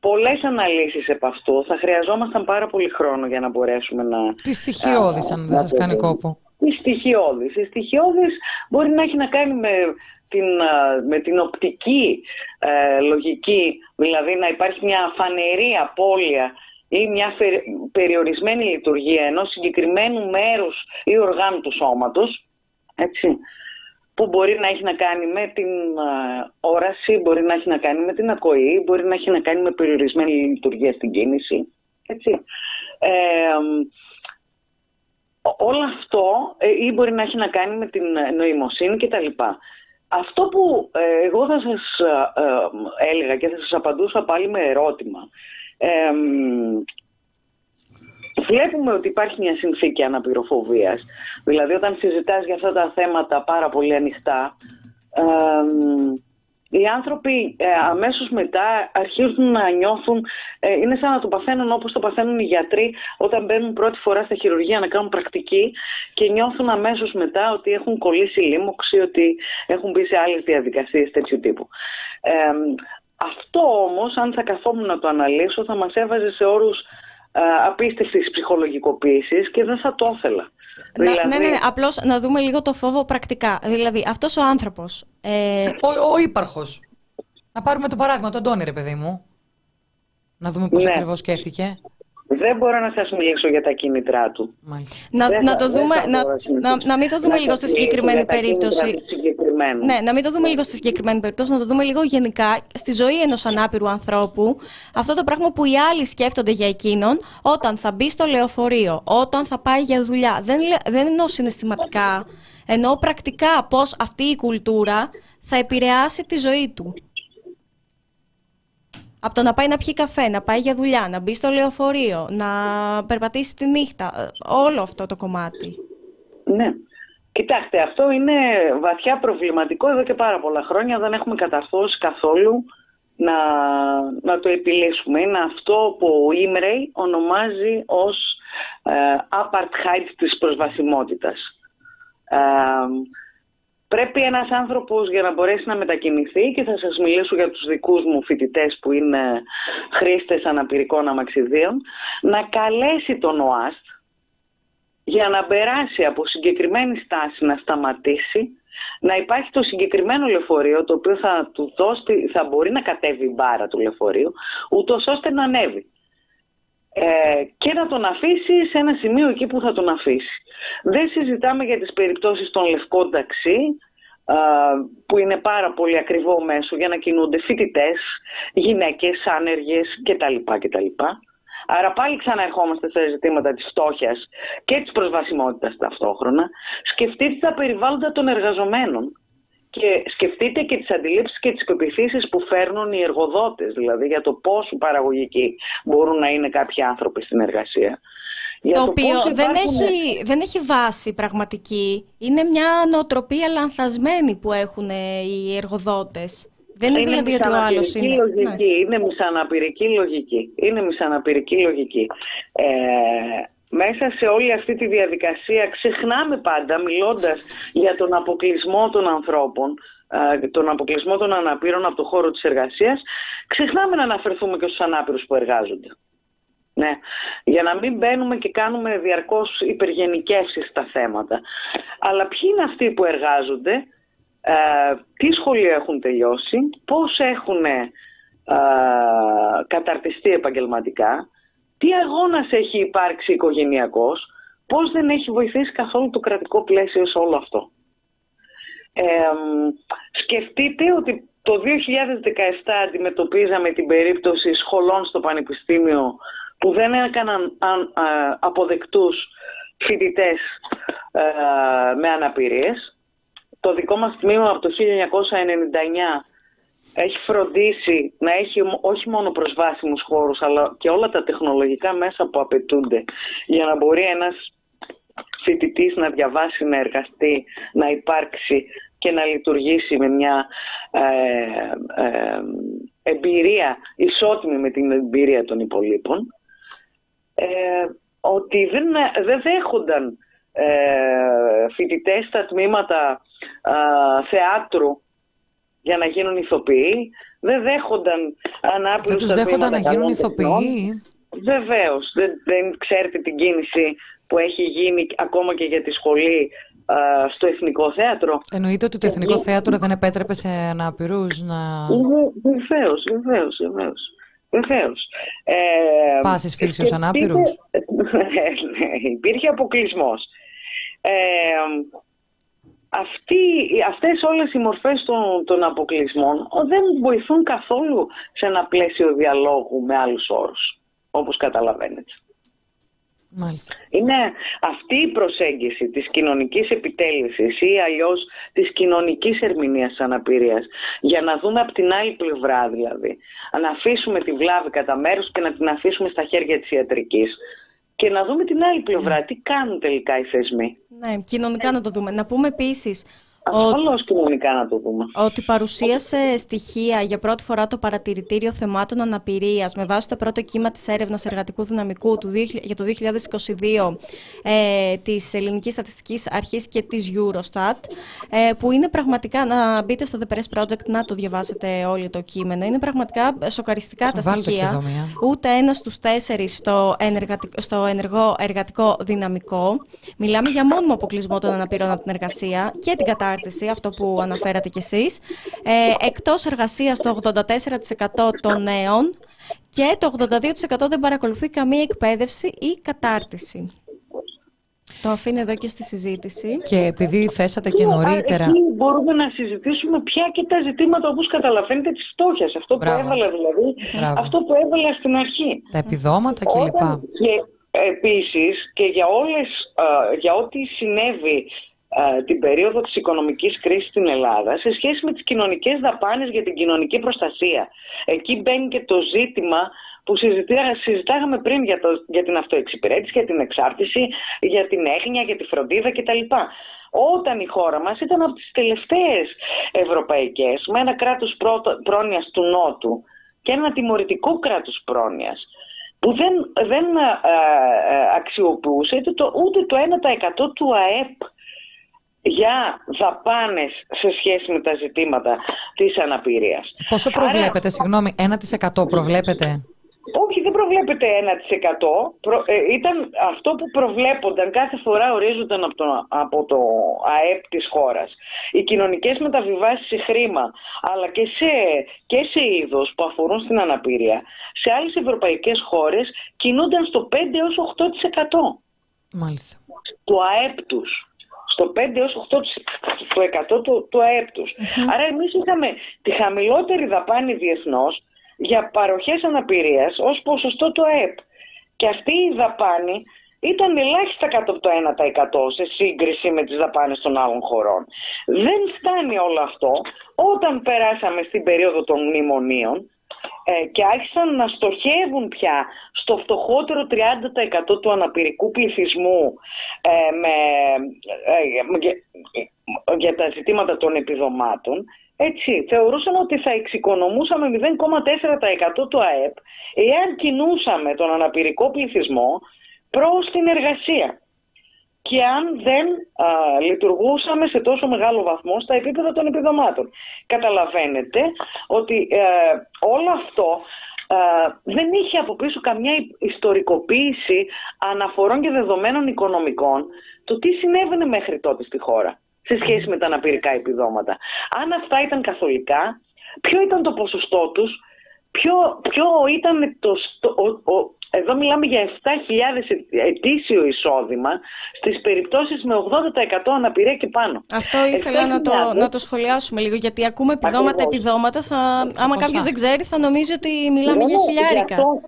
πολλές αναλύσεις επ' αυτού. Θα χρειαζόμασταν πάρα πολύ χρόνο για να μπορέσουμε να... Τις στοιχειώδης αν δεν σας κάνει κόπο η στοιχειώδης. Η στοιχειώδης μπορεί να έχει να κάνει με την, με την οπτική ε, λογική, δηλαδή να υπάρχει μια φανερή απώλεια ή μια περιορισμένη λειτουργία ενός συγκεκριμένου μέρους ή οργάνου του σώματος, έτσι, που μπορεί να έχει να κάνει με την όραση, μπορεί να έχει να κάνει με την ακοή, μπορεί να έχει να κάνει με περιορισμένη λειτουργία στην κίνηση. Έτσι. Ε, όλο αυτό ε, ή μπορεί να έχει να κάνει με την νοημοσύνη κτλ. Αυτό που ε, εγώ θα σας ε, έλεγα και θα σας απαντούσα πάλι με ερώτημα. βλέπουμε ότι υπάρχει μια συνθήκη αναπηροφοβίας. Δηλαδή όταν συζητάς για αυτά τα θέματα πάρα πολύ ανοιχτά, οι οι άνθρωποι ε, αμέσως μετά αρχίζουν να νιώθουν, ε, είναι σαν να το παθαίνουν όπως το παθαίνουν οι γιατροί όταν μπαίνουν πρώτη φορά στα χειρουργεία να κάνουν πρακτική και νιώθουν αμέσως μετά ότι έχουν κολλήσει λίμωξη, ότι έχουν μπει σε άλλες διαδικασίες τέτοιου τύπου. Ε, αυτό όμως, αν θα καθόμουν να το αναλύσω, θα μας έβαζε σε όρους ε, απίστευτης ψυχολογικοποίησης και δεν θα το ήθελα. Να, δηλαδή... Ναι, ναι, ναι, απλώς να δούμε λίγο το φόβο πρακτικά. Δηλαδή, αυτός ο άνθρωπος... Ε... Ο, ο ύπαρχος. Να πάρουμε το παράδειγμα, τον Τόνι, ρε παιδί μου. Να δούμε πώς ναι. ακριβώς σκέφτηκε. Δεν μπορώ να σας μιλήσω για τα κίνητρά του. Να, να, το δούμε, να, να, να, μην το δούμε λίγο στη συγκεκριμένη περίπτωση. Ναι, να μην το δούμε λίγο στη συγκεκριμένη περίπτωση, να το δούμε λίγο γενικά στη ζωή ενός ανάπηρου ανθρώπου. Αυτό το πράγμα που οι άλλοι σκέφτονται για εκείνον όταν θα μπει στο λεωφορείο, όταν θα πάει για δουλειά. Δεν, δεν εννοώ συναισθηματικά, εννοώ πρακτικά πώς αυτή η κουλτούρα θα επηρεάσει τη ζωή του. Από το να πάει να πιει καφέ, να πάει για δουλειά, να μπει στο λεωφορείο, να περπατήσει τη νύχτα. Όλο αυτό το κομμάτι. Ναι. Κοιτάξτε, αυτό είναι βαθιά προβληματικό εδώ και πάρα πολλά χρόνια. Δεν έχουμε καταρθώσει καθόλου να, να το επιλύσουμε. Είναι αυτό που ο Ήμρεϊ ονομάζει ως ε, apartheid της προσβασιμότητας. Ε, Πρέπει ένας άνθρωπος για να μπορέσει να μετακινηθεί και θα σας μιλήσω για τους δικούς μου φοιτητές που είναι χρήστες αναπηρικών αμαξιδίων να καλέσει τον ΟΑΣΤ για να περάσει από συγκεκριμένη στάση να σταματήσει να υπάρχει το συγκεκριμένο λεωφορείο το οποίο θα του δώσει, θα μπορεί να κατέβει η μπάρα του λεωφορείου ούτως ώστε να ανέβει ε, και να τον αφήσει σε ένα σημείο εκεί που θα τον αφήσει. Δεν συζητάμε για τις περιπτώσεις των λευκών ταξί, που είναι πάρα πολύ ακριβό μέσο για να κινούνται φοιτητές, γυναίκες, άνεργες κτλ. κτλ. Άρα πάλι ξαναερχόμαστε στα ζητήματα της φτώχειας και της προσβασιμότητας ταυτόχρονα. Σκεφτείτε τα περιβάλλοντα των εργαζομένων και σκεφτείτε και τις αντιλήψεις και τις πεπιθήσεις που φέρνουν οι εργοδότες, δηλαδή για το πόσο παραγωγικοί μπορούν να είναι κάποιοι άνθρωποι στην εργασία. το, οποίο δεν, έχει, δεν έχει βάση πραγματική. Είναι μια νοοτροπία λανθασμένη που έχουν οι εργοδότες. Δεν είναι, δηλαδή ότι ο άλλος είναι... Λογική, ναι. Είναι μισαναπηρική λογική. Είναι μισαναπηρική λογική. Ε, μέσα σε όλη αυτή τη διαδικασία ξεχνάμε πάντα μιλώντας για τον αποκλεισμό των ανθρώπων τον αποκλεισμό των αναπήρων από το χώρο της εργασίας ξεχνάμε να αναφερθούμε και στους ανάπηρους που εργάζονται. Ναι, για να μην μπαίνουμε και κάνουμε διαρκώς υπεργενικεύσεις στα θέματα. Αλλά ποιοι είναι αυτοί που εργάζονται, ε, τι σχολείο έχουν τελειώσει, πώς έχουν ε, καταρτιστεί επαγγελματικά, τι αγώνας έχει υπάρξει οικογενειακός, πώς δεν έχει βοηθήσει καθόλου το κρατικό πλαίσιο σε όλο αυτό. Ε, σκεφτείτε ότι το 2017 αντιμετωπίζαμε την περίπτωση σχολών στο Πανεπιστήμιο που δεν έκαναν αποδεκτούς φοιτητές ε, με αναπηρίες. Το δικό μας τμήμα από το 1999 έχει φροντίσει να έχει όχι μόνο προσβάσιμους χώρους αλλά και όλα τα τεχνολογικά μέσα που απαιτούνται για να μπορεί ένας φοιτητής να διαβάσει, να εργαστεί, να υπάρξει και να λειτουργήσει με μια ε, ε, εμπειρία ισότιμη με την εμπειρία των υπολείπων ε, ότι δεν, δεν δέχονταν ε, φοιτητές στα τμήματα θεάτρου για να γίνουν ηθοποιοί. Δεν δέχονταν ανάπηρους Δεν τους δέχονταν να γίνουν ηθοποιοί. Βεβαίως. Δεν, δεν ξέρετε την κίνηση που έχει γίνει ακόμα και για τη σχολή στο Εθνικό Θέατρο. Εννοείται ότι το Εθνικό Θέατρο δεν επέτρεπε σε ανάπηρους να... Βεβαίως, βεβαίως, βεβαίως. Βεβαίως. Ε, Πάσης φύσεως ανάπηρους. ναι, υπήρχε αποκλεισμός. Ε, αυτοί, αυτές όλες οι μορφές των, των αποκλεισμών δεν βοηθούν καθόλου σε ένα πλαίσιο διαλόγου με άλλους όρους, όπως καταλαβαίνετε. Μάλιστα. Είναι αυτή η προσέγγιση της κοινωνικής επιτέλεσης ή αλλιώς της κοινωνικής ερμηνείας της αναπηρίας για να δούμε από την άλλη πλευρά δηλαδή να αφήσουμε τη βλάβη κατά μέρος και να την αφήσουμε στα χέρια της ιατρικής και να δούμε την άλλη πλευρά, τι κάνουν τελικά οι θεσμοί. Ναι, κοινωνικά να το δούμε. Να πούμε επίσης Ασφαλώς κοινωνικά να το δούμε. Ότι παρουσίασε στοιχεία για πρώτη φορά το παρατηρητήριο θεμάτων αναπηρίας με βάση το πρώτο κύμα της έρευνας εργατικού δυναμικού του, για το 2022 ε, της Ελληνικής Στατιστικής Αρχής και της Eurostat ε, που είναι πραγματικά, να μπείτε στο The Press Project να το διαβάσετε όλο το κείμενο, είναι πραγματικά σοκαριστικά τα στοιχεία. Ούτε ένας στους τέσσερις στο, στο ενεργό εργατικό δυναμικό. Μιλάμε για μόνιμο αποκλεισμό των αναπηρών από την εργασία και την κατάρτιση αυτό που αναφέρατε κι εσείς. Ε, εκτός εργασίας το 84% των νέων και το 82% δεν παρακολουθεί καμία εκπαίδευση ή κατάρτιση. Το αφήνω εδώ και στη συζήτηση. Και επειδή θέσατε και νωρίτερα. Εκεί μπορούμε να συζητήσουμε πια και τα ζητήματα όπως καταλαβαίνετε της φτώχειας. Αυτό που έβαλα δηλαδή, αυτό που έβαλα στην αρχή. Τα επιδόματα κλπ. Και επίσης και για, όλες, για ό,τι συνέβη ε, την περίοδο της οικονομικής κρίσης στην Ελλάδα σε σχέση με τις κοινωνικές δαπάνες για την κοινωνική προστασία. Εκεί μπαίνει και το ζήτημα που συζητάγαμε πριν για, το, για την αυτοεξυπηρέτηση, για την εξάρτηση, για την έγνοια, για τη φροντίδα κτλ. Όταν η χώρα μας ήταν από τις τελευταίες ευρωπαϊκές με ένα κράτος πρόνοιας του Νότου και ένα τιμωρητικό κράτος πρόνοιας που δεν, δεν ε, ε, αξιοποιούσε ούτε το, ούτε το 1% του ΑΕΠ για δαπάνες σε σχέση με τα ζητήματα της αναπηρίας. Πόσο προβλέπετε, Άρα... συγγνώμη, 1% προβλέπετε; Όχι, δεν προβλέπεται 1%. Ε, ήταν αυτό που προβλέπονταν κάθε φορά ορίζονταν από το, από το ΑΕΠ της χώρας. Οι κοινωνικές μεταβιβάσεις σε χρήμα, αλλά και σε, και σε είδος που αφορούν στην αναπηρία, σε άλλες ευρωπαϊκές χώρες κινούνταν στο 5 έως 8%. Μάλιστα. Του ΑΕΠ τους στο 5 έως 8% του, του ΑΕΠ τους. Άρα εμείς είχαμε τη χαμηλότερη δαπάνη διεθνώς για παροχές αναπηρίας ως ποσοστό του ΑΕΠ. Και αυτή η δαπάνη ήταν ελάχιστα κάτω από το 1% σε σύγκριση με τις δαπάνες των άλλων χωρών. Δεν φτάνει όλο αυτό όταν περάσαμε στην περίοδο των μνημονίων ε, και άρχισαν να στοχεύουν πια στο φτωχότερο 30% του αναπηρικού πληθυσμού ε, με, ε, για τα ζητήματα των επιδομάτων, έτσι, θεωρούσαν ότι θα εξοικονομούσαμε 0,4% του ΑΕΠ εάν κινούσαμε τον αναπηρικό πληθυσμό προς την εργασία και αν δεν α, λειτουργούσαμε σε τόσο μεγάλο βαθμό στα επίπεδα των επιδομάτων. Καταλαβαίνετε ότι ε, όλο αυτό δεν είχε από πίσω καμιά ιστορικοποίηση αναφορών και δεδομένων οικονομικών το τι συνέβαινε μέχρι τότε στη χώρα σε σχέση με τα αναπηρικά επιδόματα. Αν αυτά ήταν καθολικά, ποιο ήταν το ποσοστό τους, ποιο, ποιο ήταν το, ο, εδώ μιλάμε για 7.000 ετήσιο εισόδημα στις περιπτώσεις με 80% αναπηρία και πάνω. Αυτό ήθελα να το, να το σχολιάσουμε λίγο, γιατί ακούμε επιδόματα, επιδόματα. Θα, άμα κάποιος δεν ξέρει, θα νομίζει ότι μιλάμε για χιλιάρικα. Γι' αυτό,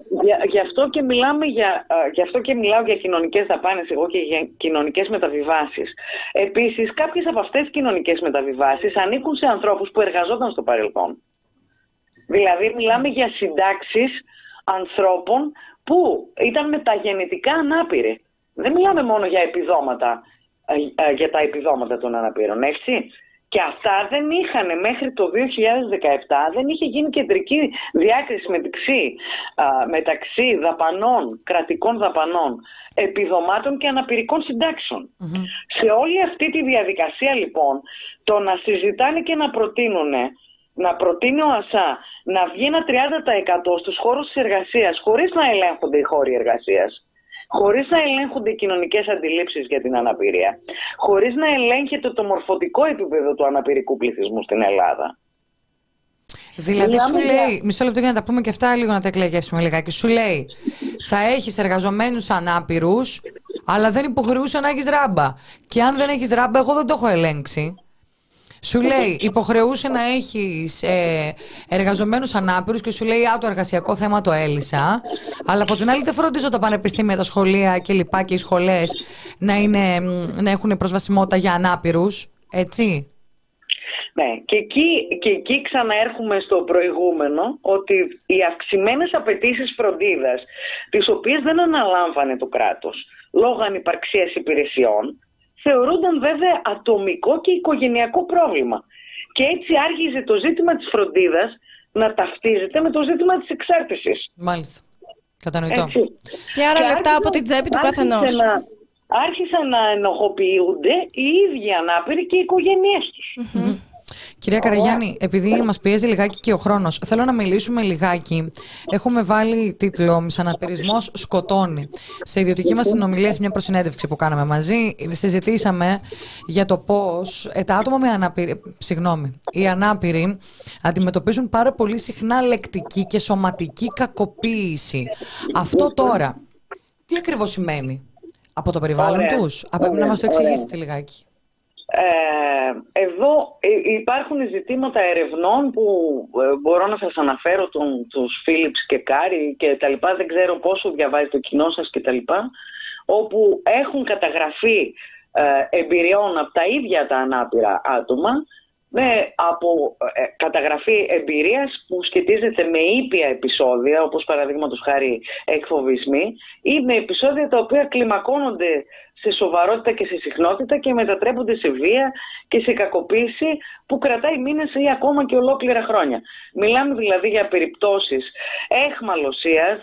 γι αυτό, και μιλάμε για, γι αυτό και μιλάω για κοινωνικές δαπάνες εγώ και για κοινωνικές μεταβιβάσεις. Επίσης, κάποιες από αυτές τις κοινωνικές μεταβιβάσεις ανήκουν σε ανθρώπους που εργαζόταν στο παρελθόν. Δηλαδή, μιλάμε για συντάξεις ανθρώπων που ήταν μεταγεννητικά ανάπηροι. Δεν μιλάμε μόνο για επιδόματα, ε, ε, για τα επιδόματα των αναπήρων, έτσι. Και αυτά δεν είχαν μέχρι το 2017, δεν είχε γίνει κεντρική διάκριση μεταξύ, μεταξύ δαπανών, κρατικών δαπανών, επιδομάτων και αναπηρικών Σε όλη αυτή τη διαδικασία λοιπόν, το να συζητάνε και να προτείνουν να προτείνει ο ΑΣΑ να βγει ένα 30% στους χώρους της εργασίας χωρίς να ελέγχονται οι χώροι εργασίας, χωρίς να ελέγχονται οι κοινωνικές αντιλήψεις για την αναπηρία, χωρίς να ελέγχεται το μορφωτικό επίπεδο του αναπηρικού πληθυσμού στην Ελλάδα. Δηλαδή σου λέει, μισό λεπτό για να τα πούμε και αυτά λίγο να τα εκλεγεύσουμε λιγάκι, σου λέει θα έχεις εργαζομένους ανάπηρους αλλά δεν υποχρεούσε να έχεις ράμπα. Και αν δεν έχεις ράμπα, εγώ δεν το έχω ελέγξει. Σου λέει, υποχρεούσε να έχεις ε, εργαζομένους ανάπηρους και σου λέει, Α, το εργασιακό θέμα το έλυσα. Αλλά από την άλλη, δεν φροντίζω τα πανεπιστήμια, τα σχολεία και λοιπά και οι σχολές να, να έχουν προσβασιμότητα για ανάπηρους. Έτσι; Ναι, και εκεί, και εκεί ξαναέρχουμε στο προηγούμενο ότι οι αυξημένες απαιτήσεις φροντίδας, τις οποίες δεν αναλάμβανε το κράτος λόγω ανυπαρξίας υπηρεσιών, θεωρούνταν βέβαια ατομικό και οικογενειακό πρόβλημα. Και έτσι άρχιζε το ζήτημα της φροντίδας να ταυτίζεται με το ζήτημα της εξάρτησης. Μάλιστα. Κατανοητό. Έτσι. Και άρα Και λεφτά από άρχισαν- την τσέπη του άρχισε καθενός. να- Άρχισαν να ενοχοποιούνται οι ίδιοι ανάπηροι και οι οικογένειές τους. Κυρία Καραγιάννη, επειδή μας πιέζει λιγάκι και ο χρόνος, θέλω να μιλήσουμε λιγάκι. Έχουμε βάλει τίτλο Μισαναπηρισμός σκοτώνει. Σε ιδιωτική μας συνομιλία, σε μια προσυνέντευξη που κάναμε μαζί, συζητήσαμε για το πώς τα άτομα με αναπηρία. Συγγνώμη, οι ανάπηροι αντιμετωπίζουν πάρα πολύ συχνά λεκτική και σωματική κακοποίηση. Αυτό τώρα, τι ακριβώς σημαίνει από το περιβάλλον Ωραία. τους, να Ωραία. μας το εξηγήσετε λιγάκι. Ε, εδώ ε, υπάρχουν ζητήματα ερευνών που ε, μπορώ να σας αναφέρω τον, τους Φίλιπς και Κάρι και τα λοιπά, δεν ξέρω πόσο διαβάζει το κοινό σας και τα λοιπά, όπου έχουν καταγραφεί ε, εμπειριών από τα ίδια τα ανάπηρα άτομα με από ε, καταγραφή εμπειρίας που σχετίζεται με ήπια επεισόδια, όπως παραδείγματος χάρη εκφοβισμοί, ή με επεισόδια τα οποία κλιμακώνονται σε σοβαρότητα και σε συχνότητα και μετατρέπονται σε βία και σε κακοποίηση που κρατάει μήνες ή ακόμα και ολόκληρα χρόνια. Μιλάμε δηλαδή για περιπτώσεις έχμαλωσίας,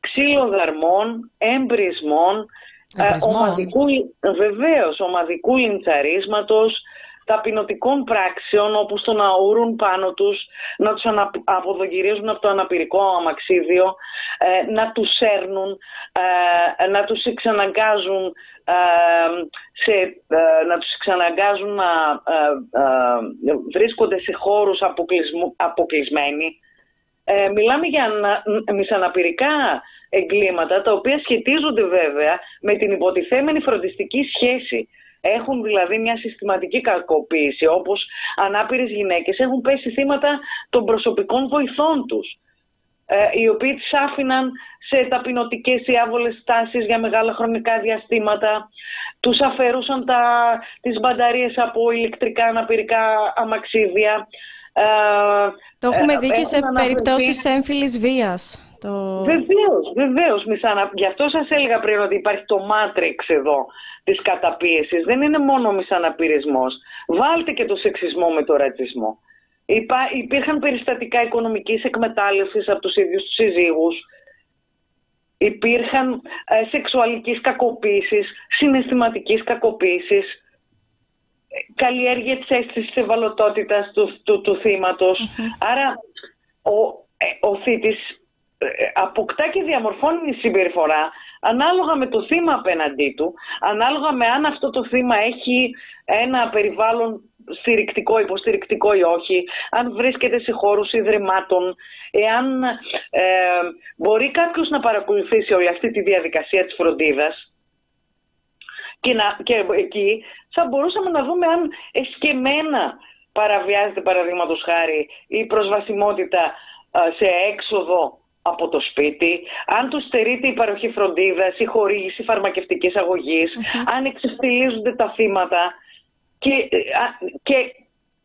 ξύλοδαρμών, εμπρισμών, ε, Εμπρισμών. ομαδικού, βεβαίως, ομαδικού λιντσαρίσματος, ταπεινωτικών πράξεων όπως το να ουρούν πάνω τους, να τους ανα, αποδογυρίζουν από το αναπηρικό αμαξίδιο, ε, να τους σέρνουν, ε, να τους εξαναγκάζουν ε, σε, ε, να τους εξαναγκάζουν να ε, ε, βρίσκονται σε χώρους αποκλεισμού- αποκλεισμένοι. Ε, μιλάμε για ανα- μισαναπηρικά εγκλήματα τα οποία σχετίζονται βέβαια με την υποτιθέμενη φροντιστική σχέση. Έχουν δηλαδή μια συστηματική κακοποίηση όπως ανάπηρες γυναίκες έχουν πέσει θύματα των προσωπικών βοηθών τους ε, οι οποίοι τις άφηναν σε ταπεινωτικές ή άβολες στάσεις για μεγάλα χρονικά διαστήματα. Τους αφαιρούσαν τα, τις μπανταρίες από ηλεκτρικά αναπηρικά αμαξίδια. Ε, Το έχουμε ε, δει και σε έχουν αναφερθεί- περιπτώσεις έμφυλης βίας. Το... Βεβαίως, βεβαίως. Μισανα... Γι' αυτό σας έλεγα πριν ότι υπάρχει το μάτριξ εδώ της καταπίεσης. Δεν είναι μόνο ο μισαναπηρισμός. Βάλτε και το σεξισμό με το ρατσισμό. Υπά... Υπήρχαν περιστατικά οικονομικής εκμετάλλευσης από τους ίδιους τους συζύγους. Υπήρχαν ε, σεξουαλικής κακοποίησης, συναισθηματικής κακοποίησης, ε, καλλιέργεια της αίσθησης ευαλωτότητας του, του, του θύματος. Άρα ο, ε, ο θήτης ε, αποκτά και διαμορφώνει συμπεριφορά ανάλογα με το θύμα απέναντί του, ανάλογα με αν αυτό το θύμα έχει ένα περιβάλλον στηρικτικό, υποστηρικτικό ή όχι, αν βρίσκεται σε χώρους ιδρυμάτων, εάν ε, μπορεί κάποιος να παρακολουθήσει όλη αυτή τη διαδικασία της φροντίδας και, να, και εκεί θα μπορούσαμε να δούμε αν εσκεμμένα παραβιάζεται παραδείγματος χάρη η προσβασιμότητα ε, σε έξοδο από το σπίτι, αν τους στερείται η παροχή φροντίδας, η χορήγηση φαρμακευτικής αγωγής, αν εξευθυλίζονται τα θύματα και, ε, α, και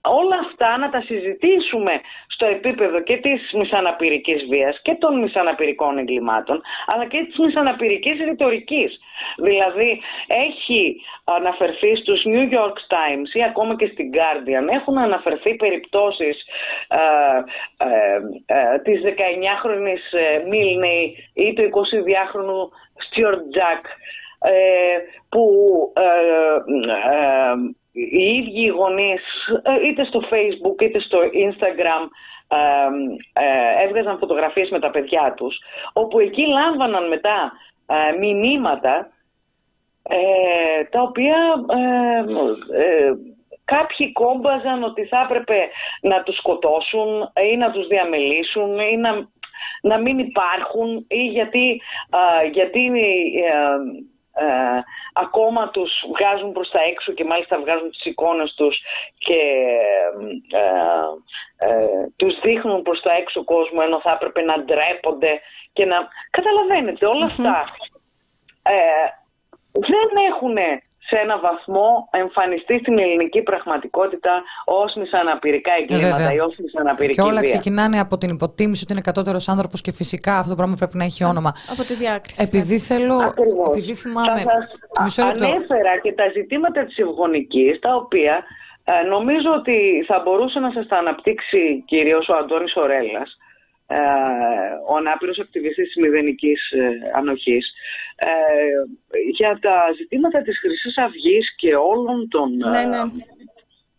όλα αυτά να τα συζητήσουμε στο επίπεδο και της μισαναπηρικής βίας και των μισαναπηρικών εγκλημάτων αλλά και της μισαναπηρικής ρητορικής. Δηλαδή έχει αναφερθεί στους New York Times ή ακόμα και στην Guardian έχουν αναφερθεί περιπτώσεις ε, ε, ε, της 19χρονης Μίλνεϊ ή του 22χρονου Stuart Jack ε, που ε, ε, οι ίδιοι οι γονείς είτε στο facebook είτε στο instagram ε, ε, έβγαζαν φωτογραφίες με τα παιδιά τους όπου εκεί λάμβαναν μετά ε, μηνύματα ε, τα οποία ε, κάποιοι κόμπαζαν ότι θα έπρεπε να τους σκοτώσουν ή να τους διαμελήσουν ή να, να μην υπάρχουν ή γιατί, γιατί ε, ακόμα τους βγάζουν προς τα έξω και μάλιστα βγάζουν τις εικόνες τους και ε, ε, τους δείχνουν προς τα έξω κόσμο ενώ θα έπρεπε να ντρέπονται και να... Καταλαβαίνετε όλα αυτά. Ε, δεν έχουν σε ένα βαθμό εμφανιστεί στην ελληνική πραγματικότητα ως μισαναπηρικά εγκλήματα βέβαια. ή ως μισαναπηρική Και όλα βία. ξεκινάνε από την υποτίμηση ότι είναι κατώτερος άνθρωπος και φυσικά αυτό το πράγμα πρέπει να έχει όνομα. Από τη διάκριση. Επειδή θέλω. Ακριβώς. Επειδή θυμάμαι. Θα σας Μισό λεπτό. ανέφερα και τα ζητήματα της ευγονικής, τα οποία ε, νομίζω ότι θα μπορούσε να σας τα αναπτύξει κυρίως ο Αντώνης Ορέλας, ε, ο ανάπηρος ακτιβιστής της μηδενικής ε, ανοχής, ε, για τα ζητήματα της χρυσής αυγής και όλων των... Ναι, ε, ναι.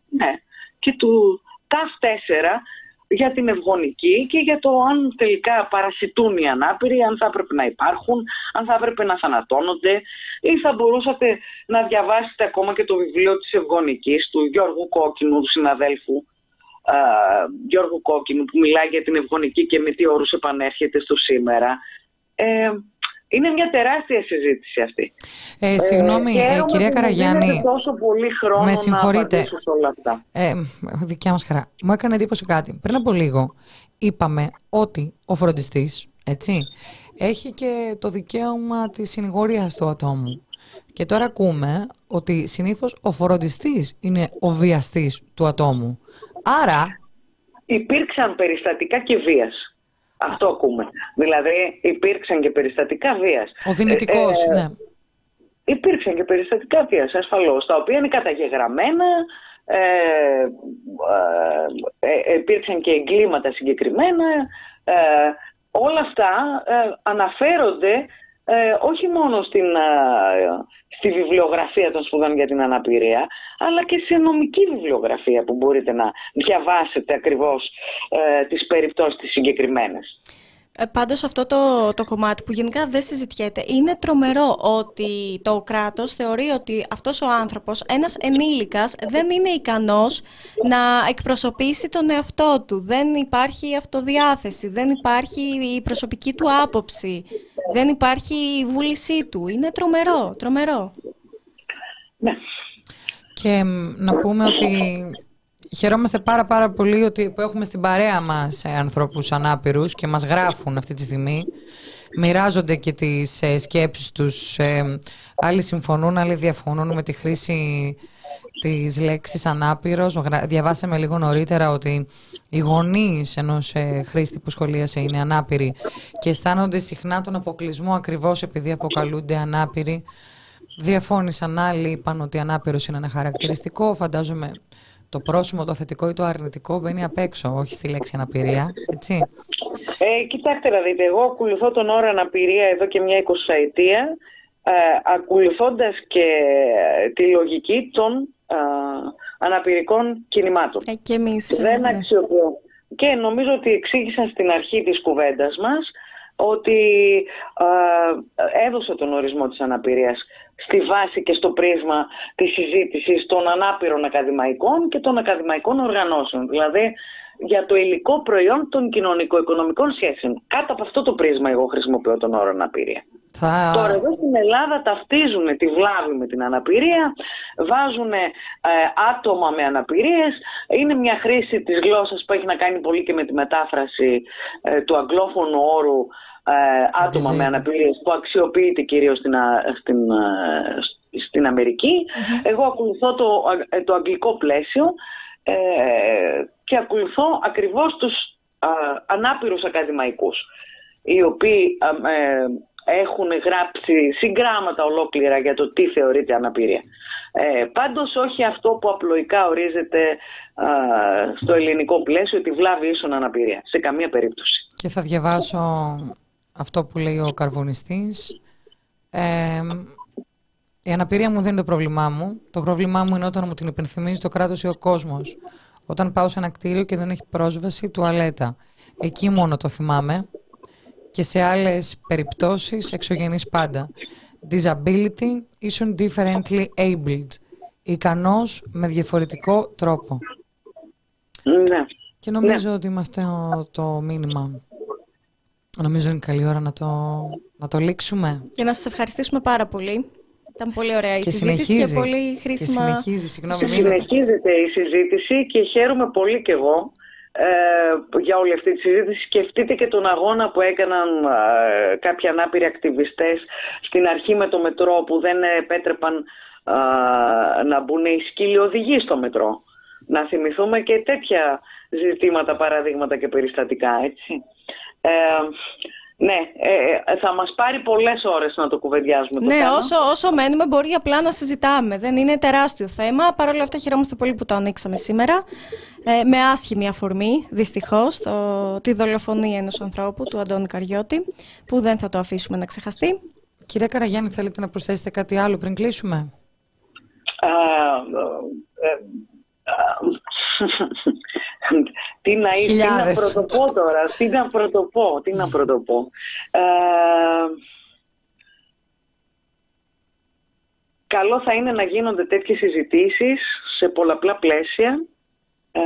ναι, και του ΤΑΦ 4 για την ευγονική και για το αν τελικά παρασιτούν οι ανάπηροι, αν θα έπρεπε να υπάρχουν, αν θα έπρεπε να θανατώνονται ή θα μπορούσατε να διαβάσετε ακόμα και το βιβλίο της ευγονικής του Γιώργου Κόκκινου, του συναδέλφου. α, Γιώργου Κόκκινου που μιλάει για την ευγονική και με τι όρους επανέρχεται στο σήμερα. Ε, είναι μια τεράστια συζήτηση αυτή. Ε, συγγνώμη, Ε, ε, χαίρομαι κυρία που μου Καραγιάννη. δίνετε τόσο πολύ χρόνο με να συγχωρείτε. απαντήσω σε όλα αυτά. Ε, δικιά μας χαρά. Μου έκανε εντύπωση κάτι. Πριν από λίγο είπαμε ότι ο φροντιστής, έτσι, έχει και το δικαίωμα της συνηγορίας του ατόμου. Και τώρα ακούμε ότι συνήθως ο φροντιστής είναι ο βιαστής του ατόμου. Άρα, Υπήρξαν περιστατικά και βίας. Αυτό ακούμε. Δηλαδή υπήρξαν και περιστατικά βίας. ο δυνητικός, Ε, ε, ναι. Υπήρξαν και περιστατικά βίας ασφαλώς, τα οποία είναι καταγεγραμμένα, ε, ε, ε, υπήρξαν και εγκλήματα συγκεκριμένα. ε, όλα αυτά ε, αναφέρονται ε, όχι μόνο στην, ε, στη βιβλιογραφία των σπουδών για την αναπηρία, αλλά και σε νομική βιβλιογραφία που μπορείτε να διαβάσετε ακριβώς ε, τις περιπτώσεις τις συγκεκριμένες. Ε, Πάντως αυτό το, το κομμάτι που γενικά δεν συζητιέται είναι τρομερό ότι το κράτος θεωρεί ότι αυτός ο άνθρωπος, ένας ενήλικας, δεν είναι ικανός να εκπροσωπήσει τον εαυτό του. Δεν υπάρχει αυτοδιάθεση, δεν υπάρχει η προσωπική του άποψη, δεν υπάρχει η βούλησή του. Είναι τρομερό, τρομερό. Ναι. Και μ, να πούμε ότι χαιρόμαστε πάρα πάρα πολύ ότι που έχουμε στην παρέα μας ε, ανθρώπους ανάπηρους και μας γράφουν αυτή τη στιγμή. Μοιράζονται και τις ε, σκέψεις τους. ε, άλλοι συμφωνούν, άλλοι διαφωνούν με τη χρήση της λέξης ανάπηρος. Γρα- Διαβάσαμε λίγο νωρίτερα ότι οι γονείς ενός ε, χρήστη που σχολίασε είναι ανάπηροι και αισθάνονται συχνά τον αποκλεισμό ακριβώς επειδή αποκαλούνται ανάπηροι. Διαφώνησαν άλλοι, είπαν ότι ανάπηρος είναι ένα χαρακτηριστικό. Φαντάζομαι το πρόσημο, το θετικό ή το αρνητικό μπαίνει απ' έξω, όχι στη λέξη αναπηρία, έτσι. Ε, κοιτάξτε να δείτε, εγώ ακολουθώ τον όρο αναπηρία εδώ και μια εικοσαετία, ε, ακολουθώντας και ε, τη λογική των ε, αναπηρικών κινημάτων. Ε, και εμείς, Δεν ναι. αξιοποιώ. Και νομίζω ότι εξήγησα στην αρχή της κουβέντας μας ότι ε, έδωσα τον ορισμό της αναπηρίας στη βάση και στο πρίσμα της συζήτησης των ανάπηρων ακαδημαϊκών και των ακαδημαϊκών οργανώσεων. Δηλαδή για το υλικό προϊόν των κοινωνικο-οικονομικών σχέσεων. Κάτω από αυτό το πρίσμα εγώ χρησιμοποιώ τον όρο αναπηρία. Θα... Τώρα εδώ στην Ελλάδα ταυτίζουν τη βλάβη με την αναπηρία, βάζουν ε, άτομα με αναπηρίες. Είναι μια χρήση της γλώσσας που έχει να κάνει πολύ και με τη μετάφραση ε, του αγγλόφωνου όρου ε, άτομα Αντιζή. με αναπηρίες που αξιοποιείται κυρίως στην, α- στην, ε, στην αμερικη Εγώ ακολουθώ το, α- ε, το αγγλικό πλαίσιο ε, και ακολουθώ ακριβώς τους α, ανάπηρους ακαδημαϊκούς οι οποίοι α, ε, έχουν γράψει συγγράμματα ολόκληρα για το τι θεωρείται αναπηρία. Ε, πάντως όχι αυτό που απλοϊκά ορίζεται α, στο ελληνικό πλαίσιο τη βλάβη ίσον αναπηρία. Σε καμία περίπτωση. Και θα διαβάσω αυτό που λέει ο καρβονιστής. Ε, η αναπηρία μου δεν είναι το πρόβλημά μου. Το πρόβλημά μου είναι όταν μου την υπενθυμίζει το κράτος ή ο κόσμος. Όταν πάω σε ένα κτίριο και δεν έχει πρόσβαση τουαλέτα. Εκεί μόνο το θυμάμαι. Και σε άλλες περιπτώσεις εξωγενής πάντα. Disability ίσον differently abled. Ικανός με διαφορετικό τρόπο. Ναι. Και νομίζω ότι με αυτό το μήνυμα νομίζω είναι καλή ώρα να το, να το λήξουμε. Και να σας ευχαριστήσουμε πάρα πολύ. Ήταν πολύ ωραία η Και συζήτηση συνεχίζει. και πολύ χρήσιμα. Και συνεχίζει, συγγνώμη. Και μην σε- συνεχίζεται η συζήτηση και χαίρομαι πολύ κι εγώ ε, για όλη αυτή τη συζήτηση. Σκεφτείτε και τον αγώνα που έκαναν ε, κάποιοι ανάπηροι ακτιβιστές στην αρχή με το μετρό που δεν επέτρεπαν α, να μπουν οι σκύλοι οδηγοί στο μετρό. Να θυμηθούμε και τέτοια ζητήματα, παραδείγματα και περιστατικά, έτσι. Ε, ναι, ε, θα μας πάρει πολλές ώρες να το κουβεντιάζουμε το Ναι, θέμα. όσο, όσο μένουμε μπορεί απλά να συζητάμε. Δεν είναι τεράστιο θέμα. Παρ' όλα αυτά χαιρόμαστε πολύ που το ανοίξαμε σήμερα. Ε, με άσχημη αφορμή, δυστυχώς, το, τη δολοφονία ενός ανθρώπου, του Αντώνη Καριώτη, που δεν θα το αφήσουμε να ξεχαστεί. Κυρία Καραγιάννη, θέλετε να προσθέσετε κάτι άλλο πριν κλείσουμε; Α, ε, ε, α, τι, να, τι να Χιλιάδες. πρωτοπώ τώρα, τι να πρωτοπώ, τι να πρωτοπώ. Ε, καλό θα είναι να γίνονται τέτοιες συζητήσεις σε πολλαπλά πλαίσια ε,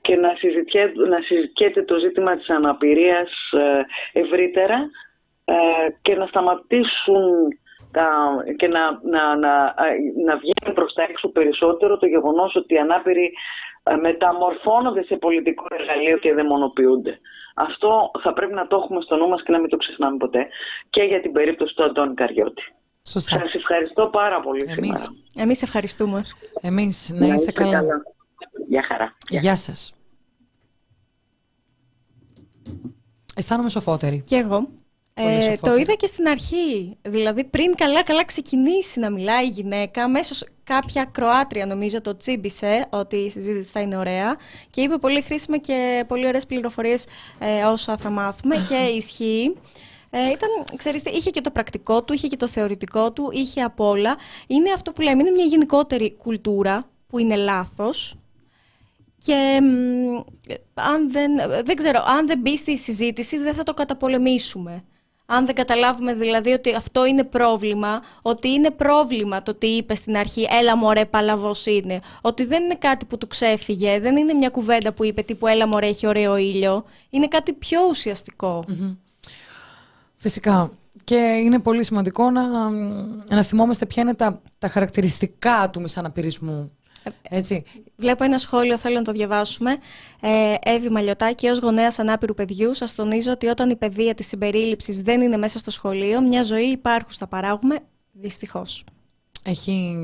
και να, συζητιέ, να συζητιέται το ζήτημα της αναπηρίας ε, ευρύτερα ε, και να σταματήσουν τα, και να, να, να, να βγαίνει προς τα έξω περισσότερο το γεγονός ότι οι ανάπηροι ε, μεταμορφώνονται σε πολιτικό εργαλείο και δαιμονοποιούνται. Αυτό θα πρέπει να το έχουμε στο νου μας και να μην το ξεχνάμε ποτέ και για την περίπτωση του Αντώνη Καριώτη. Σωστά. Σας ευχαριστώ πάρα πολύ Εμείς. σήμερα. Εμείς ευχαριστούμε. Εμείς να είστε καλά. Γεια χαρά. Γεια σας. Αισθάνομαι σοφότερη. Και εγώ. Πολύ Ε, σοφότερη. το είδα και στην αρχή. Δηλαδή, πριν καλά-καλά ξεκινήσει να μιλάει η γυναίκα, αμέσως κάποια Κροάτρια νομίζω το τσίμπησε ότι η συζήτηση θα είναι ωραία και είπε πολύ χρήσιμα και πολύ ωραίες πληροφορίες ε, όσα θα μάθουμε και ισχύει. Ε, ήταν, ξέρεις, τι, είχε και το πρακτικό του, είχε και το θεωρητικό του, είχε απ' όλα. Είναι αυτό που λέμε, είναι μια γενικότερη κουλτούρα που είναι λάθος. Και μ, αν δεν, δεν ξέρω, αν δεν μπει στη συζήτηση δεν θα το καταπολεμήσουμε. Αν δεν καταλάβουμε δηλαδή ότι αυτό είναι πρόβλημα, ότι είναι πρόβλημα το ότι είπες στην αρχή «έλα μωρέ παλαβός είναι», ότι δεν είναι κάτι που του ξέφυγε, δεν είναι μια κουβέντα που είπε τύπου «έλα μωρέ έχει ωραίο ήλιο», είναι κάτι πιο ουσιαστικό. Φυσικά. Και είναι πολύ σημαντικό να, να θυμόμαστε ποια είναι τα, τα χαρακτηριστικά του μισαναπηρισμού. Έτσι. Βλέπω ένα σχόλιο, θέλω να το διαβάσουμε. Ε, Εύη Μαλιωτάκη, ως γονέας ανάπηρου παιδιού, σας τονίζω ότι όταν η παιδεία της συμπερίληψης δεν είναι μέσα στο σχολείο, μια ζωή υπάρχουστα παράγουμε. Δυστυχώς. Έχει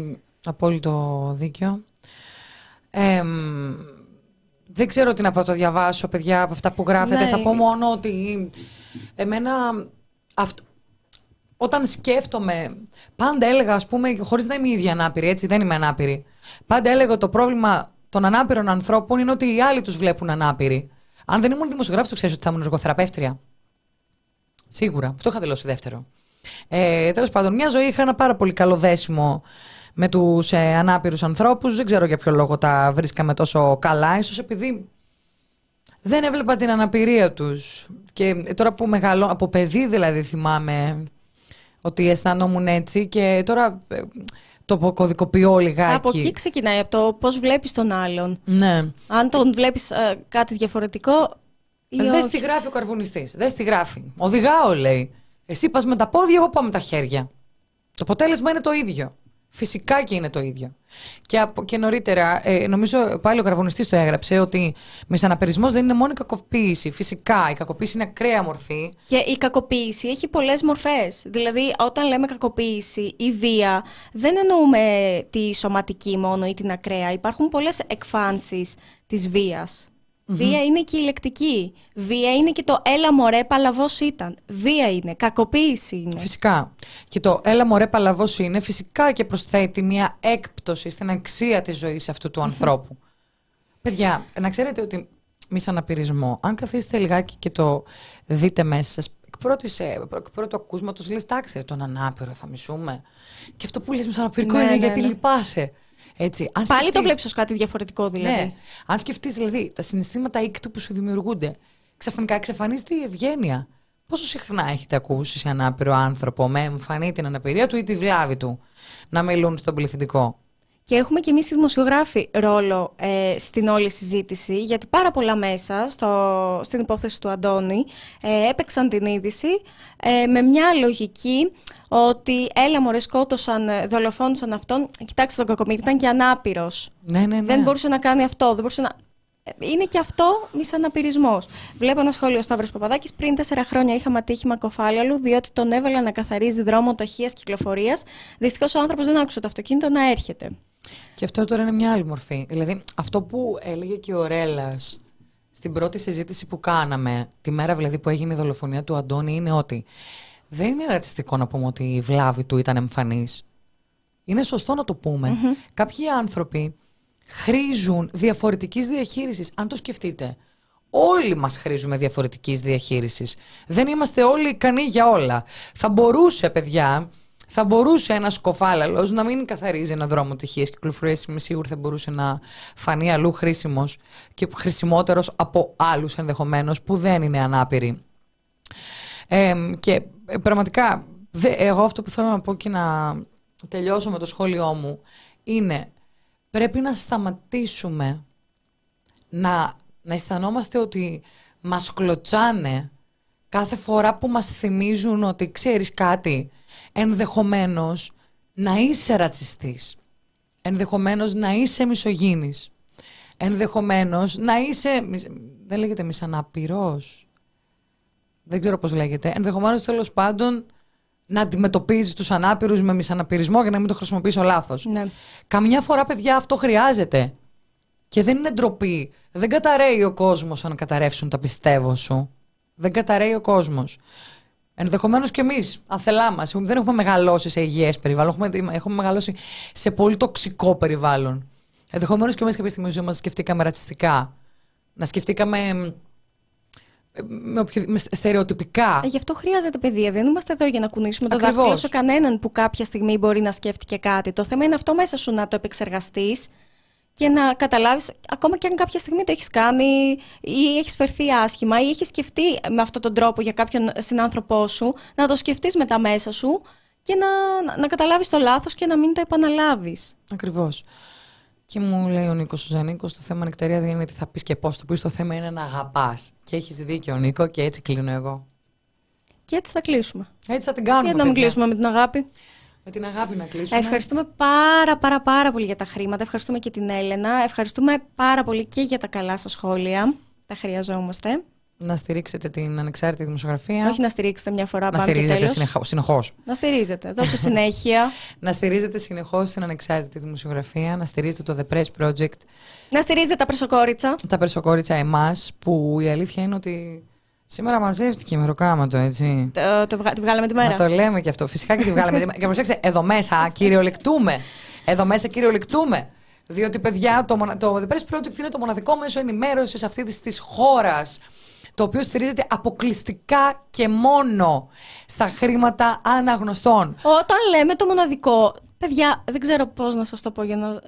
απόλυτο δίκιο. Εμ, δεν ξέρω τι να πω, το διαβάσω, παιδιά, από αυτά που γράφετε. Ναι. Θα πω μόνο ότι εμένα αυτό, όταν σκέφτομαι, πάντα έλεγα, ας πούμε, χωρίς να είμαι η ίδια ανάπηρη, έτσι, δεν είμαι ανάπηρη. Πάντα έλεγα ότι το πρόβλημα των ανάπηρων ανθρώπων είναι ότι οι άλλοι τους βλέπουν ανάπηροι. Αν δεν ήμουν δημοσιογράφος, το ξέρεις ότι θα ήμουν εργοθεραπεύτρια. Σίγουρα. Αυτό είχα δηλώσει δεύτερο. Ε, Τέλος πάντων, μια ζωή είχα ένα πάρα πολύ καλό δέσιμο με τους ε, ανάπηρους ανθρώπους. Δεν ξέρω για ποιο λόγο τα βρίσκαμε τόσο καλά. ίσως επειδή δεν έβλεπα την αναπηρία τους. Και ε, τώρα που μεγαλώ, από παιδί δηλαδή θυμάμαι ότι αισθανόμουν έτσι και τώρα ε, το κωδικοποιώ λιγάκι. Από εκεί ξεκινάει, από το πώς βλέπεις τον άλλον. Ναι. Αν τον βλέπεις κάτι διαφορετικό. Ή Δες όχι. τι γράφει ο καρβουνιστής. Δες τι γράφει. Οδηγάω, λέει. Εσύ πας με τα πόδια, εγώ πάω με τα χέρια. Το αποτέλεσμα είναι το ίδιο. Φυσικά και είναι το ίδιο. Και, από, και νωρίτερα, ε, νομίζω πάλι ο καρβουνιστής το έγραψε ότι μεσαναπερισμό δεν είναι μόνο η κακοποίηση. Φυσικά, η κακοποίηση είναι ακραία μορφή. Και η κακοποίηση έχει πολλές μορφές. Δηλαδή, όταν λέμε κακοποίηση ή βία, δεν εννοούμε τη σωματική μόνο ή την ακραία. Υπάρχουν πολλές εκφάνσεις της βία. Βία είναι και η λεκτική. Βία είναι και το έλα μωρέ παλαβός ήταν. Βία είναι, κακοποίηση είναι. Φυσικά. Και το έλα μωρέ παλαβός είναι φυσικά και προσθέτει μια έκπτωση στην αξία της ζωής αυτού του ανθρώπου. Παιδιά, να ξέρετε ότι μη σαν απειρισμό, αν καθίσετε λιγάκι και το δείτε μέσα σας, εκ, πρώτης, ε, εκ πρώτου ακούσματος λες, τάξε ρε, τον ανάπηρο θα μισούμε. Και αυτό που λες με σαν απειρικό Ναι, είναι ναι, γιατί ναι. λυπάσαι. Έτσι, αν Πάλι το σκεφτείς- βλέπεις ως κάτι διαφορετικό δηλαδή. ναι. Αν σκεφτείς δηλαδή τα συναισθήματα ήκτου που σου δημιουργούνται, ξαφνικά εξαφανίζεται η ευγένεια. Πόσο συχνά έχετε ακούσει σε ανάπηρο άνθρωπο με εμφανή την αναπηρία του ή τη βλάβη του να μιλούν στον πληθυντικό; Και έχουμε και εμείς οι δημοσιογράφοι ρόλο ε, στην όλη συζήτηση, γιατί πάρα πολλά μέσα στο, στην υπόθεση του Αντώνη ε, έπαιξαν την είδηση ε, με μια λογική ότι έλα μωρέ σκότωσαν, ε, δολοφόνησαν αυτόν, κοιτάξτε τον κακομοίρη, ήταν και ανάπηρος. Ναι, ναι, ναι. Δεν μπορούσε να κάνει αυτό, δεν μπορούσε να... είναι και αυτό μισαναπηρισμό. Βλέπω ένα σχόλιο Σταύρος Παπαδάκης. Πριν τέσσερα χρόνια είχαμε ατύχημα κοφάλιαλου, διότι τον έβαλα να καθαρίζει δρόμο ταχείας κυκλοφορίας. Δυστυχώς ο άνθρωπος δεν άκουσε το αυτοκίνητο να έρχεται. Και αυτό τώρα είναι μια άλλη μορφή. Δηλαδή, αυτό που έλεγε και ο Ρέλλας στην πρώτη συζήτηση που κάναμε, τη μέρα δηλαδή που έγινε η δολοφονία του Αντώνη, είναι ότι δεν είναι ρατσιστικό να πούμε ότι η βλάβη του ήταν εμφανής. Είναι σωστό να το πούμε. Κάποιοι άνθρωποι χρήζουν διαφορετικής διαχείρισης. Αν το σκεφτείτε, όλοι μας χρήζουμε διαφορετικής διαχείρισης. Δεν είμαστε όλοι ικανοί για όλα. Θα μπορούσε, παιδιά, θα μπορούσε ένας κοφάλαλος να μην καθαρίζει ένα δρόμο τυχεία κυκλοφορία. Είμαι σίγουρη θα μπορούσε να φανεί αλλού χρήσιμος και χρησιμότερος από άλλους ενδεχομένως που δεν είναι ανάπηροι. Ε, και πραγματικά, εγώ αυτό που θέλω να πω και να τελειώσω με το σχόλιο μου είναι πρέπει να σταματήσουμε να, να αισθανόμαστε ότι μας κλωτσάνε κάθε φορά που μας θυμίζουν ότι ξέρεις κάτι, ενδεχομένως να είσαι ρατσιστής, ενδεχομένως να είσαι μισογίνης, ενδεχομένως να είσαι, δεν λέγεται μισαναπηρός, δεν ξέρω πώς λέγεται, ενδεχομένως τέλος πάντων να αντιμετωπίζεις τους ανάπηρους με μισαναπηρισμό για να μην το χρησιμοποιήσω λάθος. Ναι. Καμιά φορά, παιδιά, αυτό χρειάζεται. Και δεν είναι ντροπή. Δεν καταραίει ο κόσμος αν καταρρεύσουν τα πιστεύω σου. Δεν καταραίει ο κόσμος. Ενδεχομένως και εμείς, αθελά μας, δεν έχουμε μεγαλώσει σε υγιές περιβάλλον. Έχουμε, έχουμε μεγαλώσει σε πολύ τοξικό περιβάλλον. Ενδεχομένως και εμείς κάποια στιγμή ζωή μα σκεφτήκαμε ρατσιστικά. Να σκεφτήκαμε με, οποιο, με στερεοτυπικά. Ε, γι' αυτό χρειάζεται παιδεία. Δεν είμαστε εδώ για να κουνήσουμε το δάχτυλο σε κανέναν που κάποια στιγμή μπορεί να σκέφτηκε κάτι. Το θέμα είναι αυτό μέσα σου να το επεξεργαστείς και να καταλάβεις, ακόμα και αν κάποια στιγμή το έχεις κάνει ή έχεις φερθεί άσχημα ή έχεις σκεφτεί με αυτόν τον τρόπο για κάποιον συνάνθρωπό σου, να το σκεφτείς μετά μέσα σου και να, να, να καταλάβεις το λάθος και να μην το επαναλάβεις. Ακριβώς. Και μου λέει ο Νίκος ο Νίκο: Το θέμα νεκτερία δεν είναι τι θα πεις και πώς το πεις. Το θέμα είναι να αγαπάς. Και έχεις δίκιο, Νίκο, και έτσι κλείνω εγώ. Και έτσι θα κλείσουμε. Έτσι θα την κάνουμε. Γιατί να μην κλείσουμε με την αγάπη; Με την αγάπη να κλείσουμε. Ευχαριστούμε πάρα πάρα πάρα πολύ για τα χρήματα. Ευχαριστούμε και την Έλενα. Ευχαριστούμε πάρα πολύ και για τα καλά σας σχόλια. Τα χρειαζόμαστε να στηρίξετε την ανεξάρτητη δημοσιογραφία. Όχι να στηρίξετε μια φορά να πάνω στηρίζετε συνεχώς. Να στηρίζετε. Δώσε συνέχεια. να στηρίζετε συνεχώς την ανεξάρτητη δημοσιογραφία. Να στηρίζετε το The Press Project. Να στηρίζετε τα Περσοκόριτσα. Τα Περσοκόριτσα εμάς, που η αλήθεια είναι ότι Σήμερα μαζεύτηκε η μεροκάματο, έτσι. Το, το, τη βγάλαμε τη μέρα. Να το λέμε και αυτό. Φυσικά και τη βγάλαμε τη μέρα. Και προσέξτε, εδώ μέσα κυριολεκτούμε. Εδώ μέσα κυριολεκτούμε. Διότι, παιδιά, το, το The Press Project είναι το μοναδικό μέσο ενημέρωσης αυτής της χώρας το οποίο στηρίζεται αποκλειστικά και μόνο στα χρήματα αναγνωστών. Όταν λέμε το μοναδικό, παιδιά, δεν ξέρω πώς να σας το πω για να...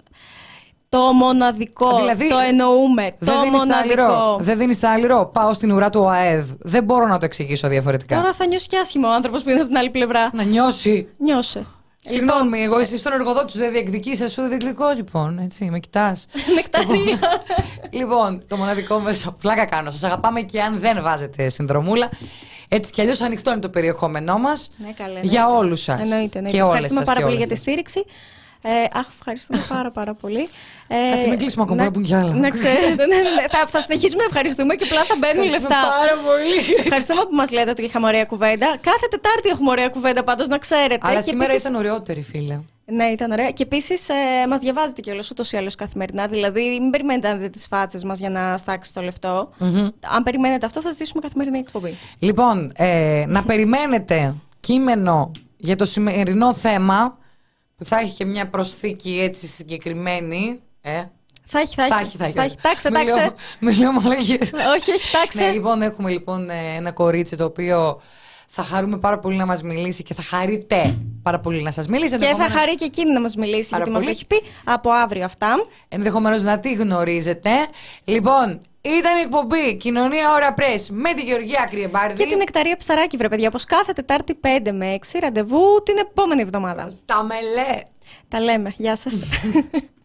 Το μοναδικό, δηλαδή, το εννοούμε, το μοναδικό. Δεν δίνεις τα αλληρό. Πάω στην ουρά του ΟΑΕΔ. Δεν μπορώ να το εξηγήσω διαφορετικά. Τώρα θα νιώσει και άσχημα ο άνθρωπος που είναι από την άλλη πλευρά. Να νιώσει. Νιώσε. Συγγνώμη, λοιπόν, εγώ εσύ στον εργοδότη σου δεν διεκδικείς, σου διεκδικώ λοιπόν. Έτσι, με κοιτάς. Νεκταρία. λοιπόν, το μοναδικό μέσο. Πλάκα κάνω. Σας αγαπάμε και αν δεν βάζετε συνδρομούλα. Έτσι κι αλλιώς ανοιχτό είναι το περιεχόμενό μας. Ναι, καλέ, για όλους σας. Εννοείται. εννοείται. Ευχαριστούμε πάρα πολύ για τη στήριξη. Ε, αχ, ευχαριστούμε πάρα πάρα πολύ. Ε, Κάτσε μην κλείσουμε ακόμα, να, που κι άλλα. Να ξέρετε, ναι, ναι, ναι, θα, θα συνεχίσουμε να ευχαριστούμε και απλά θα μπαίνουν λεφτά. πάρα πολύ. Ευχαριστούμε που μας λέτε ότι είχαμε ωραία κουβέντα. Κάθε Τετάρτη έχουμε ωραία κουβέντα, πάντως να ξέρετε. Αλλά και σήμερα επίσης... ήταν ωραιότερη, φίλε. Ναι, ήταν ωραία. Και επίσης ε, μας διαβάζετε κιόλας ούτως ή άλλως καθημερινά. Δηλαδή, μην περιμένετε να δείτε τις φάτσες μας για να στάξει το λεφτό. Mm-hmm. Αν περιμένετε αυτό, θα ζητήσουμε καθημερινή εκπομπή. Λοιπόν, ε, να περιμένετε κείμενο για το σημερινό θέμα που θα έχει και μια προσθήκη έτσι συγκεκριμένη. Ε, θα έχει, θα έχει. Θα έχει, θα έχει. Θα έχει. Τάξε, τάξε. Όχι, έχει, τάξε. Ναι, λοιπόν, έχουμε λοιπόν ε, ένα κορίτσι το οποίο θα χαρούμε πάρα πολύ να μας μιλήσει και θα χαρείτε πάρα πολύ να σας μιλήσει. Και θα χαρεί και εκείνη να μας μιλήσει, γιατί μας το έχει πει από αύριο αυτά. Ενδεχομένως να τη γνωρίζετε. Λοιπόν, ήταν η εκπομπή Κοινωνία Ωρα Πρέ με τη Γεωργία Κρυεμπάρδη. Και την Εκταρία Ψαράκη, βρε παιδιά. Όπως κάθε Τετάρτη 5 με 6 ραντεβού την επόμενη εβδομάδα. Τα μελέ. Τα λέμε. Γεια σας.